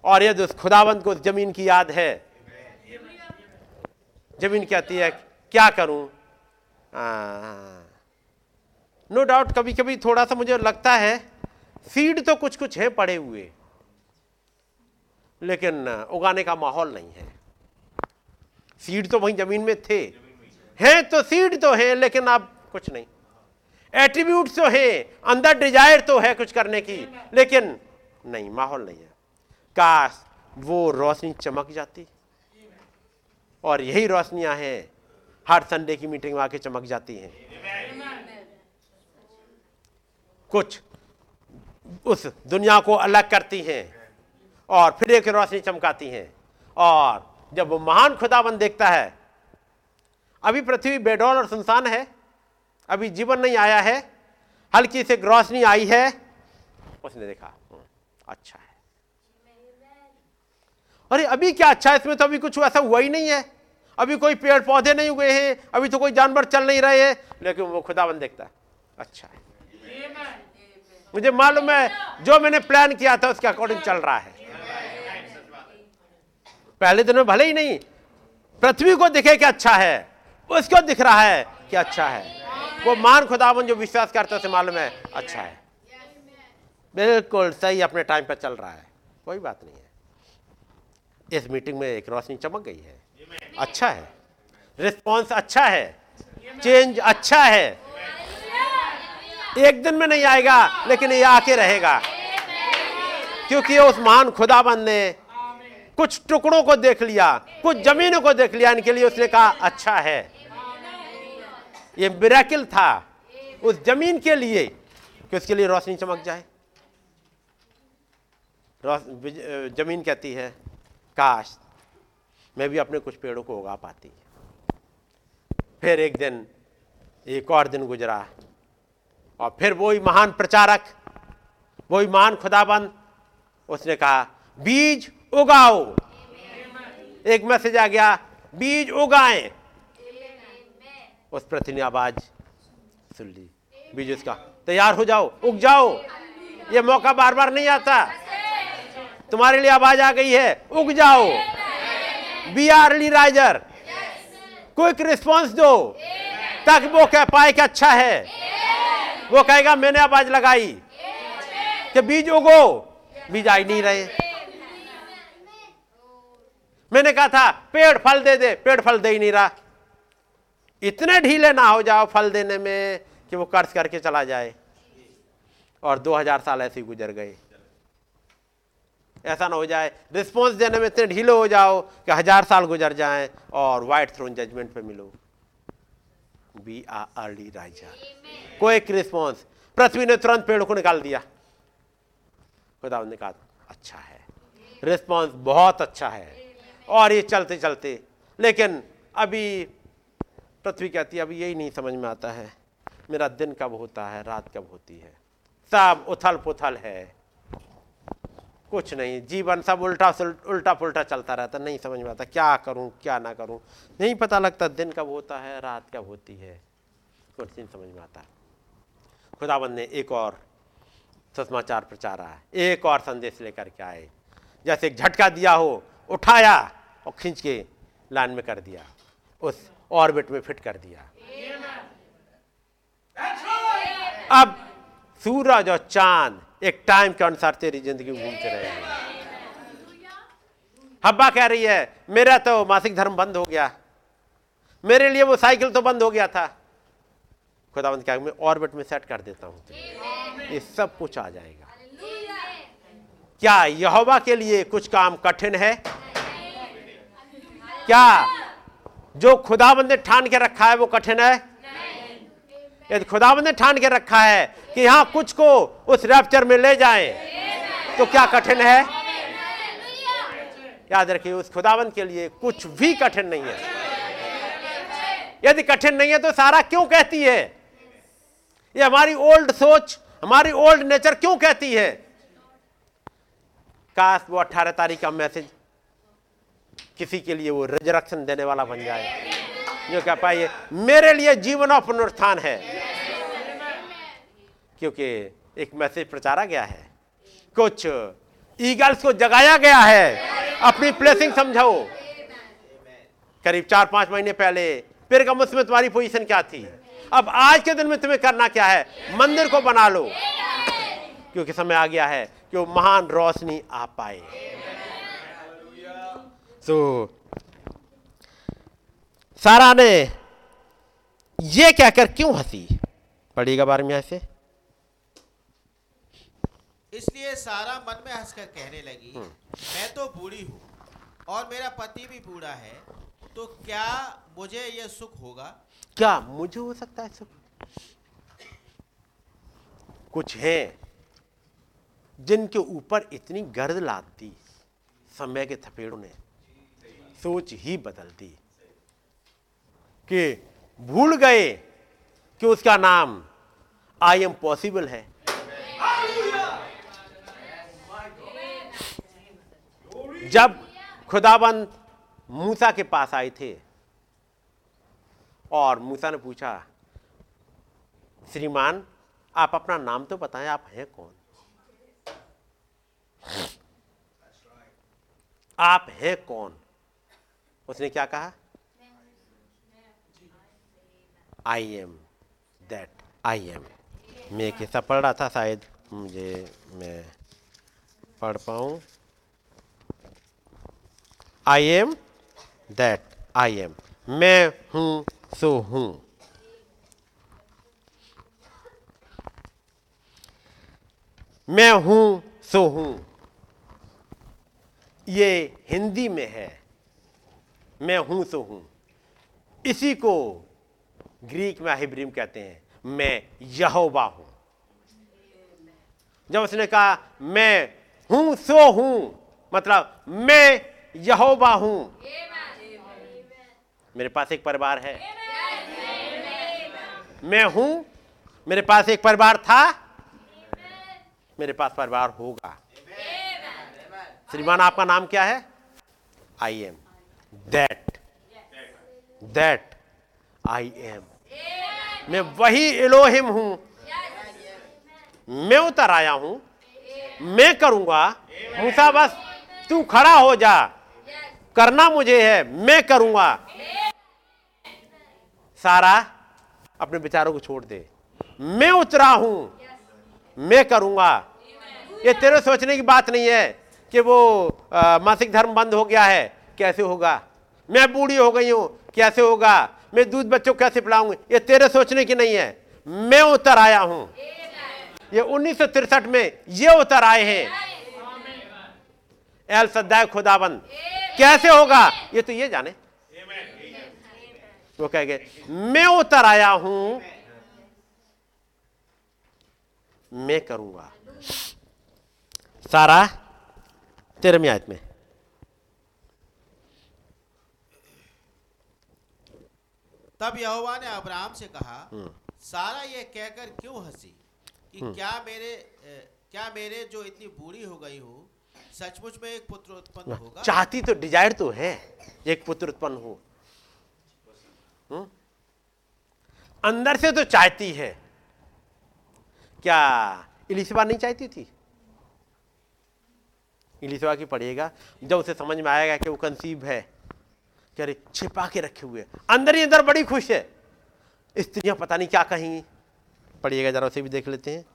और यदि उस खुदावंत को उस ज़मीन की याद है ज़मीन कहती है, क्या करूँ? नो डाउट कभी कभी थोड़ा सा मुझे लगता है सीड तो कुछ कुछ है पड़े हुए, लेकिन उगाने का माहौल नहीं है। सीड तो वहीं ज़मीन में थे। हैं तो सीड तो है, लेकिन अब कुछ नहीं। एट्रीब्यूट तो है, अंदर डिज़ायर तो है कुछ करने की, लेकिन नहीं, माहौल नहीं है। काश वो रोशनी चमक जाती। और यही रोशनियाँ हैं। हर संडे की मीटिंग में आके चमक जाती हैं। कुछ उस दुनिया को अलग करती हैं और फिर एक रोशनी चमकाती हैं। और जब वो महान खुदाबंद देखता है अभी पृथ्वी बेडौल और सुनसान है अभी जीवन नहीं आया है हल्की से रोशनी आई है उसने देखा हम्म, अच्छा है। अरे अभी क्या अच्छा है? इसमें तो अभी कुछ ऐसा हुआ ही नहीं है। अभी कोई पेड़ पौधे नहीं हुए हैं, अभी तो कोई जानवर चल नहीं रहे हैं। लेकिन वो खुदाबंद देखता है। अच्छा है। मुझे मालूम है, जो मैंने प्लान किया था, उसके अकॉर्डिंग चल रहा है। पहले दिन में भले ही नहीं, पृथ्वी को दिखे कि अच्छा है, उसको दिख रहा है कि अच्छा है। वो मान खुदावन जो विश्वास करते उसे मालूम है अच्छा है। बिल्कुल सही, अपने टाइम पर चल रहा है। कोई बात नहीं है। इस मीटिंग में एक रोशनी चमक गई है। अच्छा है। रिस्पॉन्स अच्छा है। चेंज अच्छा है। एक दिन में नहीं आएगा, लेकिन ये आके रहेगा। क्योंकि उस महान खुदाबंद ने कुछ टुकड़ों को देख लिया, कुछ जमीनों को देख लिया, इनके लिए उसने कहा अच्छा है। ये मिराकिल था उस ज़मीन के लिए कि उसके लिए रोशनी चमक जाए। ज़मीन कहती है, काश मैं भी अपने कुछ पेड़ों को उगा पाती। फिर एक दिन, एक और दिन गुजरा, और फिर वही महान प्रचारक, वही महान खुदाबंद, उसने कहा, बीज उगाओ। एक मैसेज आ गया, बीज उगाएँ। उस प्रति ने आवाज़ सुन ली। बीज उसका, तैयार हो जाओ, उग जाओ। ये मौका बार बार नहीं आता। तुम्हारे लिए आवाज़ आ गई है, उग जाओ। Be are riser quick response दो। तक वो कह पाए कि अच्छा है। वो कहेगा, मैंने आवाज़ लगाई। कि बीज उगो। बीज आई नहीं रहे। मैंने कहा था, पेड़ फल दे दे। पेड़ फल दे ही नहीं रहा। इतने ढीले ना हो जाओ फल देने में कि वो कर्ज करके चला जाए। और 2000 साल ऐसे ही गुजर गए। ऐसा ना हो जाए। रिस्पॉन्स देने में इतने ढीले हो जाओ कि हज़ार साल गुजर जाएँ और व्हाइट थ्रोन जजमेंट पे मिलो। बी आर अर्ली राजा कोई रिस्पॉन्स पृथ्वी ने तुरंत पेड़ को निकाल दिया। खुदा ने कहा अच्छा है। रिस्पॉन्स बहुत अच्छा है। और ये चलते चलते लेकिन अभी पृथ्वी कहती है, अभी यही नहीं समझ में आता है। मेरा दिन कब होता है? रात कब होती है? सब उथल पुथल है। कुछ नहीं जीवन सब उल्टा उल्टा पुल्टा चलता रहता नहीं समझ में आता क्या करूँ क्या ना करूँ। नहीं पता लगता दिन कब होता है रात कब होती है कुछ नहीं समझ में आता। खुदाबंद ने एक और सुषमाचार प्रचारा एक और संदेश लेकर के आए। जैसे एक झटका दिया हो उठाया और खींच के लाइन में कर दिया उस ऑर्बिट में फिट कर दिया। अब सूरज और चाँद एक टाइम के अनुसार तेरी ज़िंदगी में घूमते रहेंगे हब्बा कह रही है मेरा तो मासिक धर्म बंद हो गया। मेरे लिए वो साइकिल तो बंद हो गया था। खुदाबंद क्या मैं ऑर्बिट में सेट कर देता हूँ ये सब कुछ आ जाएगा। क्या यहोवा के लिए कुछ काम कठिन है? क्या जो खुदाबंद ने ठान के रखा है वो कठिन है? यदि खुदाबंद ने ठान के रखा है कि यहाँ कुछ को उस रैप्चर में ले जाए तो क्या कठिन है? याद रखिए, उस खुदावन के लिए कुछ भी कठिन नहीं है। यदि कठिन नहीं है तो सारा क्यों कहती है? ये हमारी ओल्ड सोच, हमारी ओल्ड नेचर क्यों कहती है? काश वो अट्ठारह तारीख का मैसेज किसी के लिए वो रिजरक्शन देने वाला बन जाए। जो कह पाइए, मेरे लिए जीवन और पुनरुत्थान है। क्योंकि एक मैसेज प्रचारा गया है। कुछ ईगल्स को जगाया गया है। अपनी प्लेसिंग समझाओ। करीब चार पाँच महीने पहले पिरगमुस में तुम्हारी पोजीशन क्या थी? अब आज के दिन में तुम्हें करना क्या है? मंदिर को बना लो। क्योंकि समय आ गया है कि वो महान रोशनी आ पाए। तो सारा ने ये कहकर क्यों हँसी? पढ़िएगा बारे में ऐसे इसलिए सारा मन में हंसकर कहने लगी मैं तो बूढ़ी हूँ और मेरा पति भी बूढ़ा है तो क्या मुझे यह सुख होगा? क्या मुझे हो सकता है सुख? कुछ है जिनके ऊपर इतनी गर्द लाती समय के थपेड़ों ने सोच ही बदल दी कि भूल गए कि उसका नाम आई एम पॉसिबल है। जब खुदाबंद मूसा के पास आए थे और मूसा ने पूछा, श्रीमान, आप अपना नाम तो बताएँ, आप हैं कौन? आप हैं कौन? उसने क्या कहा? I am that I am मैं कैसा पढ़ रहा था शायद, मुझे, मैं पढ़ पाऊँ। I am that I am मैं हूँ, सो हूँ। मैं हूँ, सो हूँ। ये हिंदी में है। मैं हूँ, सो हूँ। इसी को ग्रीक में हिब्रीम कहते हैं, मैं यहोवा हूँ। जब उसने कहा, मैं हूँ, सो हूँ मतलब मैं यहोवा हूँ। मेरे पास एक परिवार है। मैं हूँ, मेरे पास एक परिवार था। मेरे पास परिवार होगा। श्रीमान, आपका नाम क्या है? I am that that I am मैं वही एलोहिम हूँ। मैं उतर आया हूँ। मैं करूँगा। मूसा, बस तू खड़ा हो जा। करना मुझे है। मैं करूँगा। सारा, अपने विचारों को छोड़ दे। मैं उतरा हूँ। मैं करूँगा। ये तेरे सोचने की बात नहीं है कि वो मासिक धर्म बंद हो गया है। कैसे होगा? मैं बूढ़ी हो गई हूँ। कैसे होगा? मैं दूध बच्चों को कैसे पिलाऊँगी? ये तेरे सोचने की नहीं है। मैं उतर आया हूँ। ये उन्नीस में ये उतर आए हैं। एल सद्दाय खुदाबंद। कैसे होगा? ये तो ये जाने। वो कह गए मैं उतर आया हूँ। मैं करूँगा। सारा तेरहवीं आयत में। तब यहोवा ने अब्राहम से कहा सारा ये कहकर क्यों हँसी कि क्या मेरे क्या मेरे जो इतनी बूढ़ी हो गई हूँ सचमुच में एक पुत्र उत्पन्न होगा? चाहती तो डिज़ायर तो है एक पुत्र उत्पन्न हो? अंदर से तो चाहती है। क्या इलिसबा नहीं चाहती थी? इलिसबा की पढ़िएगा जब उसे समझ में आएगा कि वो कंसीव है। कि अरे छिपा के रखे हुए अंदर ही अंदर बड़ी खुश है। स्त्रियाँ पता नहीं क्या कहेंगी। पढ़िएगा, जरा उसे भी देख लेते हैं।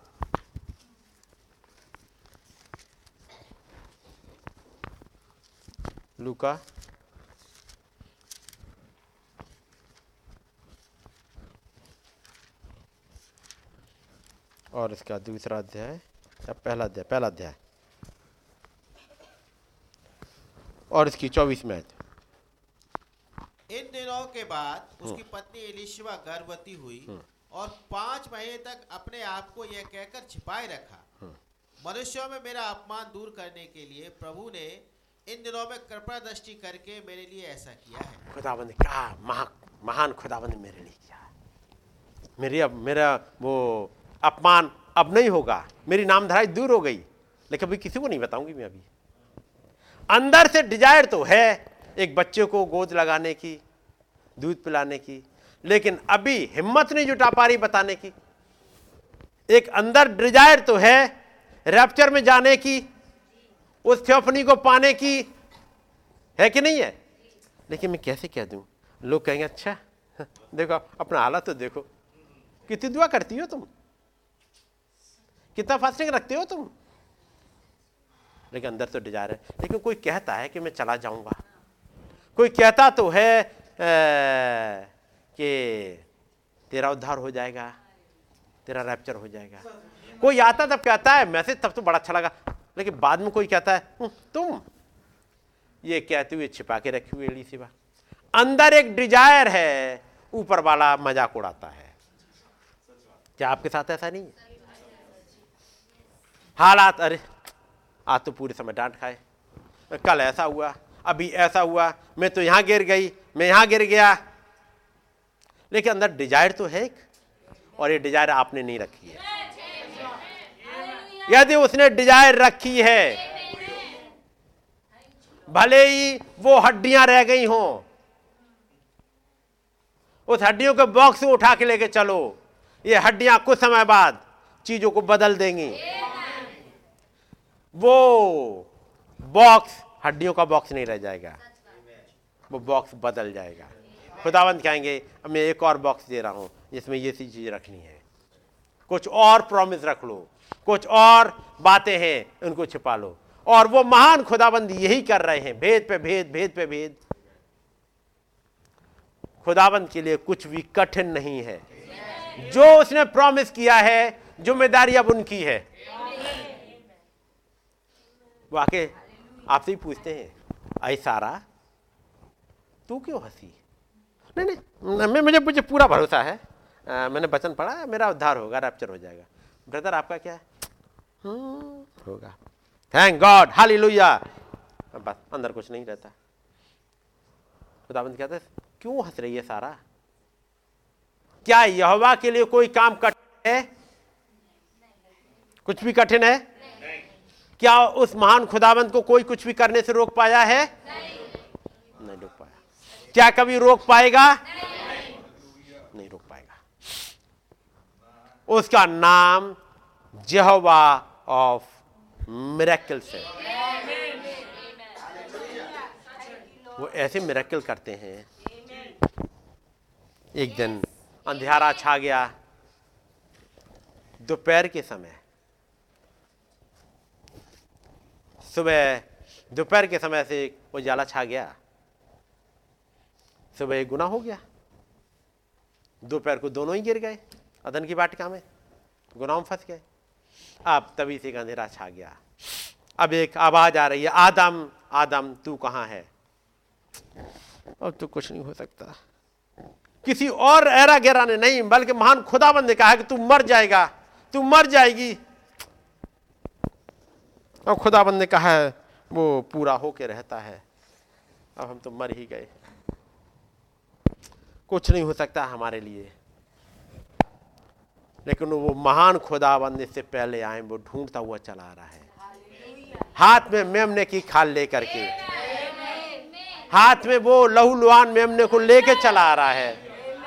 लूका। और इसका दूसरा अध्याय, या पहला अध्याय पहला अध्याय। और इसकी चौबीस में इन दिनों के बाद उसकी पत्नी एलिशबा गर्भवती हुई और पाँच महीने तक अपने आप को यह कहकर छिपाए रखा। मनुष्यों में मेरा अपमान दूर करने के लिए प्रभु ने इन दिनों में कृपा दृष्टि करके मेरे लिए ऐसा किया है। खुदाबंद ने क्या महा महान खुदाबंद मेरे लिए किया मेरी अब मेरा वो अपमान अब नहीं होगा। मेरी नामधराई दूर हो गई। लेकिन अभी किसी को नहीं बताऊँगी मैं अभी। अंदर से डिज़ायर तो है एक बच्चे को गोद लगाने की, दूध पिलाने की, लेकिन अभी हिम्मत नहीं जुटा पा रही बताने की। एक अंदर डिज़ायर तो है रैप्चर में जाने की, उस थियोफनी को पाने की, है कि नहीं है? लेकिन मैं कैसे कह दूँ? लोग कहेंगे अच्छा देखो, अपना हालत तो देखो। कितनी दुआ करती हो तुम? कितना फास्टिंग रखते हो तुम? लेकिन अंदर तो डिज़ायर है। लेकिन कोई कहता है कि मैं चला जाऊँगा। कोई कहता तो है कि तेरा उद्धार हो जाएगा तेरा रैप्चर हो जाएगा। कोई आता तब कहता है मैसेज तब तो बड़ा अच्छा लगा। लेकिन बाद में कोई कहता है "हम्म, तुम ये कहते हुए छिपा के रखी हुई एड़ी सिवा अंदर एक डिज़ायर है ऊपर वाला मज़ाक उड़ाता है। क्या आपके साथ ऐसा नहीं है? हालात अरे आज तो पूरे समय डांट खाए। कल ऐसा हुआ। अभी ऐसा हुआ, मैं तो यहाँ गिर गई, मैं यहाँ गिर गया। लेकिन अंदर डिज़ायर तो है एक, और ये डिज़ायर आपने नहीं रखी है। यदि उसने डिज़ायर रखी है, भले ही वो हड्डियाँ रह गई हों, उस हड्डियों के बॉक्स उठा के लेके चलो। ये हड्डियाँ कुछ समय बाद चीज़ों को बदल देंगी। वो बॉक्स हड्डियों का बॉक्स नहीं रह जाएगा। वो बॉक्स बदल जाएगा। खुदावंत कहेंगे मैं एक और बॉक्स दे रहा हूँ, जिसमें ये सी चीज़ रखनी है। कुछ और प्रॉमिस रख लो। कुछ और बातें हैं, उनको छिपा लो। और वो महान खुदाबंद यही कर रहे हैं, भेद पे भेद भेद पे भेद। खुदाबंद के लिए कुछ भी कठिन नहीं है। जो उसने प्रॉमिस किया है, ज़िम्मेदारी अब उनकी है। वो आके आपसे ही पूछते हैं आई सारा तू क्यों हँसी? नहीं नहीं मैं मुझे मुझे पूरा भरोसा है। आ, मैंने वचन पढ़ा मेरा उद्धार होगा रैप्चर हो जाएगा। ब्रदर आपका क्या? है "हम्म, होगा थैंक गॉड हालेलुया बस अंदर कुछ नहीं रहता। खुदाबंद कहते हैं, क्यों हंस रही है सारा? क्या यहोवा के लिए कोई काम कठिन है? कुछ भी कठिन है क्या उस महान खुदाबंद को कोई कुछ भी करने से रोक पाया है? नहीं नहीं रोक पाया। क्या कभी रोक पाएगा? नहीं नहीं रोक पाएगा। उसका नाम जहवा ऑफ़ मिरेकल्स है। वो ऐसे मिरेकल करते हैं। एक दिन अंधेरा छा गया। दोपहर के समय सुबह दोपहर के समय से वो उजाला छा गया। सुबह एक गुना हो गया। दोपहर को दोनों ही गिर गए अदन की वाटिका में, गुनाह में फंस गए। अब तभी से अंधेरा छा गया। अब एक आवाज़ आ रही है, आदम आदम, तू कहाँ है? अब तो कुछ नहीं हो सकता। किसी और ऐरा गहरा ने नहीं, बल्कि महान खुदाबंद ने कहा कि तू मर जाएगा, तू मर जाएगी। और खुदाबंद ने कहा है वो पूरा होके रहता है। अब हम तो मर ही गए। कुछ नहीं हो सकता हमारे लिए। लेकिन वो महान खुदाबंद इससे पहले आए वो ढूंढता हुआ चला आ रहा है। हाथ में मेमने की खाल लेकर के। हाथ में वो लहूलुआन मेमने को लेके चला आ रहा है।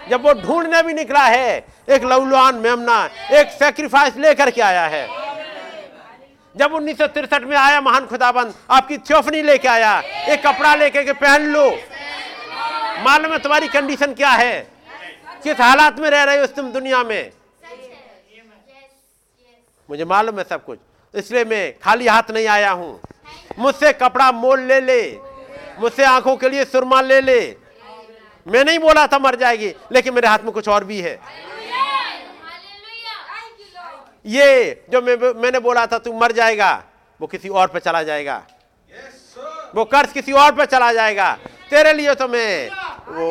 जब वो ढूँढने भी निकला है एक लहूलुआन मेमना एक सेक्रीफाइस लेकर के आया है। जब उन्नीस में आया महान खुदाबंद, आपकी थ्योफनी लेके आया। एक कपड़ा लेके के पहन लो। मालूम है तुम्हारी कंडीशन क्या है? किस हालात में रह रहे हो तुम दुनिया में? मुझे मालूम है सब कुछ। इसलिए मैं खाली हाथ नहीं आया हूँ। मुझसे कपड़ा मोल ले ले। मुझसे आँखों के लिए सुरमा ले ले। मैं नहीं बोला था मर जाएगी, लेकिन मेरे हाथ में कुछ और भी है। ये जो मैं मैंने बोला था तू मर जाएगा। वो किसी और पे चला जाएगा। वो कर्ज किसी और पे चला जाएगा। तेरे लिए तो मैं वो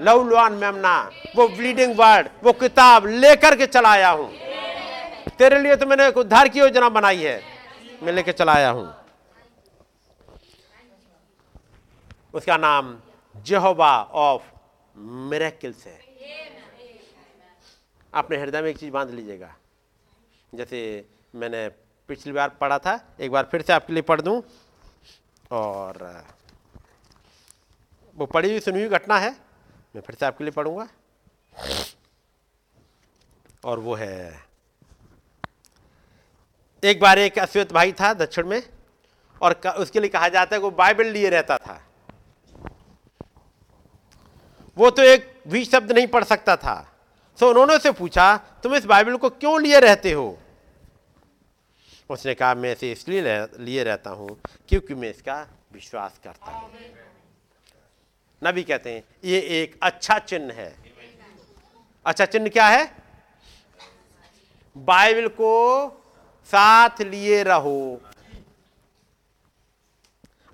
लव लवलवान मेमना वो ब्लीडिंग वर्ड वो किताब लेकर के चला आया हूँ। तेरे लिए तो मैंने उद्धार की योजना बनाई है। मैं लेके चला आया हूँ। उसका नाम जेहोबा ऑफ़ मेरेकिल्स है। अपने हृदय में एक चीज़ बाँध लीजिएगा। जैसे मैंने पिछली बार पढ़ा था, एक बार फिर से आपके लिए पढ़ दूँ। और, वो पढ़ी हुई, सुनी हुई घटना है, मैं फिर से आपके लिए पढ़ूँगा। और वो है, एक बार एक अश्वेत भाई था दक्षिण में, और उसके लिए कहा जाता है वो बाइबल लिए रहता था। वो तो एक भी शब्द नहीं पढ़ सकता था। सो उन्होंने उसे पूछा, तुम इस बाइबल को क्यों लिए रहते हो? उसने कहा, मैं इसे इसलिए लिए रहता हूँ क्योंकि मैं इसका विश्वास करता हूँ। नबी कहते हैं, ये एक अच्छा चिन्ह है। अच्छा चिन्ह क्या है? बाइबल को साथ लिए रहो।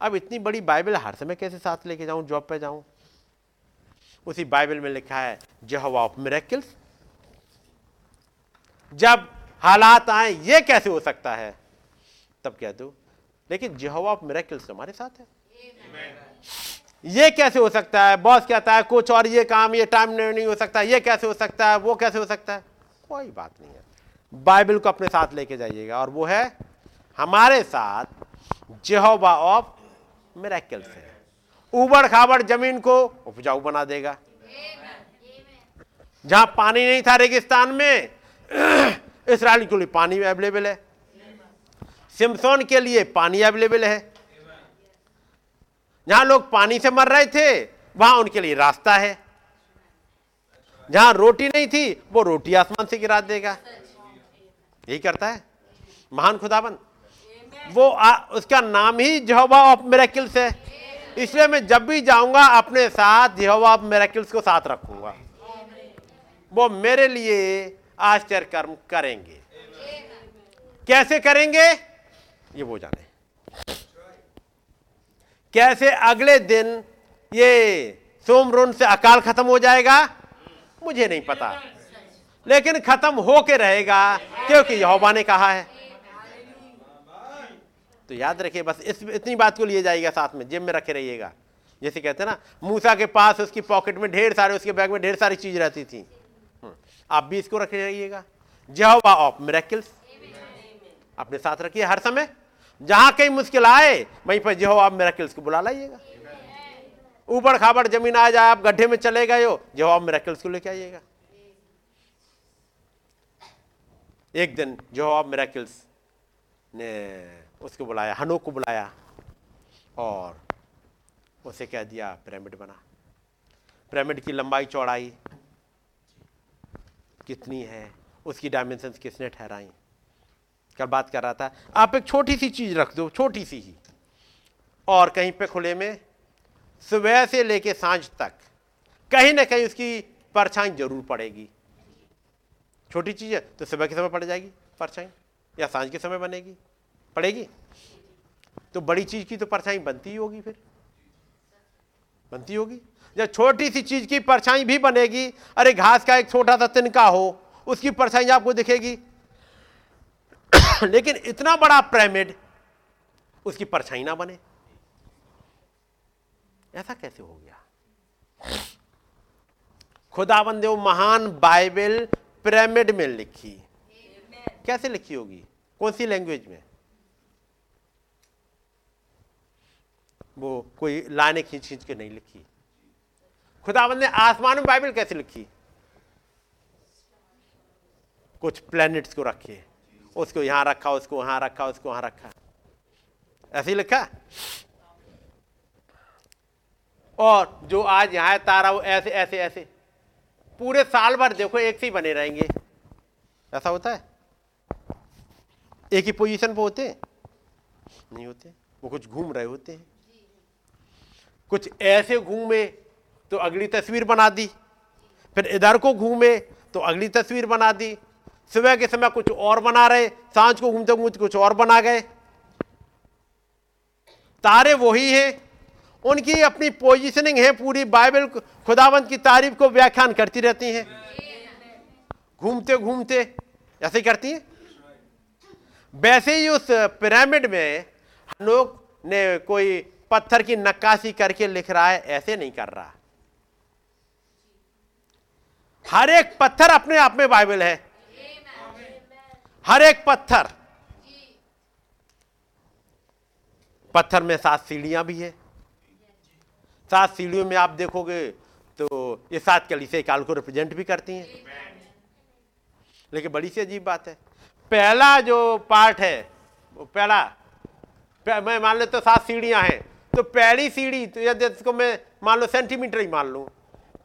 अब इतनी बड़ी बाइबल हर समय कैसे साथ लेके जाऊँ, जॉब पे जाऊँ? उसी बाइबल में लिखा है, जहवा ऑफ़ मेरेकिल्स। जब हालात आए ये कैसे हो सकता है? तब कह दो लेकिन जहवा ऑफ़ मेरेकिल्स हमारे साथ है। ये कैसे हो सकता है? बॉस कहता है कुछ और ये काम ये टाइम नहीं हो सकता ये कैसे हो सकता है? वो कैसे हो सकता है? कोई बात नहीं है। बाइबल को अपने साथ लेके जाइएगा और वो है हमारे साथ जेहोबा ऑफ़ मेरेकल्स है। उबड़ खाबड़ ज़मीन को उपजाऊ बना देगा। जहाँ पानी नहीं था रेगिस्तान में इसराइल के लिए पानी अवेलेबल है। सिमसोन के लिए पानी अवेलेबल है। जहाँ लोग पानी से मर रहे थे वहाँ उनके लिए रास्ता है। जहाँ रोटी नहीं थी वो रोटी आसमान से गिरा देगा। यही करता है। महान खुदाबंद। वो आ, उसका नाम ही जहोबा ऑफ़ मेरेकिल्स है। इसलिए मैं जब भी जाऊँगा अपने साथ जहोबा ऑफ़ मेरेकिल्स को साथ रखूँगा। वो मेरे लिए आश्चर्य कर्म करेंगे। कैसे करेंगे? ये वो जाने। कैसे अगले दिन ये सोमरुन से अकाल खत्म हो जाएगा? मुझे नहीं पता। लेकिन खत्म होके रहेगा, क्योंकि यहोवा ने कहा है। तो याद रखिए, बस इस इतनी बात को लिए जाएगा साथ में जिम में रखे रहिएगा। जैसे कहते हैं ना, मूसा के पास उसकी पॉकेट में ढेर सारे, उसके बैग में ढेर सारी चीज़ रहती थी। आप भी इसको रखे रहिएगा जहोवा ऑफ़ मेरेकिल्स अपने साथ रखिए हर समय। जहाँ कहीं मुश्किल आए, वहीं पर जहो आप मेरेकिल्स को बुला लाइएगा। ऊपर खाबड़ ज़मीन आ जाए, आप गड्ढे में चले गए हो जहो आप मेरेकिल्स को लेके आइएगा। एक दिन जो अब मेराकिल्स ने उसको बुलाया हनोक को बुलाया, और उसे कह दिया पिरामिड बना। पिरामिड की लंबाई चौड़ाई कितनी है, उसकी डायमेंशन किसने ठहराई। कल बात कर रहा था, आप एक छोटी सी चीज़ रख दो, छोटी सी ही। और कहीं पे खुले में, सुबह से लेके साँझ तक, कहीं ना कहीं उसकी परछाई ज़रूर पड़ेगी। छोटी चीज़ है तो सुबह के समय पड़ जाएगी परछाई, या साँझ के समय बनेगी, पड़ेगी। तो बड़ी चीज़ की तो परछाई बनती ही होगी फिर। बनती होगी। जब छोटी सी चीज़ की परछाई भी बनेगी। अरे घास का एक छोटा सा तिनका हो, उसकी परछाई आपको दिखेगी। <coughs> लेकिन इतना बड़ा पिरामिड उसकी परछाई ना बने। ऐसा कैसे हो गया? खुदाबंद महान बाइबल पिरामिड में लिखी। कैसे लिखी होगी? कौन सी लैंग्वेज में? वो कोई लाने खींच खींच के नहीं लिखी। खुदाबंद ने आसमान में बाइबल कैसे लिखी? कुछ प्लैनेट्स को रखे। उसको यहाँ रखा, उसको वहाँ रखा, उसको वहाँ रखा। ऐसे ही लिखा? और जो आज यहाँ है तारा, वो ऐसे ऐसे ऐसे। पूरे साल भर देखो, एक से ही बने रहेंगे। ऐसा होता है? एक ही पोजीशन पे होते नहीं होते। वो कुछ घूम रहे होते हैं। कुछ ऐसे घूमे तो अगली तस्वीर बना दी। फिर इधर को घूमे तो अगली तस्वीर बना दी। सुबह के समय कुछ और बना रहे, साँझ को घूमते घूमते कुछ और बना गए। तारे वही हैं, उनकी अपनी पोजीशनिंग है पूरी। बाइबल खुदावंत की तारीफ़ को व्याख्यान करती रहती हैं। घूमते घूमते, ऐसे ही करती हैं। वैसे ही उस पिरामिड में हम लोग ने कोई पत्थर की नक्काशी करके लिख रहा है, ऐसे नहीं कर रहा। हर एक पत्थर अपने आप में बाइबल है। हर एक पत्थर। पत्थर में सात सीढ़ियाँ भी है। सात सीढ़ियों में आप देखोगे तो ये सात कलीसे काल को रिप्रेजेंट भी करती हैं। लेकिन बड़ी सी अजीब बात है। पहला जो पार्ट है, वो पहला, पह- मैं मान लेता तो सात सीढ़ियाँ हैं। तो पहली सीढ़ी तो यदि मैं मान लो सेंटीमीटर ही मान लूँ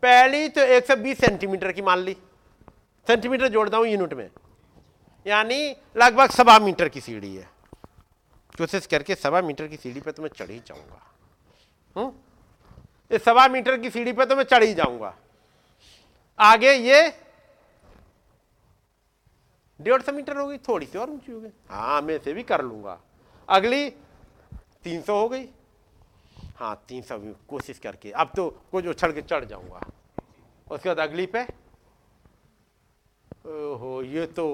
पहली तो 120 सेंटीमीटर की मान ली। सेंटीमीटर जोड़ता हूँ यूनिट में। यानी लगभग सवा मीटर की सीढ़ी है। कोशिश करके सवा मीटर की सीढ़ी पे तो मैं चढ़ ही जाऊँगा। हम्म? इस सवा मीटर की सीढ़ी पे तो मैं चढ़ ही जाऊँगा। आगे ये डेढ़ सौ मीटर हो गई थोड़ी सी और ऊँची हो गई हाँ मैं से भी कर लूँगा। अगली तीन सौ हो गई। हाँ तीन सौ कोशिश करके। अब तो कुछ उछल के चढ़ जाऊँगा। उसके बाद अगली पे? ओहो, ये तो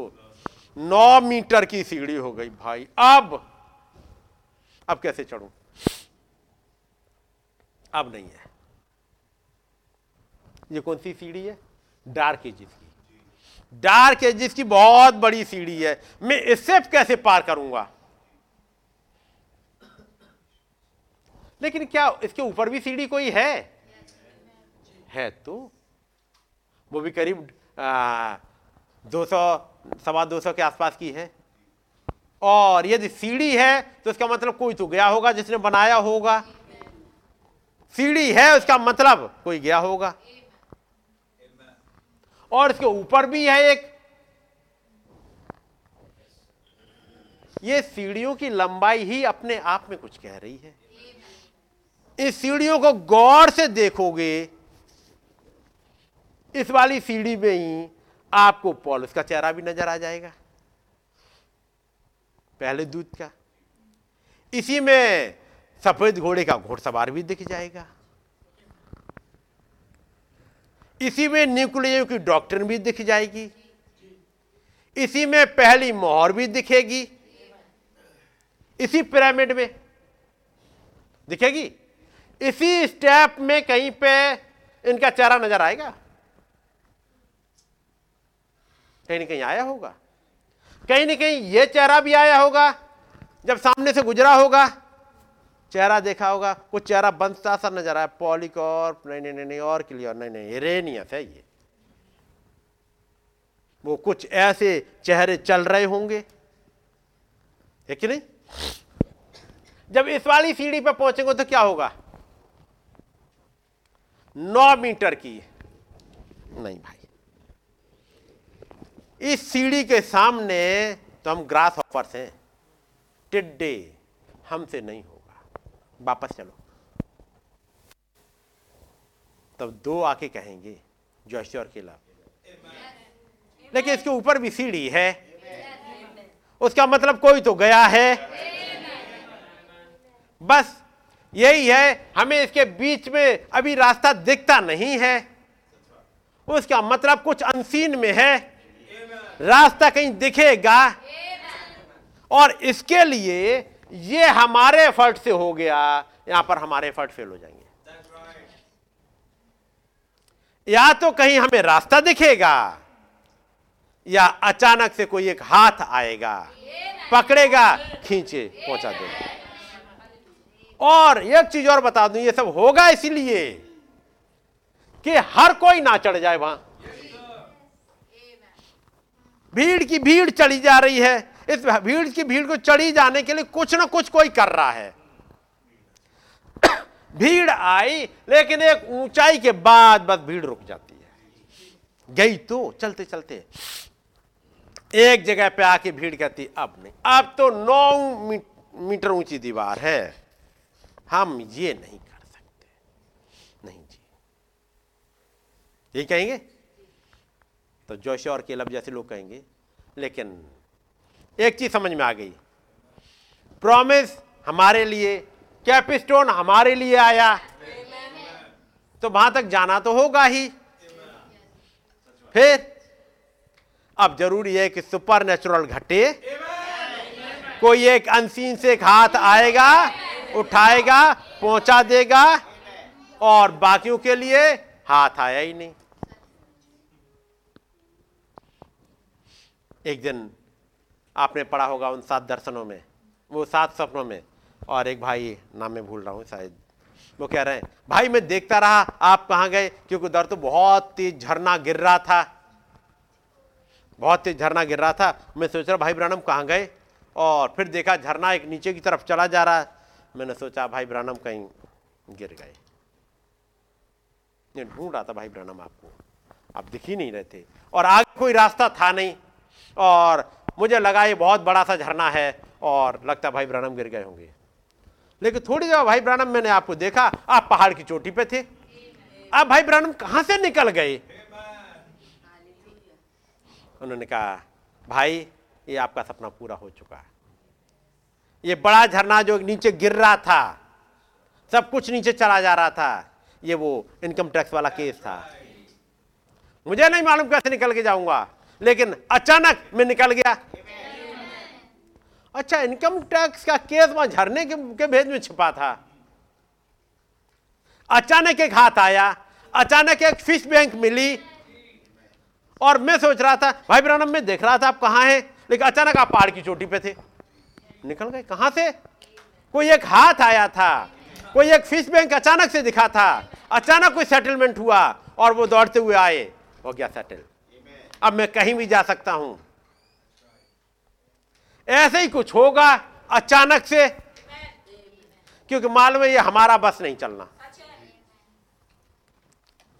नौ मीटर की सीढ़ी हो गई भाई। अब अब कैसे चढ़ू? अब नहीं है। ये कौन सी सीढ़ी है? डार्क एजिस की। डार्क एजिस की बहुत बड़ी सीढ़ी है। मैं इससे कैसे पार करूँगा? लेकिन क्या इसके ऊपर भी सीढ़ी कोई है? है तो? वो भी करीब दो सौ, सवा दो सौ के आसपास की है। और यदि सीढ़ी है तो इसका मतलब कोई तो गया होगा जिसने बनाया होगा। सीढ़ी है, उसका मतलब कोई गया होगा। और इसके ऊपर भी है एक। ये सीढ़ियों की लंबाई ही अपने आप में कुछ कह रही है। इस सीढ़ियों को गौर से देखोगे, इस वाली सीढ़ी में ही आपको पॉलिस का चेहरा भी नज़र आ जाएगा। पहले दूध का। इसी में सफ़ेद घोड़े का घोड़सवार भी दिख जाएगा। इसी में न्यूक्लियो की डॉक्टर भी दिख जाएगी। इसी में पहली मोहर भी दिखेगी। इसी पिरामिड में। दिखेगी? इसी स्टेप में कहीं पे इनका चेहरा नज़र आएगा। कहीं ना कहीं आया होगा। कहीं ना कहीं ये चेहरा भी आया होगा, जब सामने से गुजरा होगा, चेहरा देखा होगा, कुछ चेहरा बनता सा नज़र आया, पॉलिकॉर्प, नहीं नहीं नहीं और क्लियर, नहीं नहीं रेनियस है ये। वो कुछ ऐसे चेहरे चल रहे होंगे, है कि नहीं? जब इस वाली सीढ़ी पर पहुँचेंगे तो क्या होगा? नौ मीटर की नहीं भाई। इस सीढ़ी के सामने तो हम ग्रास ऑफर्स हैं। टिड्डे हमसे नहीं होगा। वापस चलो। तब दो आके कहेंगे जोशी और केला। लेकिन इसके ऊपर भी सीढ़ी है। उसका मतलब कोई तो गया है। बस यही है, हमें इसके बीच में अभी रास्ता दिखता नहीं है। उसका मतलब कुछ अनसीन में है। रास्ता कहीं दिखेगा। और इसके लिए ये हमारे एफर्ट से हो गया। यहाँ पर हमारे एफर्ट फेल हो जाएँगे। या तो कहीं हमें रास्ता दिखेगा, या अचानक से कोई एक हाथ आएगा, पकड़ेगा, खींचे, पहुँचा देगा। और एक चीज़ और बता दूँ, ये सब होगा इसीलिए कि हर कोई ना चढ़ जाए वहाँ। भीड़ की भीड़ चढ़ी जा रही है। इस भीड़ की भीड़ को चढ़ी जाने के लिए कुछ ना कुछ कोई कर रहा है। भीड़ आई, लेकिन एक ऊंचाई के बाद बस भीड़ रुक जाती है। गई तो चलते चलते। एक जगह पे आके भीड़ कहती, अब नहीं, अब तो नौ मीटर ऊँची दीवार है। हम ये नहीं कर सकते। नहीं जी। यही कहेंगे? तो जोश और केलब जैसे लोग कहेंगे। लेकिन एक चीज़ समझ में आ गई। प्रॉमिस हमारे लिए कैपिस्टोन हमारे लिए आया। तो वहाँ तक जाना तो होगा ही। फिर अब ज़रूरी है कि सुपर नेचुरल घटे। कोई एक अनसीन से एक हाथ आएगा। उठाएगा, पहुँचा देगा और बाकियों के लिए हाथ आया ही नहीं। एक दिन आपने पढ़ा होगा उन सात दर्शनों में, वो सात सपनों में, और एक भाई नाम में भूल रहा हूँ शायद। वो कह रहे हैं, भाई मैं देखता रहा, आप कहाँ गए? क्योंकि उधर तो बहुत तेज झरना गिर रहा था। बहुत तेज झरना गिर रहा था। मैं सोच रहा, भाई ब्रानम कहाँ गए? और फिर देखा झरना एक नीचे की तरफ़ चला जा रहा मैंने सोचा, भाई ब्रानम कहीं गिर गए। ढूंढ रहा था भाई ब्रानम आपको। आप दिख ही नहीं रहे थे। और आगे कोई रास्ता था नहीं। और मुझे लगा ये बहुत बड़ा सा झरना है और लगता भाई ब्रानम गिर गए होंगे। लेकिन थोड़ी देर भाई ब्रानम मैंने आपको देखा, आप पहाड़ की चोटी पे थे। आप भाई ब्रानम कहाँ से निकल गए? उन्होंने कहा, भाई, ये आपका सपना पूरा हो चुका है। ये बड़ा झरना जो नीचे गिर रहा था सब कुछ नीचे चला जा रहा था ये वो इनकम टैक्स वाला केस था। मुझे नहीं मालूम कैसे निकल के जाऊँगा लेकिन अचानक मैं निकल गया। अच्छा इनकम टैक्स का केस वहाँ झरने के, के भेद में छिपा था। अचानक एक हाथ आया अचानक एक फ़िश बैंक मिली और मैं सोच रहा था भाई ब्रानम मैं देख रहा था आप कहाँ हैं लेकिन अचानक आप पहाड़ की चोटी पे थे। निकल गए। कहाँ से? कोई एक हाथ आया था, कोई एक फ़िश बैंक अचानक से दिखा था। अचानक कोई सेटलमेंट हुआ और वो दौड़ते हुए आए। हो गया सेटल अब मैं कहीं भी जा सकता हूँ। ऐसे ही कुछ होगा अचानक से, क्योंकि मालूम है ये हमारा बस नहीं चलना।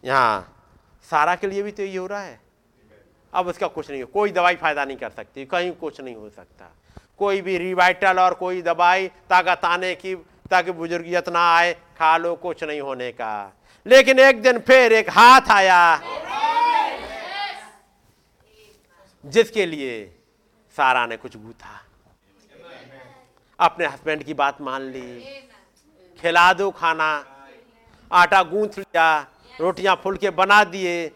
यहाँ सारा के लिए भी तो ये हो रहा है। अब उसका कुछ नहीं हो। कोई दवाई फ़ायदा नहीं कर सकती। कहीं कुछ नहीं हो सकता। कोई भी रिवाइटल और कोई दवाई ताकत आने की, ताकि बुजुर्गियत ना आए, खा लो, कुछ नहीं होने का। लेकिन एक दिन फिर एक हाथ आया। जिसके लिए सारा ने कुछ गूथा। अपने हस्बैंड की बात मान ली। खिला दो खाना। आटा गूंथ लिया। रोटियाँ फुल के बना दिए।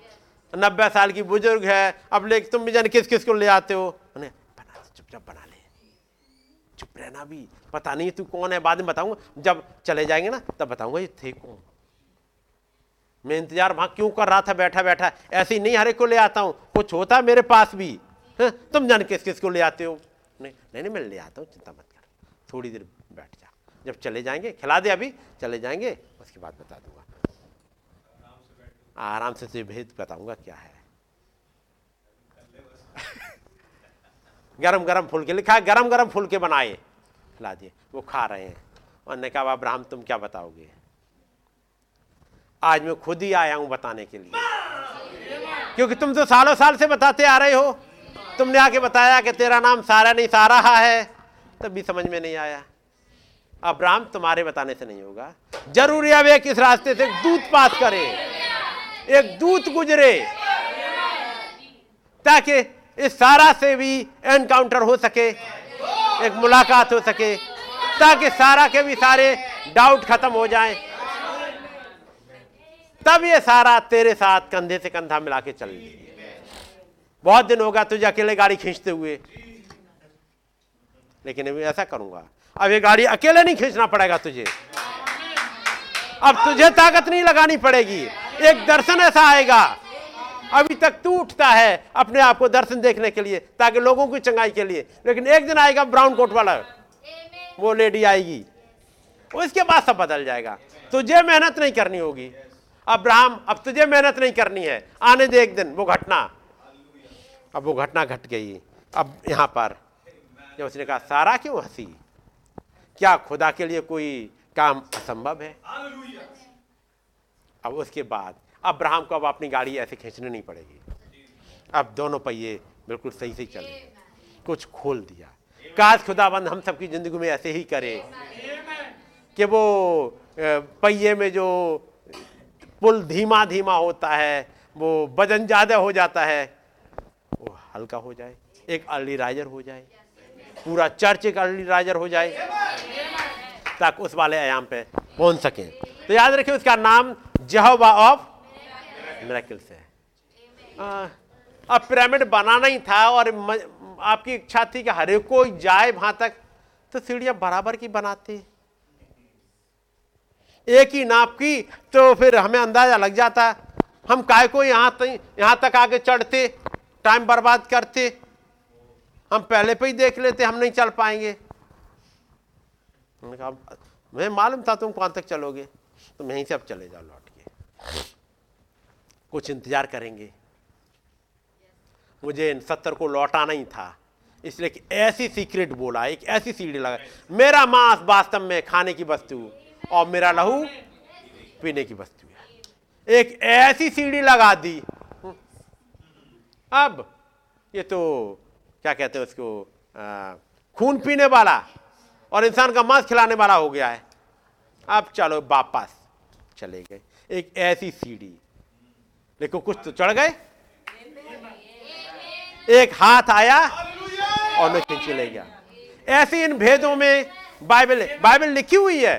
नब्बे साल की बुज़ुर्ग है। अब ले, तुम भी जाने किस किस को ले आते हो? उन्हें बना चुपचाप बना चुप रहना भी। पता नहीं तू कौन है, बाद में बताऊँगा। जब चले जाएँगे ना, तब बताऊँगा ये थे कौन। मैं इंतज़ार वहाँ क्यों कर रहा था बैठा बैठा ऐसे ही नहीं, हरे को ले आता हूँ। कुछ होता मेरे पास भी। है? तुम जान किस किस को ले आते हो? नहीं नहीं नहीं, मैं ले आता हूँ, चिंता मत कर। थोड़ी देर बैठ जा। जब चले जाएँगे, खिला दे अभी। चले जाएँगे, उसके बाद बता दूँगा। आराम से भेद बताऊँगा क्या है। गरम गरम फुलके लिखा गरम गरम फुलके बनाए। खिला दिए। वो खा रहे हैं। उन्होंने कहा अब्राहम, तुम क्या बताओगे? आज मैं खुद ही आया हूँ बताने के लिए। क्योंकि तुम तो सालों साल से बताते आ रहे हो। तुमने आके बताया कि तेरा नाम सारा नहीं, सारा है। तब भी समझ में नहीं आया। अब्राहम, तुम्हारे बताने से नहीं होगा। ज़रूरी अब एक इस रास्ते से दूत पास करे। एक दूत गुजरे। ताकि इस सारा से भी एनकाउंटर हो सके, एक मुलाकात हो सके, ताकि सारा के भी सारे डाउट खत्म हो जाएँ। तब ये सारा तेरे साथ कंधे से कंधा मिला के चल बहुत दिन होगा तुझे अकेले गाड़ी खींचते हुए। लेकिन अभी ऐसा करूँगा। अब ये गाड़ी अकेले नहीं खींचना पड़ेगा तुझे। अब तुझे ताकत नहीं लगानी पड़ेगी। एक दर्शन ऐसा आएगा। अभी तक तू उठता है अपने आप को दर्शन देखने के लिए ताकि लोगों की चंगाई के लिए। लेकिन एक दिन आएगा ब्राउन कोट वाला। वो लेडी आएगी। उसके बाद सब बदल जाएगा। तुझे मेहनत नहीं करनी होगी। अब्राहम अब तुझे मेहनत नहीं करनी है। आने दे एक दिन वो घटना। अब वो घटना घट गई। अब यहाँ पर जब उसने कहा सारा क्यों हँसी? क्या खुदा के लिए कोई काम असंभव है? अब उसके बाद अब्राहम को अब अपनी गाड़ी ऐसे खींचनी नहीं पड़ेगी। अब दोनों पहिए बिल्कुल सही से चले। कुछ खोल दिया। काश खुदाबंद हम सबकी ज़िंदगी में ऐसे ही करे कि वो पहिए में जो पुल धीमा धीमा होता है, वो वज़न ज़्यादा हो जाता है, वो हल्का हो जाए, एक अर्ली राइजर हो जाए, पूरा चर्च एक अर्ली राइजर हो जाए, ताकि उस वाले आयाम पे पहुँच सके। तो याद रखिए उसका नाम जहोवा ऑफ़ मिराकिल्स है अब पिरामिड बनाना ही था और म, आपकी इच्छा थी कि हर कोई जाए वहाँ तक तो सीढ़ियाँ बराबर की बनाते। एक ही नाप की तो फिर हमें अंदाज़ा लग जाता। हम काय को यहाँ तक यहाँ तक आगे चढ़ते टाइम बर्बाद करते। हम पहले पे ही देख लेते हम नहीं चल पाएँगे। मैं मालूम था तुम कौन तक चलोगे? तुम यहीं से अब चले जाओ लौट के। कुछ इंतज़ार करेंगे। मुझे इन सत्तर को लौटाना ही था। इसलिए कि ऐसी सीक्रेट बोला, एक ऐसी सीढ़ी लगा, मेरा मांस वास्तव में खाने की वस्तु और मेरा लहू पीने की वस्तु है। एक ऐसी सीढ़ी लगा दी। अब ये तो क्या कहते हैं उसको खून पीने वाला और इंसान का मांस खिलाने वाला हो गया है। अब चलो वापस चले गए। एक ऐसी सीढ़ी। लेकिन कुछ तो चढ़ गए। एक हाथ आया और मैं खींच ले गया। ऐसे इन भेदों में बाइबल बाइबल लिखी हुई है।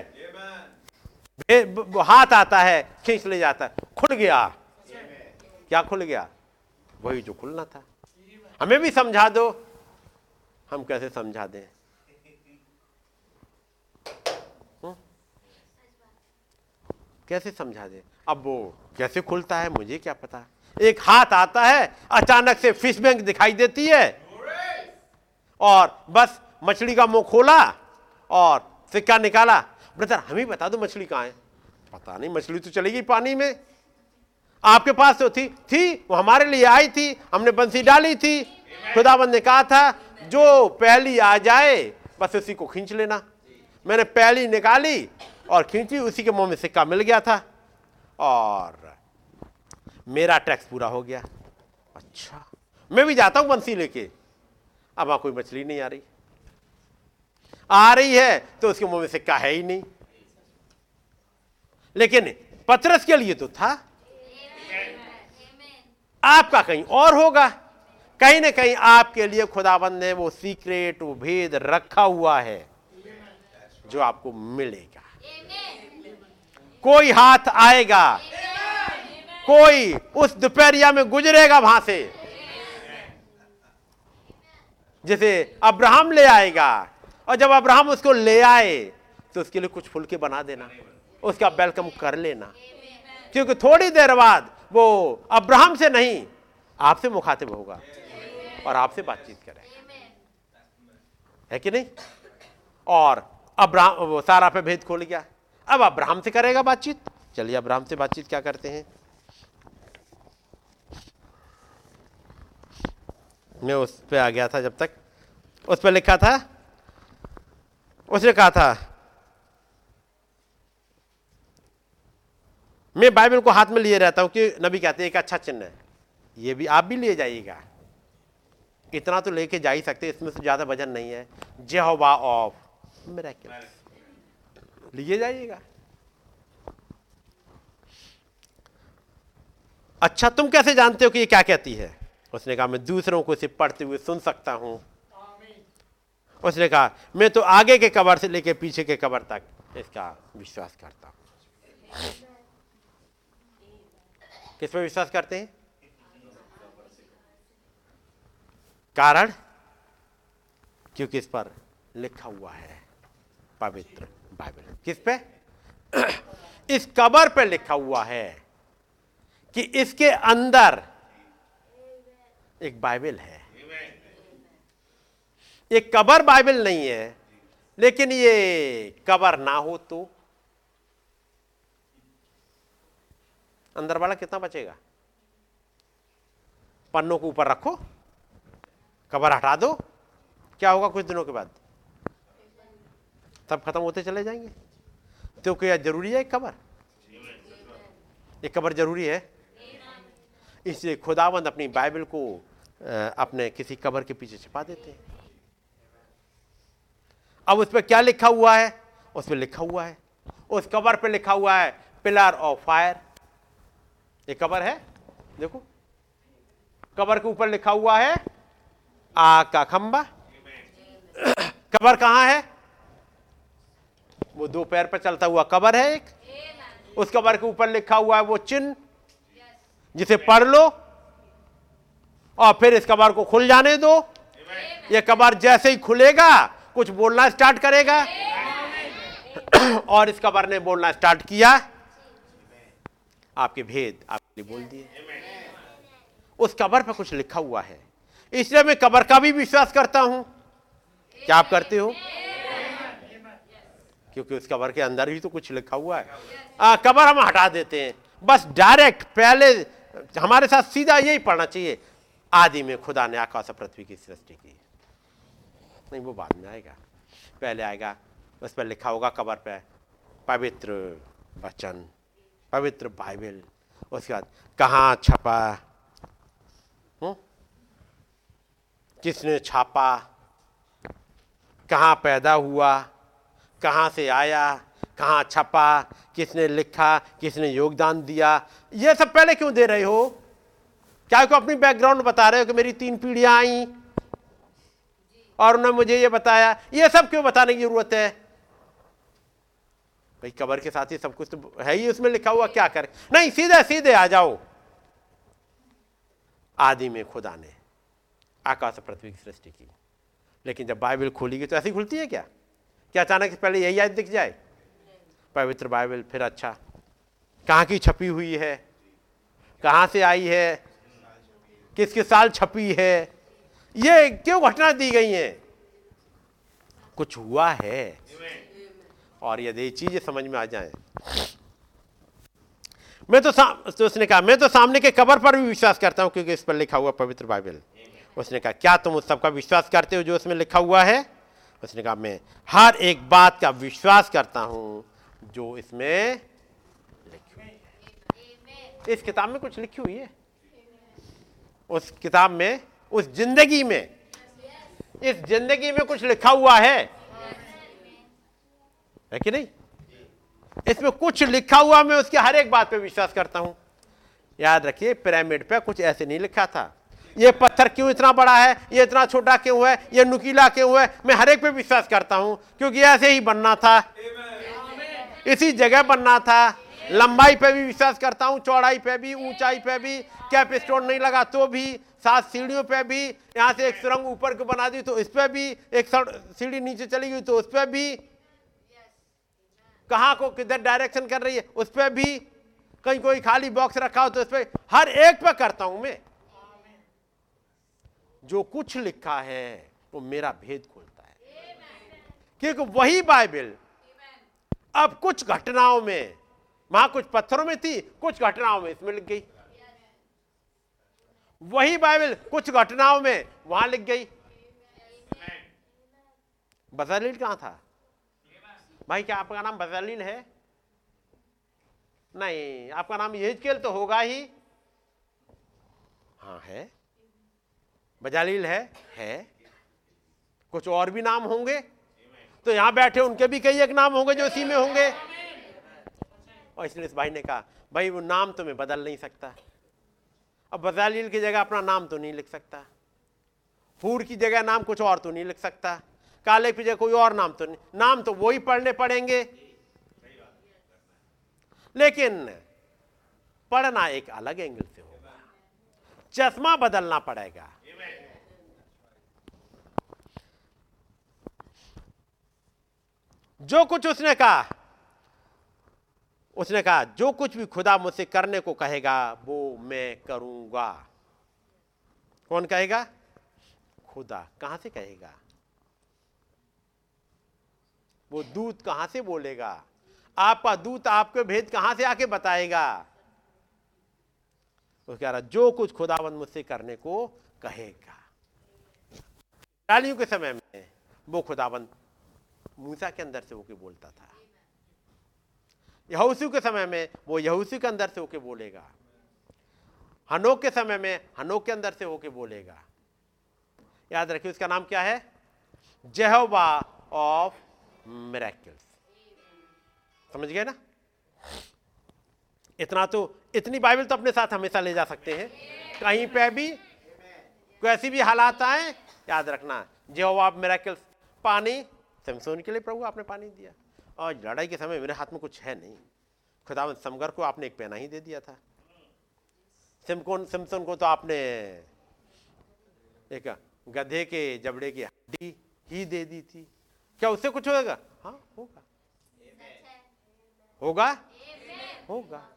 हाथ आता है खींच ले जाता है। खुल गया। क्या खुल गया? वही जो खुलना था। हमें भी समझा दो। हम कैसे समझा दें? हम्म? कैसे समझा दे? अब वो कैसे खुलता है मुझे क्या पता? एक हाथ आता है, अचानक से फ़िश बैंक दिखाई देती है। और बस मछली का मुँह खोला और सिक्का निकाला? ब्रदर, हमें बता दो मछली कहाँ है। पता नहीं, मछली तो चलेगी पानी में। आपके पास तो थी थी, वो हमारे लिए आई थी, हमने बंसी डाली थी। खुदाबंद ने कहा था, जो पहली आ जाए, बस उसी को खींच लेना। मैंने पहली निकाली और खींची, उसी के मुँह में सिक्का मिल गया था। और मेरा टैक्स पूरा हो गया। अच्छा मैं भी जाता हूँ बंसी लेके। अब वहाँ कोई मछली नहीं आ रही। आ रही है तो उसके मुँह में सिक्का है ही नहीं। लेकिन पतरस के लिए तो था। आपका कहीं और होगा। कहीं ना कहीं आपके लिए खुदाबंद ने वो सीक्रेट वो भेद रखा हुआ है, जो आपको मिलेगा। कोई हाथ आएगा। कोई उस दोपहरिया में गुजरेगा वहाँ से। जैसे अब्राहम ले आएगा। और जब अब्राहम उसको ले आए तो उसके लिए कुछ फुलके बना देना। उसका वेलकम कर लेना। क्योंकि थोड़ी देर बाद वो अब्राहम से नहीं, आपसे मुखातिब होगा। और आपसे बातचीत करेगा है कि नहीं? और अब्राहम वो सारा पे भेद खोल गया। अब अब्राहम से करेगा बातचीत। चलिए अब्राहम से बातचीत क्या करते हैं? मैं उस पर आ गया था जब तक। उस पर लिखा था? उसने कहा था, मैं बाइबल को हाथ में लिए रहता हूँ कि नबी कहते हैं, एक अच्छा चिन्ह है। ये भी आप भी लिए जाइएगा। इतना तो लेके जा ही सकते, इसमें से ज़्यादा वज़न नहीं है। Jehovah of. मिरेकल्स लिए जाइएगा। अच्छा तुम कैसे जानते हो कि ये क्या कहती है? उसने कहा मैं दूसरों को इसे पढ़ते हुए सुन सकता हूँ। उसने कहा मैं तो आगे के कबर से लेके पीछे के कबर तक इसका विश्वास करता हूँ। किस पर विश्वास करते हैं? कारण? क्योंकि इस पर लिखा हुआ है पवित्र। बाइबल किस पे? इस कबर पे लिखा हुआ है कि इसके अंदर एक बाइबल है। ये कबर बाइबल नहीं है, लेकिन ये कबर ना हो तो। अंदर वाला कितना बचेगा? पन्नों को ऊपर रखो, कबर हटा दो। क्या होगा कुछ दिनों के बाद? सब खत्म होते चले जाएँगे। तो क्या ज़रूरी है एक कबर? एक कबर ज़रूरी है? इसलिए खुदावंद अपनी बाइबल को अपने किसी कबर के पीछे छिपा देते हैं। अब उस पर क्या लिखा हुआ है? उस पर लिखा हुआ है। उस कबर पे लिखा हुआ है, पिलर ऑफ़ फायर। ये कबर है? देखो। कबर के ऊपर लिखा हुआ है, आग का खंबा। <clears throat> कबर कहाँ है? वो दो पैर पर चलता हुआ कबर है एक? उस कबर के ऊपर लिखा हुआ है वो चिन्ह। जिसे पढ़ लो और फिर इस कबर को खुल जाने दो। ये कबर जैसे ही खुलेगा, कुछ बोलना स्टार्ट करेगा। और इस कबर ने बोलना स्टार्ट किया। आपके भेद लिए बोल दिए। उस कबर पर कुछ लिखा हुआ है। इसलिए मैं कबर का भी विश्वास करता हूँ। क्या आप करते हो? क्योंकि उस कबर के अंदर ही तो कुछ लिखा हुआ है। आ, कबर हम हटा देते हैं। बस डायरेक्ट पहले हमारे साथ सीधा यही पढ़ना चाहिए। आदि में खुदा ने आकाश पृथ्वी की सृष्टि की। नहीं वो बाद में आएगा। पहले आएगा उस पर लिखा होगा कबर पे पवित्र वचन पवित्र बाइबल। उसके बाद कहाँ छपा? हूँ? किसने छापा? कहाँ पैदा हुआ? कहाँ से आया, कहाँ छपा, किसने लिखा, किसने योगदान दिया, ये सब पहले क्यों दे रहे हो? क्या को अपनी बैकग्राउंड बता रहे हो कि मेरी तीन पीढ़ियाँ आई? और उन्होंने मुझे ये बताया, ये सब क्यों बताने की ज़रूरत है? भाई, कबर के साथ ही सब कुछ तो है ही, उसमें लिखा हुआ क्या करे? नहीं, सीधे सीधे आ जाओ। आदि में खुदा ने आकाश पृथ्वी की सृष्टि की। लेकिन जब बाइबल खोलेगी तो ऐसी खुलती है क्या? क्या अचानक से पहले यही याद दिख जाए? पवित्र बाइबल फिर अच्छा। कहाँ की छपी हुई है? कहाँ से आई है? किस किस साल छपी है? ये क्यों घटना दी गई है? कुछ हुआ है। और यदि चीज़ें समझ में आ जाए। मैं तो, तो उसने कहा मैं तो सामने के कबर पर भी विश्वास करता हूँ क्योंकि इस पर लिखा हुआ पवित्र बाइबल। उसने कहा क्या तुम उस सबका विश्वास करते हो जो उसमें लिखा हुआ है? उसने कहा, मैं हर एक बात का विश्वास करता हूँ जो इसमें लिखी हुई इस किताब में कुछ लिखी हुई है? उस किताब में, उस ज़िंदगी में? इस ज़िंदगी में कुछ लिखा हुआ है? है कि नहीं? इसमें कुछ लिखा हुआ, मैं उसके हर एक बात पे विश्वास करता हूँ। याद रखिए, पिरामिड पे कुछ ऐसे नहीं लिखा था। ये पत्थर क्यों इतना बड़ा है? ये इतना छोटा क्यों है? ये नुकीला क्यों है? मैं हर एक पे विश्वास करता हूँ क्योंकि ऐसे ही बनना था। इसी जगह बनना था। लंबाई पे भी विश्वास करता हूँ चौड़ाई पे भी ऊंचाई पे भी। कैप स्टोन नहीं लगा तो भी सात सीढ़ियों पे भी। यहाँ से एक सुरंग ऊपर को बना दी तो इस पर भी एक सीढ़ी नीचे चली गई तो उस पर भी। कहाँ को किधर डायरेक्शन कर रही है? उस पर भी। कहीं कोई खाली बॉक्स रखा हो तो उस पर हर एक पे करता हूँ मैं। जो कुछ लिखा है, वो मेरा भेद खोलता है। क्योंकि वही बाइबल अब कुछ घटनाओं में, वहाँ कुछ पत्थरों में थी, कुछ घटनाओं में इसमें लिख गई। वही बाइबल कुछ घटनाओं में वहाँ लिख गई। बजलील कहाँ था? भाई, क्या आपका नाम बजलील है? नहीं, आपका नाम यहिजकेल तो होगा ही। हाँ है। बजालील है? है। कुछ और भी नाम होंगे? तो यहाँ बैठे उनके भी कई एक नाम होंगे जो इसी में होंगे। और इसलिए इस भाई ने कहा, भाई, वो नाम तो मैं बदल नहीं सकता। अब बजालील की जगह अपना नाम तो नहीं लिख सकता। हूर की जगह नाम कुछ और तो नहीं लिख सकता। काले की जगह कोई और नाम तो नहीं। नाम तो वही पढ़ने पड़ेंगे। लेकिन पढ़ना एक अलग एंगल से होगा। चश्मा बदलना पड़ेगा। जो कुछ उसने कहा उसने कहा, जो कुछ भी खुदा मुझसे करने को कहेगा, वो मैं करूँगा। कौन कहेगा? खुदा। कहाँ से कहेगा? वो दूत कहाँ से बोलेगा? आपका दूत आपके भेद कहाँ से आके बताएगा? वो कह रहा, जो कुछ खुदाबंद मुझसे करने को कहेगा। के समय में वो खुदाबंद मूसा के अंदर से होके बोलता था। यहूसू के समय में वो यहूसू के अंदर से होके बोलेगा। हनोक के समय में हनोक के अंदर से होके बोलेगा। याद रखिए उसका नाम क्या है? Jehovah of miracles. समझ गए ना? इतना तो इतनी बाइबल तो अपने साथ हमेशा ले जा सकते हैं। कहीं पे भी कैसी भी हालात आए, याद रखना, जेहोवा ऑफ़ मेरेकल्स, पानी सिमसोन के लिए प्रभु आपने पानी दिया। और लड़ाई के समय मेरे हाथ में कुछ है नहीं। खुदा समगर को आपने एक पहना ही दे दिया था। सिमकोन सिमसोन को तो आपने एक गधे के जबड़े की हड्डी ही दे दी थी। क्या उससे कुछ होगा? हाँ होगा। होगा? होगा।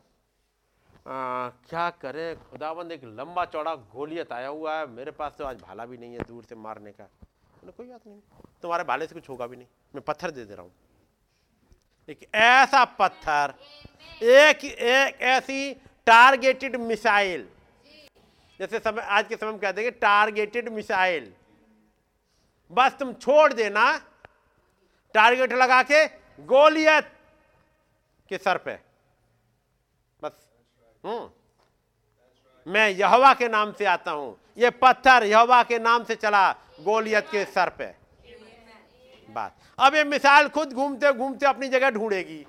आ, क्या करे? खुदाबंद एक लंबा चौड़ा गोलियत आया हुआ है। मेरे पास तो आज भाला भी नहीं है दूर से मारने का। कोई बात नहीं। तुम्हारे भाले से कुछ होगा भी नहीं। मैं पत्थर दे दे रहा हूँ। एक ऐसा पत्थर, एक एक ऐसी टारगेटेड मिसाइल जैसे समय आज के समय में कह देंगे टारगेटेड मिसाइल बस तुम छोड़ देना टारगेट लगा के गोलियत के सर पे। बस हम्म। मैं यहवा के नाम से आता हूँ। ये पत्थर यहवा के नाम से चला गोलियत के सर पे। बात। अब ये मिसाइल खुद घूमते घूमते अपनी जगह ढूंढेगी।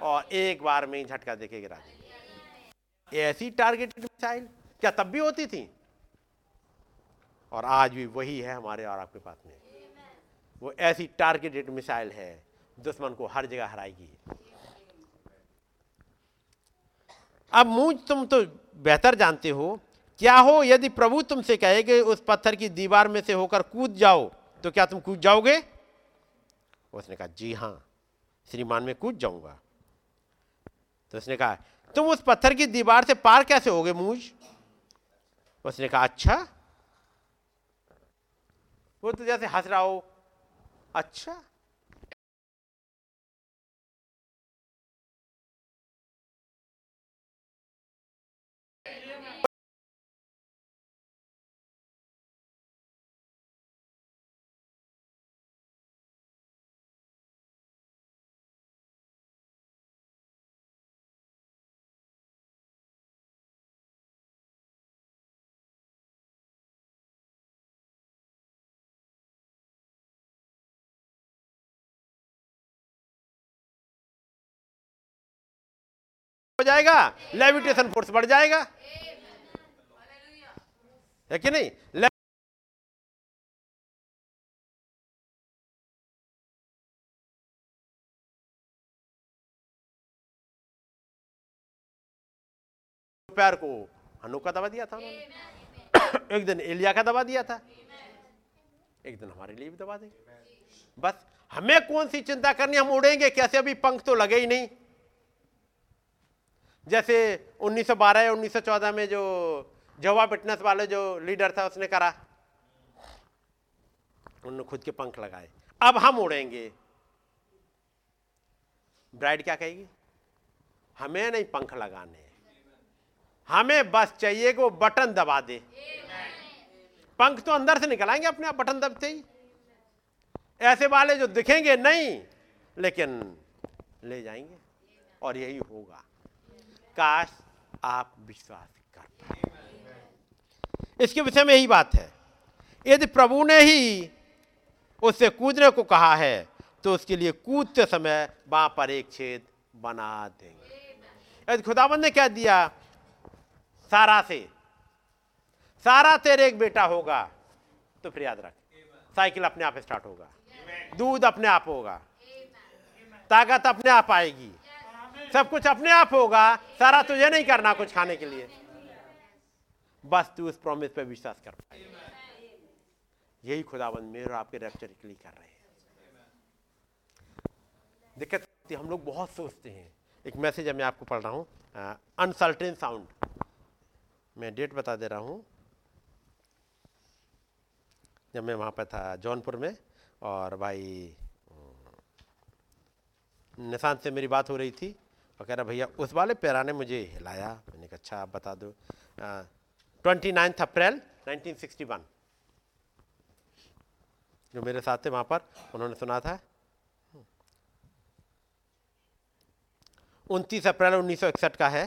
और एक बार में ही झटका देके गिरा देगी। ऐसी टारगेटेड मिसाइल क्या तब भी होती थी? और आज भी वही है हमारे और आपके पास में। वो ऐसी टारगेटेड मिसाइल है, दुश्मन को हर जगह हराएगी। अब मुझ तुम तो बेहतर जानते हो, क्या हो यदि प्रभु तुमसे कहे कि उस पत्थर की दीवार में से होकर कूद जाओ? तो क्या तुम कूद जाओगे? उसने कहा, जी हाँ, श्रीमान, में कूद जाऊँगा। तो उसने कहा, तुम उस पत्थर की दीवार से पार कैसे होगे मूझ उसने कहा अच्छा वो तो जैसे हंस रहा हो। अच्छा? जाएगा लेविटेशन फोर्स बढ़ जाएगा। है कि नहीं? पैर को हनु का दबा दिया था उन्होंने। <coughs> एक दिन एलिया का दबा दिया था। एक दिन हमारे लिए भी दबा देंगे। बस हमें कौन सी चिंता करनी, हम उड़ेंगे, कैसे? अभी पंख तो लगे ही नहीं। जैसे 1912 या 1914 में जो जवा फिटनेस वाले जो लीडर था, उसने करा। उन्होंने खुद के पंख लगाए। अब हम उड़ेंगे। ब्राइड क्या कहेगी? हमें नहीं पंख लगाने। हमें बस चाहिए कि वो बटन दबा दे। पंख तो अंदर से निकल आएँगे अपने आप, बटन दबते ही। ऐसे वाले जो दिखेंगे नहीं, लेकिन ले जाएँगे। और यही होगा। काश आप विश्वास कर पाए इसके विषय में यही बात है। यदि प्रभु ने ही उससे कूदने को कहा है तो उसके लिए कूदते समय वहाँ पर एक छेद बना देंगे। यदि खुदाबंद ने कह दिया सारा से सारा तेरे एक बेटा होगा तो फिर याद रख साइकिल अपने आप स्टार्ट होगा दूध अपने आप होगा ताकत अपने आप आएगी। सब कुछ अपने आप होगा, सारा तुझे नहीं करना कुछ खाने के लिए। बस तू उस प्रॉमिस पे विश्वास कर। पाए यही खुदाबंद मेरे और आपके रैप्चर के लिए कर रहे हैं। दिक्कत हम लोग बहुत सोचते हैं। एक मैसेज मैं आपको पढ़ रहा हूँ। अनसल्टेन साउंड मैं डेट बता दे रहा हूँ। जब मैं वहाँ पर था जौनपुर में, और भाई निशांत से मेरी बात हो रही थी। और कह रहा, भैया, उस वाले पैरा ने मुझे हिलाया मैंने कहा अच्छा आप बता दो। ट्वेंटी नाइन्थ अप्रैल 1961 जो मेरे साथ थे वहाँ पर, उन्होंने सुना था। उनतीस अप्रैल 1961 का है।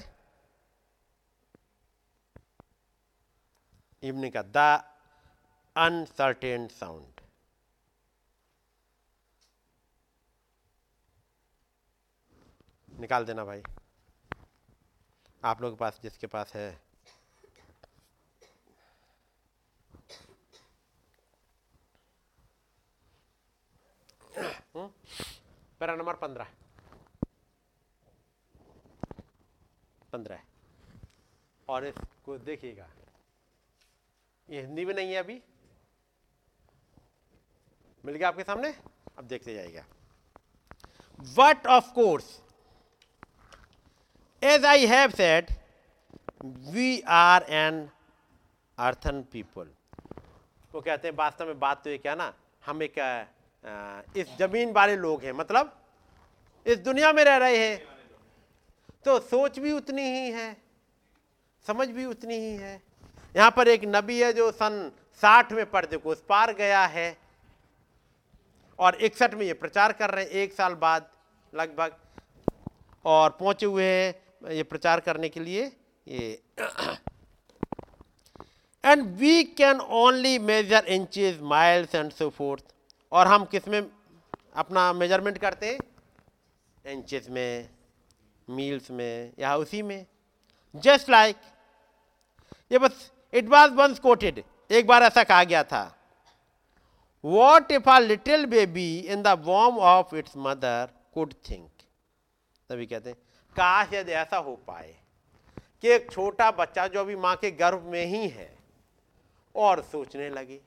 इवनिंग का, द अनसर्टेन साउंड। निकाल देना भाई। आप लोग के पास, जिसके पास है। हम्म? पैरा नंबर पंद्रह। पंद्रह। और इसको देखिएगा। ये हिंदी में नहीं है अभी। मिल गया आपके सामने? अब देखते जाइएगा। What of course as I have said we are an earthen people वो कहते हैं वास्तव में बात तो ये क्या ना हम एक अ, इस ज़मीन वाले लोग हैं मतलब इस दुनिया में रह रहे हैं। तो सोच भी उतनी ही है समझ भी उतनी ही है। यहाँ पर एक नबी है जो सन साठ में पर्दे को उस पार गया है और इकसठ में ये प्रचार कर रहे हैं एक साल बाद लगभग। और पहुँचे हुए हैं ये प्रचार करने के लिए ये। And we can only measure inches miles and so forth और हम किसमें अपना मेज़रमेंट करते हैं? इंचेस में मील्स में, या उसी में। जस्ट लाइक ये बस इट वॉज़ वंस कोटेड एक बार ऐसा कहा गया था। What if a little baby in the warm of its mother could think तभी कहते हैं काश यदि ऐसा हो पाए कि एक छोटा बच्चा जो अभी माँ के गर्भ में ही है और सोचने लगे।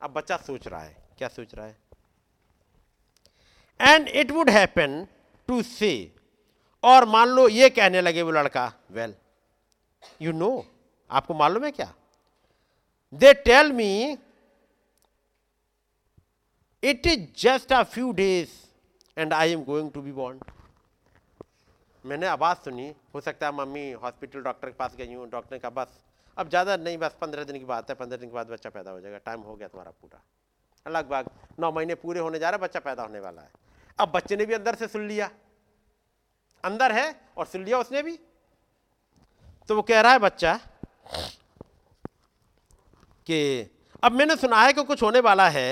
अब बच्चा सोच रहा है, क्या सोच रहा है? And it would happen to say और मान लो ये कहने लगे वो लड़का वेल यू नो आपको मालूम है क्या? They tell me it is just a few days and I am going to be born मैंने आवाज़ सुनी, हो सकता है मम्मी हॉस्पिटल डॉक्टर के पास गई हूँ डॉक्टर ने कहा, बस, अब ज़्यादा नहीं, बस पंद्रह दिन की बात है, पंद्रह दिन के बाद बच्चा पैदा हो जाएगा टाइम हो गया तुम्हारा पूरा. लगभग नौ महीने पूरे होने जा रहे बच्चा पैदा होने वाला है। अब बच्चे ने भी अंदर से सुन लिया। अंदर है और सुन लिया उसने भी। तो वो कह रहा है बच्चा कि अब मैंने सुना है कि कुछ होने वाला है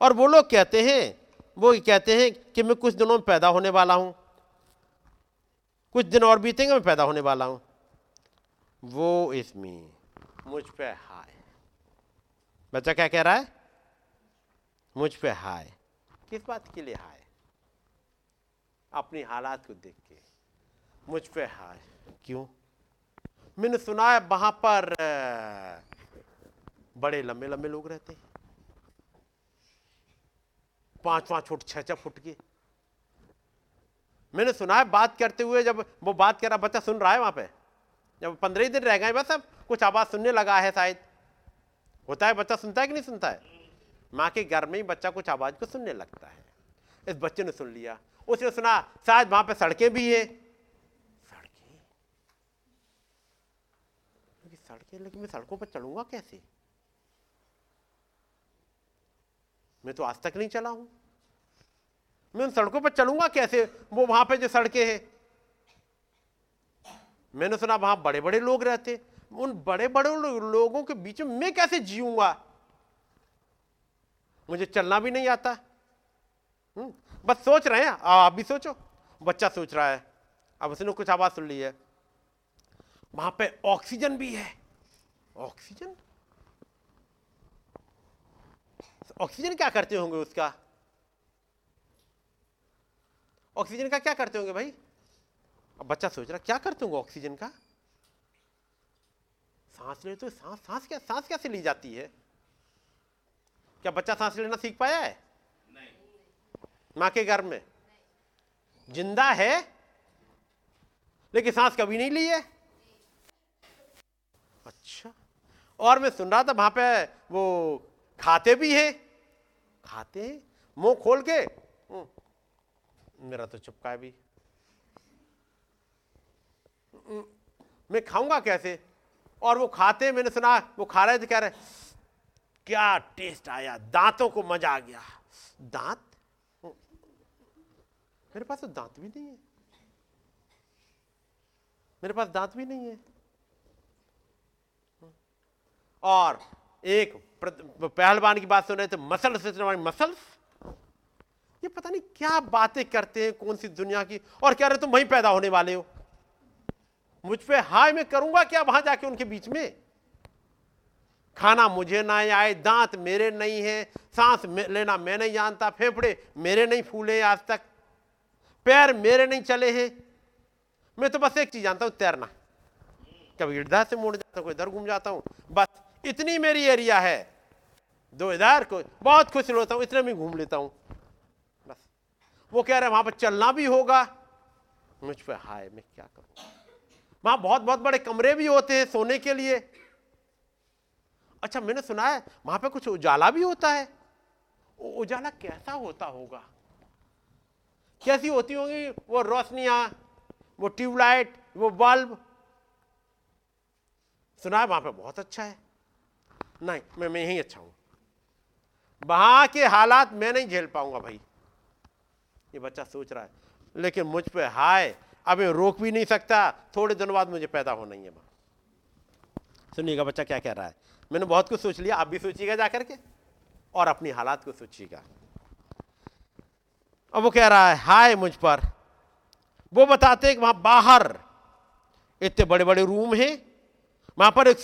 और वो लोग कहते हैं वो कहते हैं कि मैं कुछ दिनों में पैदा होने वाला हूँ। कुछ दिन और बीतेंगे, मैं पैदा होने वाला हूँ। वो इसमें मुझ पे हाय। बच्चा क्या कह रहा है? मुझ पे हाय। किस बात के लिए हाय? अपनी हालात को देख के। मुझ पे हाय। क्यों? मैंने सुना है वहाँ पर बड़े लंबे लंबे लोग रहते हैं। पाँच पाँच फुट छह छह फुट के। मैंने सुना है बात करते हुए जब वो बात कर रहा, बच्चा सुन रहा है वहाँ पे? जब पंद्रह दिन रह गए, बस अब कुछ आवाज़ सुनने लगा है शायद। होता है, बच्चा सुनता है कि नहीं सुनता है? माँ के घर में ही बच्चा कुछ आवाज़ को सुनने लगता है। इस बच्चे ने सुन लिया। उसने सुना, शायद वहाँ पे सड़कें भी है। सड़कें? सड़कें, लेकिन मैं सड़कों पर चलूँगा कैसे? मैं तो आज तक नहीं चला हूँ। मैं उन सड़कों पर चलूँगा कैसे? वो वहाँ पे जो सड़कें हैं। मैंने सुना वहाँ बड़े बड़े लोग रहते। उन बड़े बड़े लोगों के बीच में मैं कैसे जीऊँगा? मुझे चलना भी नहीं आता। हम्म, बस सोच रहे हैं। आप भी सोचो। बच्चा सोच रहा है। अब उसने कुछ आवाज़ सुन ली है। वहाँ पे ऑक्सीजन भी है। ऑक्सीजन? ऑक्सीजन क्या करते होंगे उसका? ऑक्सीजन का क्या करते होंगे भाई? अब बच्चा सोच रहा क्या करते होंगे ऑक्सीजन का? सांस ले तो सांस सांस क्या सांस कैसे ली जाती है? क्या बच्चा सांस लेना सीख पाया है? माँ के गर्भ में? ज़िंदा है लेकिन सांस कभी नहीं ली है? अच्छा। और मैं सुन रहा था वहाँ पे वो खाते भी हैं। खाते हैं मुँह खोल के हम्म, मेरा तो चुपका है भी हम्म, मैं खाऊँगा कैसे? और वो खाते मैंने सुना वो खा रहे थे कह रहे क्या टेस्ट आया? दांतों को मज़ा आ गया। दांत? हम्म, मेरे पास तो दांत भी नहीं है। मेरे पास दांत भी नहीं है। और एक पहलवान की बात सुन रहे थे मसल मसल्स। ये पता नहीं क्या बातें करते हैं कौन सी दुनिया की। और कह रहे, तुम वहीं पैदा होने वाले हो। मुझ पे हाय मैं करूँगा क्या वहाँ जाके उनके बीच में? खाना मुझे ना आए, दांत मेरे नहीं है, सांस लेना मैं नहीं जानता, फेफड़े मेरे नहीं फूले आज तक, पैर मेरे नहीं चले हैं। मैं तो बस एक चीज़ जानता हूँ, तैरना। कभी इधर से मुड़ जाता हूँ, कोई इधर घूम जाता हूँ, बस इतनी मेरी एरिया है। दो इधर को, बहुत खुश रहता हूँ, इतने में घूम लेता हूँ। बस। वो कह रहे वहाँ पर चलना भी होगा। मुझ पर, हाय, मैं क्या करूँ? वहाँ बहुत बहुत बड़े कमरे भी होते हैं सोने के लिए। अच्छा मैंने सुना है, वहाँ पे कुछ उजाला भी होता है। उजाला कैसा होता होगा? कैसी होती होंगी वो रोशनियाँ, वो ट्यूबलाइट, वो बल्ब? सुना है, वहाँ पे बहुत अच्छा है। नहीं, मैं मैं यही अच्छा हूँ। वहाँ के हालात मैं नहीं झेल पाऊँगा भाई। ये बच्चा सोच रहा है, लेकिन मुझ पर हाय, अब ये रोक भी नहीं सकता, थोड़े दिनों बाद मुझे पैदा होना ही है वहाँ सुनिएगा बच्चा क्या कह रहा है? मैंने बहुत कुछ सोच लिया, आप भी सोचिएगा जाकर के और अपनी हालात को सोचिएगा। अब वो कह रहा है, हाय मुझ पर। वो बताते हैं कि वहाँ बाहर इतने बड़े बड़े रूम हैं, वहाँ पर एक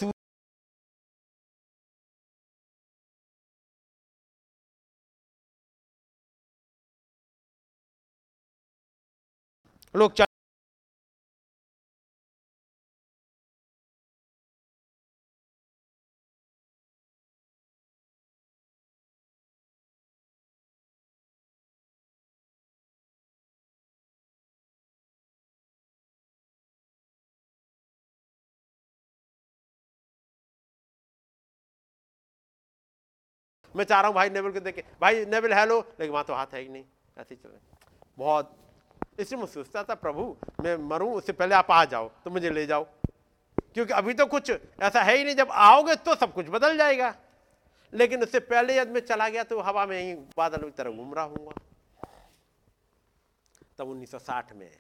लोग मैं चाह रहा हूँ भाई नेवल को देखे भाई नेवल हेलो लेकिन वहाँ तो हाथ है ही नहीं। ऐसे ही चल बहुत इसलिए मैं सोचता था, प्रभु, मैं मरूं, उससे पहले आप आ जाओ तो मुझे ले जाओ। क्योंकि अभी तो कुछ ऐसा है ही नहीं, जब आओगे तो सब कुछ बदल जाएगा। लेकिन उससे पहले यदि मैं चला गया तो हवा में ही बादल की तरह घूम रहा हूँ। तब 1960 में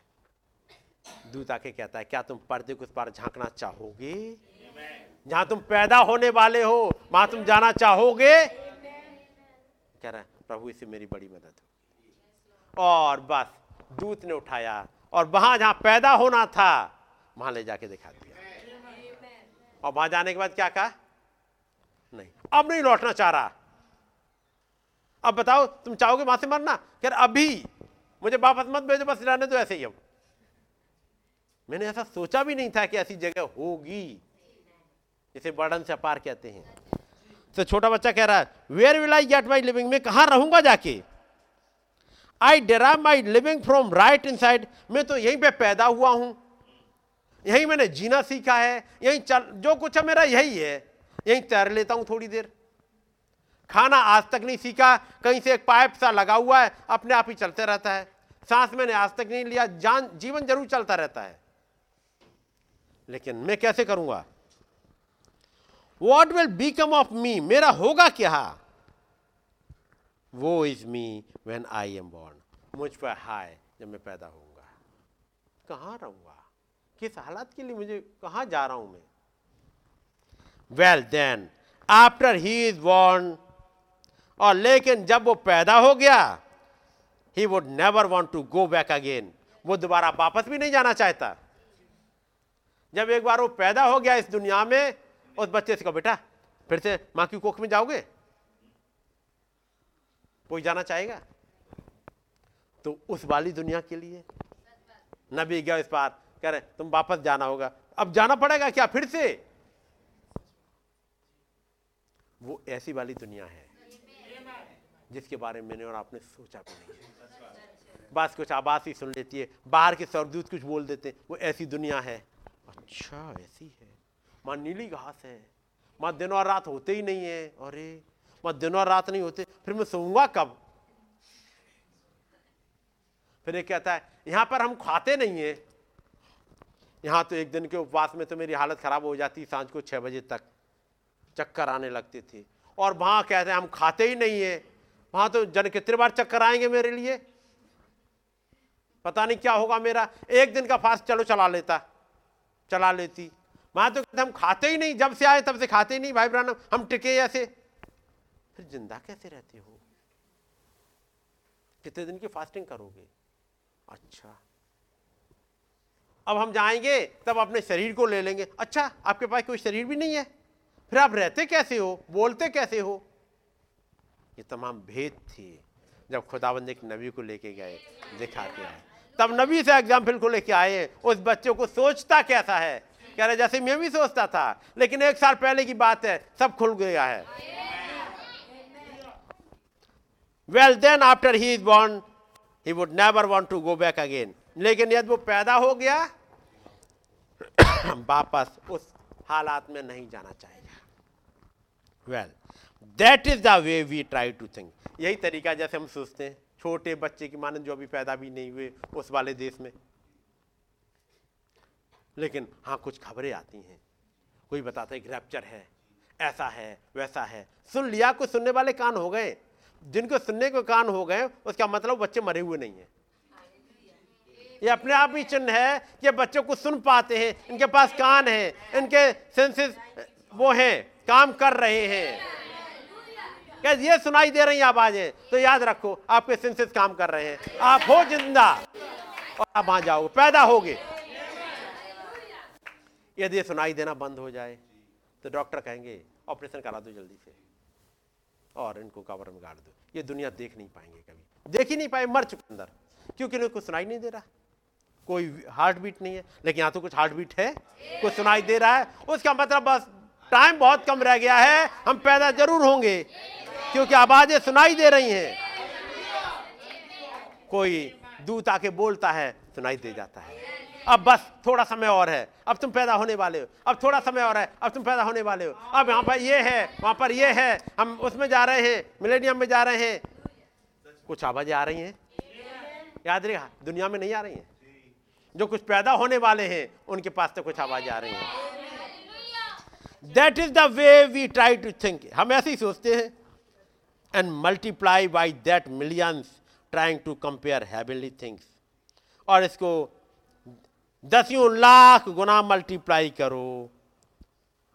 दूत आके कहता है, क्या तुम पर्दे को उस पार झांकना चाहोगे? जहाँ तुम पैदा होने वाले हो, वहाँ तुम जाना चाहोगे? कह रहा है, प्रभु, इससे मेरी बड़ी मदद हो और बस दूत ने उठाया और वहाँ जहाँ पैदा होना था वहाँ ले जाके दिखा दिया। और वहाँ जाने के बाद क्या कहा? नहीं। अब नहीं लौटना चाह रहा। अब बताओ तुम चाहोगे वहाँ से मरना? रहा, अभी। मुझे वापस मत भेजो बस रहने दो ऐसे ही अब। मैंने ऐसा सोचा भी नहीं था कि ऐसी जगह होगी। इसे बर्डन से अपार कहते हैं। तो छोटा बच्चा कह रहा है where will I get my living में कहाँ रहूँगा जाके? I derive my living from right inside मैं तो यहीं पे पैदा हुआ हूँ। यहीं मैंने जीना सीखा है। यहीं चल, जो कुछ है मेरा यही है। यहीं तैर लेता हूँ थोड़ी देर। खाना आज तक नहीं सीखा। कहीं से एक पाइप सा लगा हुआ है। अपने आप ही चलते रहता है। सांस मैंने आज तक नहीं लिया। जान, जीवन ज़रूर चलता रहता है। लेकिन मैं कैसे करूँगा? What will become of me मेरा होगा क्या? Woe is me when I am born मुझ पर हाय जब मैं पैदा होऊँगा। कहाँ रहूँगा? किस हालात के लिए मुझे, कहाँ जा रहा हूँ मैं? Well then after he is born और लेकिन जब वो पैदा हो गया he would never want to go back again वो दोबारा वापस भी नहीं जाना चाहता। जब एक बार वो पैदा हो गया इस दुनिया में, उस बच्चे से कहो, बेटा, फिर से माँ की कोख में जाओगे? कोई जाना चाहेगा? तो उस वाली दुनिया के लिए। नबी गया इस पार कह रहे, तुम वापस जाना होगा। अब जाना पड़ेगा क्या फिर से? वो ऐसी वाली दुनिया है, जिसके बारे में मैंने और आपने सोचा भी नहीं बस कुछ आवाज़ ही सुन लेती है, बाहर के स्वर्गदूत कुछ बोल देते हैं, वो ऐसी दुनिया है। अच्छा ऐसी है। माँ नीली घास है। माँ दिन और रात होते ही नहीं है। अरे माँ दिन और रात नहीं होते, फिर मैं सोऊँगा कब? फिर ये कहता है, यहाँ पर हम खाते नहीं है। यहाँ तो एक दिन के उपवास में तो मेरी हालत खराब हो जाती, साँझ को छह बजे तक चक्कर आने लगते थे। और वहाँ कहते हैं, हम खाते ही नहीं है। वहाँ तो जन कितने बार चक्कर आएँगे मेरे लिए? पता नहीं क्या होगा मेरा। एक दिन का फास्ट चलो, चला लेता, चला लेती। वहाँ तो कहते हम खाते ही नहीं, जब से आए तब से खाते ही नहीं, भाई ब्राह्मण हम टिके ऐसे। फिर ज़िंदा कैसे रहते हो? कितने दिन की फास्टिंग करोगे? अच्छा। अब हम जाएँगे, तब अपने शरीर को ले लेंगे। अच्छा आपके पास कोई शरीर भी नहीं है? फिर आप रहते कैसे हो? बोलते कैसे हो? ये तमाम भेद थे, जब खुदाबंद एक नबी को लेके गए दिखा के आए तब नबी से एग्ज़ाम्पल को लेके आए, उस बच्चे को सोचता कैसा है? कह रहे, जैसे मैं भी सोचता था, लेकिन एक साल पहले की बात है, सब खुल गया है। Well then after he is born he would never want to go back again लेकिन यदि वो पैदा हो गया, <coughs> वापस उस हालात में नहीं जाना चाहेगा। Well that is the way we try to think यही तरीका जैसे हम सोचते हैं, छोटे बच्चे की माने जो अभी पैदा भी नहीं हुए उस वाले देश में। लेकिन हाँ कुछ खबरें आती हैं। कोई बताता है ग्रैप्चर है, ऐसा है, वैसा है। सुन लिया, कुछ सुनने वाले कान हो गए। जिनको सुनने के कान हो गए, उसका मतलब बच्चे मरे हुए नहीं है। ये अपने आप ही चिन्ह है कि बच्चों को सुन पाते हैं, इनके पास कान है, इनके सेंसेस वो हैं, काम कर रहे हैं। क्या ये सुनाई दे रही आवाज़ें? तो याद रखो, आपके सेंसेस काम कर रहे हैं। आप हो ज़िंदा, और आप वहाँ जाओगे पैदा होगे। यदि सुनाई देना बंद हो जाए तो डॉक्टर कहेंगे, ऑपरेशन करा दो जल्दी से। और इनको कवर में गाड़ दो। ये दुनिया देख नहीं पाएँगे कभी। देख ही नहीं पाए, मर चुके अंदर। क्योंकि इन्हें कुछ सुनाई नहीं दे रहा। कोई हार्ट बीट नहीं है। लेकिन यहाँ तो कुछ हार्ट बीट है। कुछ सुनाई दे रहा है। उसका मतलब बस टाइम बहुत कम रह गया है। हम पैदा ज़रूर होंगे। क्योंकि आवाज़ें सुनाई दे रही हैं। कोई दूत आके बोलता है, सुनाई दे जाता है। अब बस, थोड़ा समय और है। अब तुम पैदा होने वाले हो। अब थोड़ा समय और है। अब तुम पैदा होने वाले हो। अब यहाँ पर ये है, वहाँ पर ये है। हम उसमें जा रहे हैं, मिलेनियम में जा रहे हैं। कुछ आवाज़ें आ रही हैं? याद रहे दुनिया में नहीं आ रही हैं। जो कुछ पैदा होने वाले हैं, उनके पास तो कुछ आवाज़ें आ रही हैं। That is the way we try to think हम ऐसे ही सोचते हैं। And multiply by that millions trying to compare heavenly things और इसको दसियों लाख गुना मल्टीप्लाई करो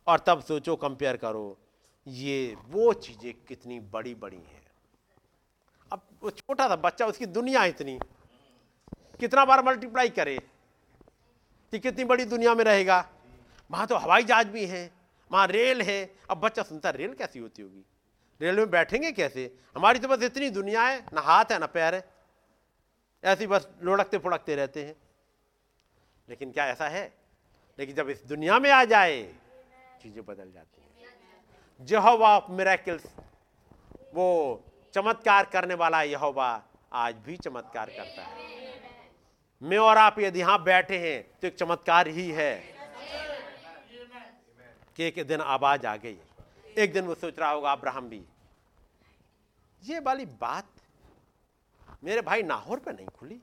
और तब सोचो कंपेयर करो, ये वो चीज़ें कितनी बड़ी बड़ी हैं। अब वो छोटा सा बच्चा, उसकी दुनिया इतनी, कितना बार मल्टीप्लाई करे कि कितनी बड़ी दुनिया में रहेगा। वहाँ तो हवाई जहाज़ भी हैं, वहाँ रेल है। अब बच्चा सुनता रेल कैसी होती होगी? रेल में बैठेंगे कैसे? हमारी तो बस इतनी दुनिया है, ना हाथ है, ना पैर है। ऐसी बस लुढ़कते फुड़कते रहते हैं। लेकिन क्या ऐसा है? लेकिन जब इस दुनिया में आ जाए, चीज़ें बदल जाती हैं। जहोवा ऑफ़ मेरेकल्स, वो चमत्कार करने वाला यहोवा, आज भी चमत्कार करता है। मैं और आप यदि यहाँ बैठे हैं तो एक चमत्कार ही है कि एक दिन आवाज़ आ गई। एक दिन वो सोच रहा होगा, अब्राहम भी, ये वाली बात मेरे भाई नाहौर पे नहीं खुली?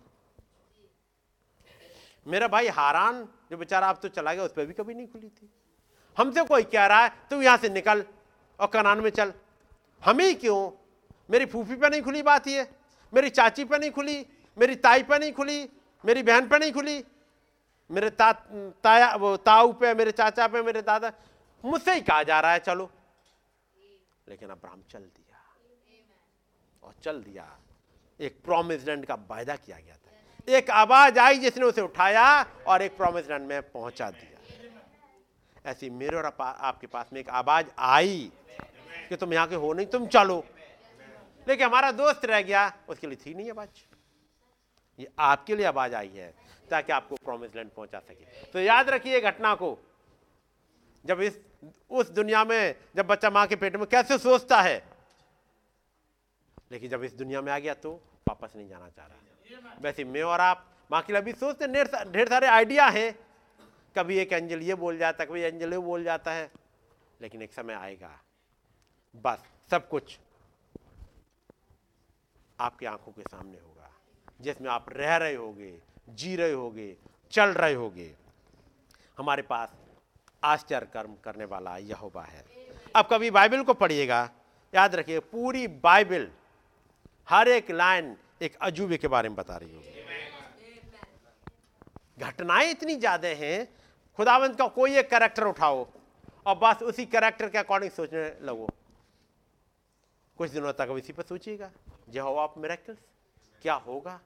मेरा भाई हारान, जो बेचारा आप तो चला गया, उस पर भी कभी नहीं खुली थी। हमसे कोई कह रहा है, तू यहाँ से निकल और कनान में चल। हम ही क्यों? मेरी फूफी पे नहीं खुली बात ये। मेरी चाची पे नहीं खुली, मेरी ताई पे नहीं खुली, मेरी बहन पे नहीं खुली। मेरे ता, ताया, वो ताऊ पे, मेरे चाचा पे, मेरे दादा, मुझसे ही कहा जा रहा है, चलो। लेकिन अब्राहम चल दिया। और चल दिया। एक प्रोमिस का वायदा किया गया एक आवाज़ आई जिसने उसे उठाया और एक प्रोमिस लैंड में पहुँचा दिया। ऐसी मेरे और आपा- आपके पास में एक आवाज़ आई कि तुम यहाँ के हो नहीं, तुम चलो। लेकिन हमारा दोस्त रह गया, उसके लिए थी नहीं आवाज़। ये आपके लिए आवाज़ आई है, ताकि आपको प्रोमिस लैंड पहुँचा सके। तो याद रखिए घटना को। जब इस, उस दुनिया में जब बच्चा माँ के पेट में कैसे सोचता है, लेकिन जब इस दुनिया में आ गया तो वापस नहीं जाना चाह रहा। वैसे मैं और आप बाकी अभी सोचते ढेर सारे आइडिया हैं। कभी एक एंजल ये बोल जाता है, कभी एंजल वो बोल जाता है। लेकिन एक समय आएगा। बस, सब कुछ आपकी आँखों के सामने होगा। जिसमें आप रह रहे होगे, जी रहे होगे, चल रहे होगे। हमारे पास आश्चर्य कर्म करने वाला यहोवा है। अब कभी बाइबल को पढ़िएगा। याद रखिए, पूरी बाइबल हर एक लाइन एक अजूबे के बारे में बता रही होगी। घटनाएँ इतनी ज़्यादा हैं, खुदावंत का कोई एक कैरेक्टर उठाओ, और बस उसी कैरेक्टर के अकॉर्डिंग सोचने लगो। कुछ दिनों तक इसी पर सोचिएगा जो आप मेरेकल्स क्या होगा?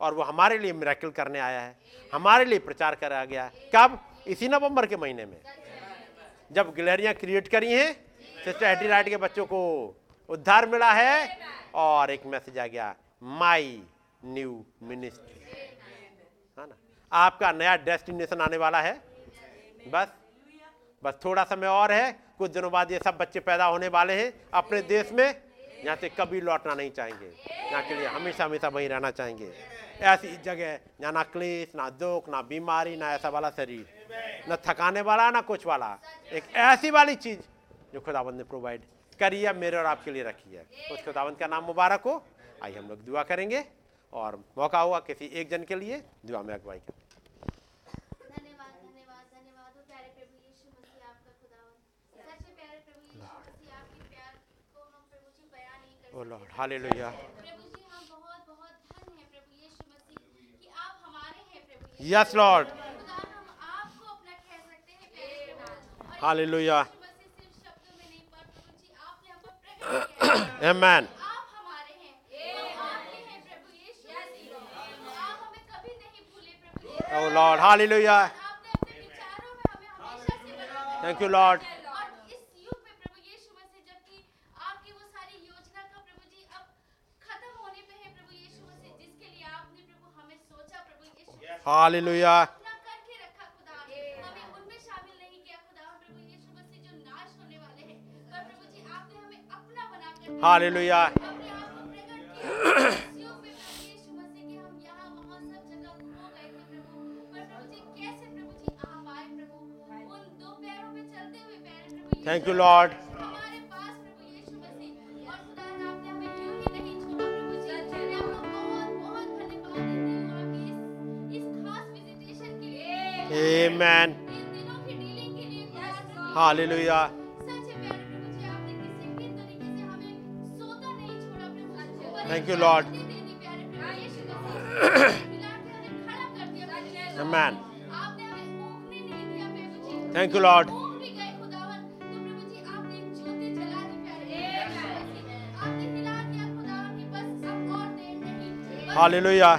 और वो हमारे लिए मेरेकल करने आया है, हमारे लिए प्रचार करा गया है। कब? इसी नवंबर के महीने में। जब गैलरियाँ क्रिएट करी हैं सिस्टर हेटी राइट के बच्चों को उद्धार मिला है, और एक मैसेज आ गया माई न्यू मिनिस्ट्री। है ना? आपका नया डेस्टिनेशन आने वाला है। बस बस थोड़ा समय और है। कुछ दिनों बाद ये सब बच्चे पैदा होने वाले हैं अपने देश में। यहाँ से कभी लौटना नहीं चाहेंगे। यहाँ के लिए हमेशा हमेशा वहीं रहना चाहेंगे। ऐसी जगह जहाँ ना क्लेश, ना दुख, ना बीमारी, ना ऐसा वाला शरीर। न थकाने वाला, ना कुछ वाला। एक ऐसी वाली चीज़ जो खुदाबंद ने प्रोवाइड करी है, मेरे और आपके लिए रखी है। उस खुदाबंद का नाम मुबारक हो। आइए हम लोग दुआ करेंगे और मौका हुआ किसी एक जन के लिए दुआ में अगुवाई करें। धन्यवाद धन्यवाद धन्यवाद। प्यारे प्रभु यीशु मसीह आपका खुदावन। सच्चे प्यारे प्रभु यीशु मसीह आपके प्यार को हम प्रभु जी बयान नहीं कर ओ लॉर्ड हालेलुया। प्रभु जी हम बहुत <coughs> प्रभु हमें सोचा प्रभु यीशु मसीह। हालेलुया अपना थैंक यीशु यू लॉर्ड हमारे पास प्रभु यीशु मसीह और खुदा <coughs> आपने हमें यूँ ही मसीह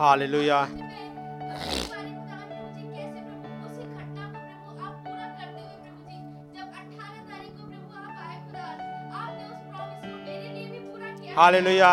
hallelujah hallelujah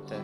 toate.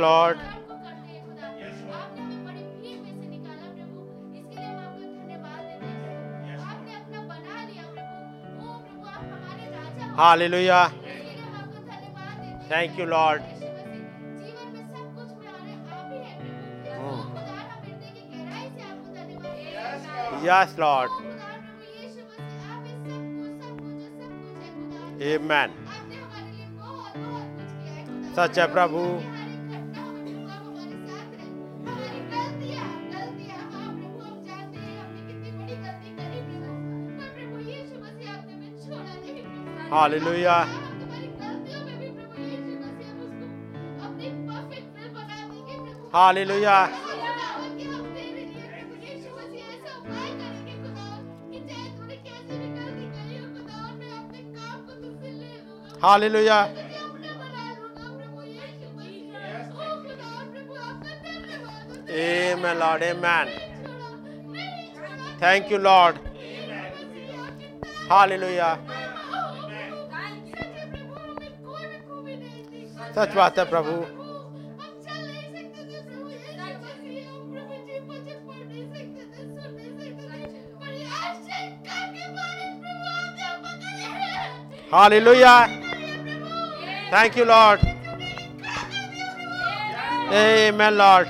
Lord hallelujah thank you lord yes lord amen सच है प्रभु। Hallelujah. Hallelujah. Hallelujah. Amen, Lord. Amen. Thank you, Lord. Hallelujah. सच बात है प्रभु hallelujah thank you lord Amen, Lord.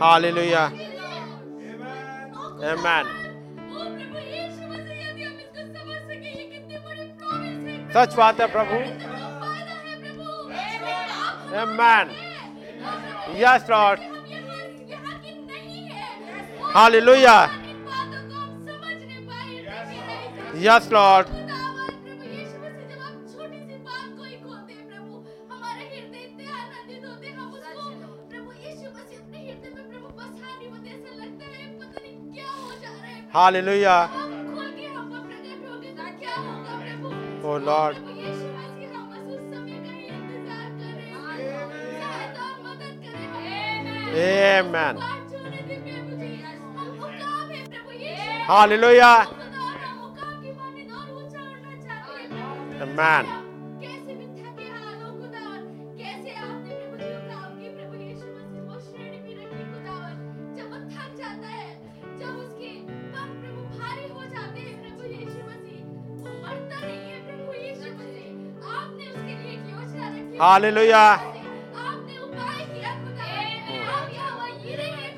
Hallelujah. Amen. सच बात है प्रभु। मैन यस लॉर्ड हाली लोहिया यस लॉर्ड हाली Lohia Lord. Amen. Hallelujah. Amen.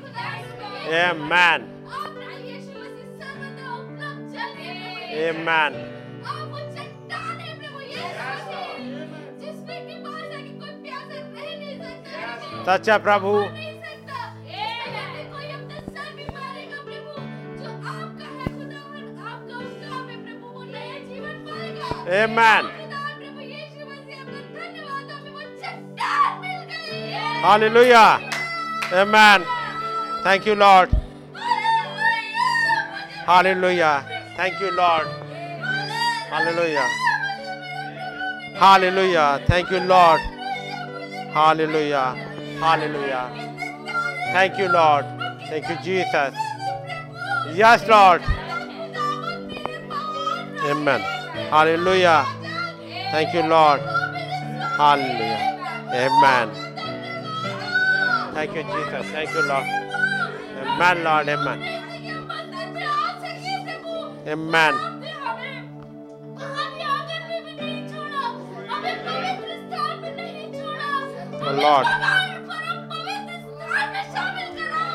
खुदावन Amen. आप प्रभु यीशु मसीह सर्वदा उपलब्ध जल हैं Amen. Prabhu Yeshu Hallelujah. Amen. Thank you, Lord. Hallelujah. Thank you, Lord. Hallelujah. Hallelujah. Thank you, Lord. Hallelujah. Hallelujah. Thank you, Lord. Thank you, Jesus. Yes, Lord. Amen. Hallelujah. Thank you, Lord. Hallelujah. Amen. Thank you, Jesus. Thank you, Lord. Amen, Lord. Amen. Amen. Oh, Lord.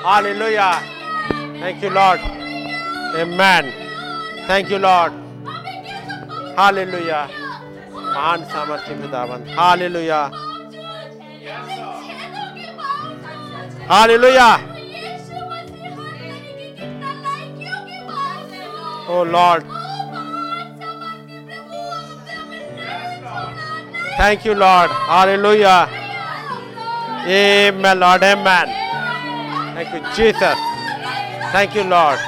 Hallelujah. Thank you, Lord. Amen. Thank you, Lord. Hallelujah. महान सामर्थ्य खुदावन hallelujah Hallelujah. Oh Lord. Thank you, Lord. Hallelujah. Amen, Lord. Amen. Thank you, Jesus. Thank you, Lord.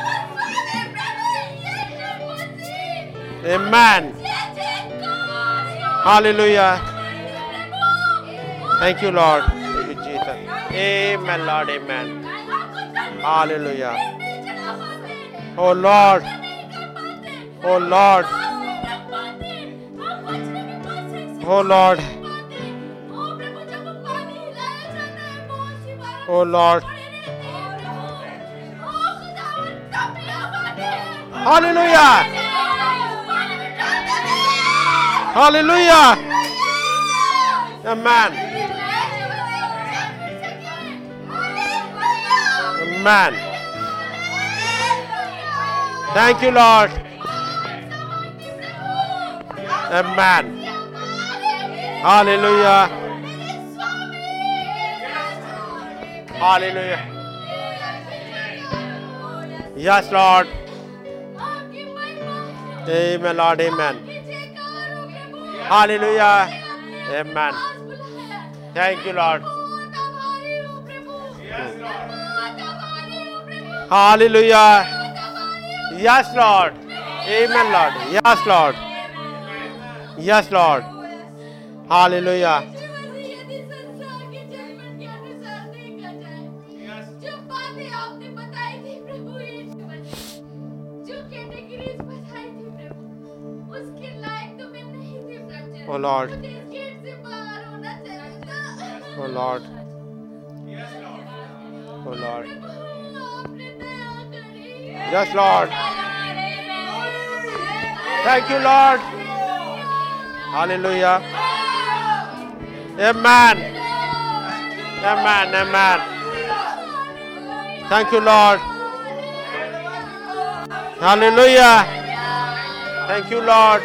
Amen. Hallelujah. Thank you, Lord. Thank you, Jesus. Amen, Lord. Amen. Hallelujah. Oh, Lord. Oh, Lord. Oh, Lord. Oh, Lord. Hallelujah. Hallelujah. Amen. Amen. Thank you, Lord. Amen. Hallelujah. Hallelujah. Yes, Lord. Amen, Lord. Amen. Hallelujah. Amen. Thank you, Lord. Hallelujah. Yes, Lord. Amen, Lord. Yes, Lord. Yes, Lord. Hallelujah. Oh, Lord. Oh, Lord. Oh, Lord. Yes, Lord. Thank you, Lord. Hallelujah. Amen. Amen. Amen. Thank you, Lord. Hallelujah. Thank you, Lord.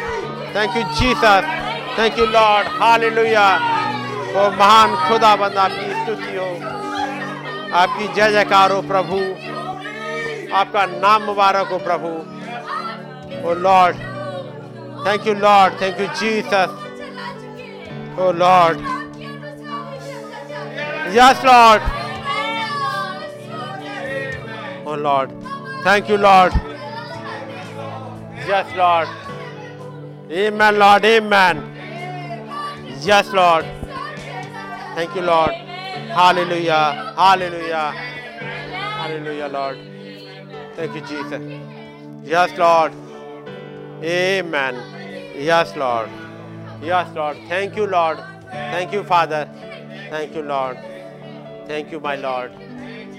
Thank you, Jesus. Thank you, Lord. Hallelujah. वो महान खुदाबंद आपकी स्तुति हो आपकी जय जयकार हो प्रभु आपका नाम मुबारक हो प्रभु O lord thank you lord thank you Jesus O lord yes lord O lord thank you lord yes lord Amen, Lord. Amen. Yes, Lord. Thank you, Lord. Hallelujah. Hallelujah. Hallelujah, Lord. Thank you, Jesus. Yes, Lord. Amen. Yes, Lord. Yes, Lord. Thank you, Lord. Thank you, Father. Thank you, Lord. Thank you, my Lord.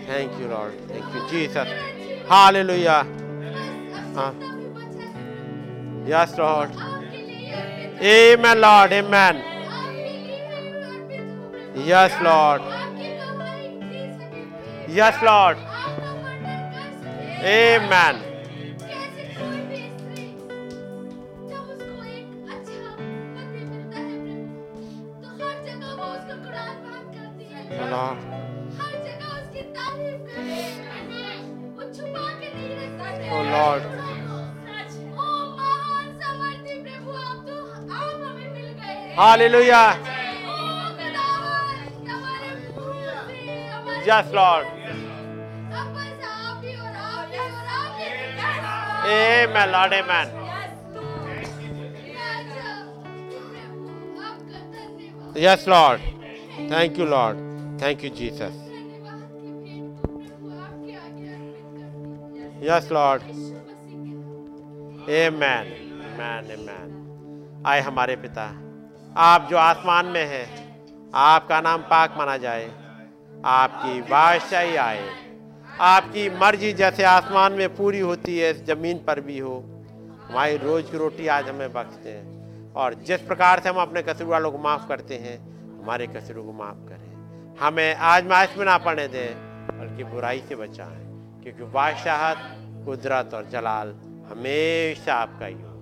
Thank you, Lord. Thank you, Jesus. Hallelujah. Yes, Lord. Amen, Lord. Amen. Yes, Lord. Yes, Lord. Amen. Lord. Oh, Lord. Hallelujah. Yes, Lord. Amen, Lord. Amen. Yes, Lord. Thank you, Lord. Thank you, Jesus. Yes, Lord. Amen. Amen. Amen. आए हमारे पिता आप जो आसमान में हैं आपका नाम पाक माना जाए आपकी बादशाही आए आपकी मर्ज़ी जैसे आसमान में पूरी होती है ज़मीन पर भी हो। हमारी रोज की रोटी आज हमें बख्शते हैं। और जिस प्रकार से हम अपने कसूर वालों को माफ़ करते हैं, हमारे कसूरों को माफ़ करें। हमें आज माश में ना पड़ने दें, बल्कि बुराई से बचाएँ। क्योंकि बादशाहत कुदरत और जलाल हमेशा आपका ही हो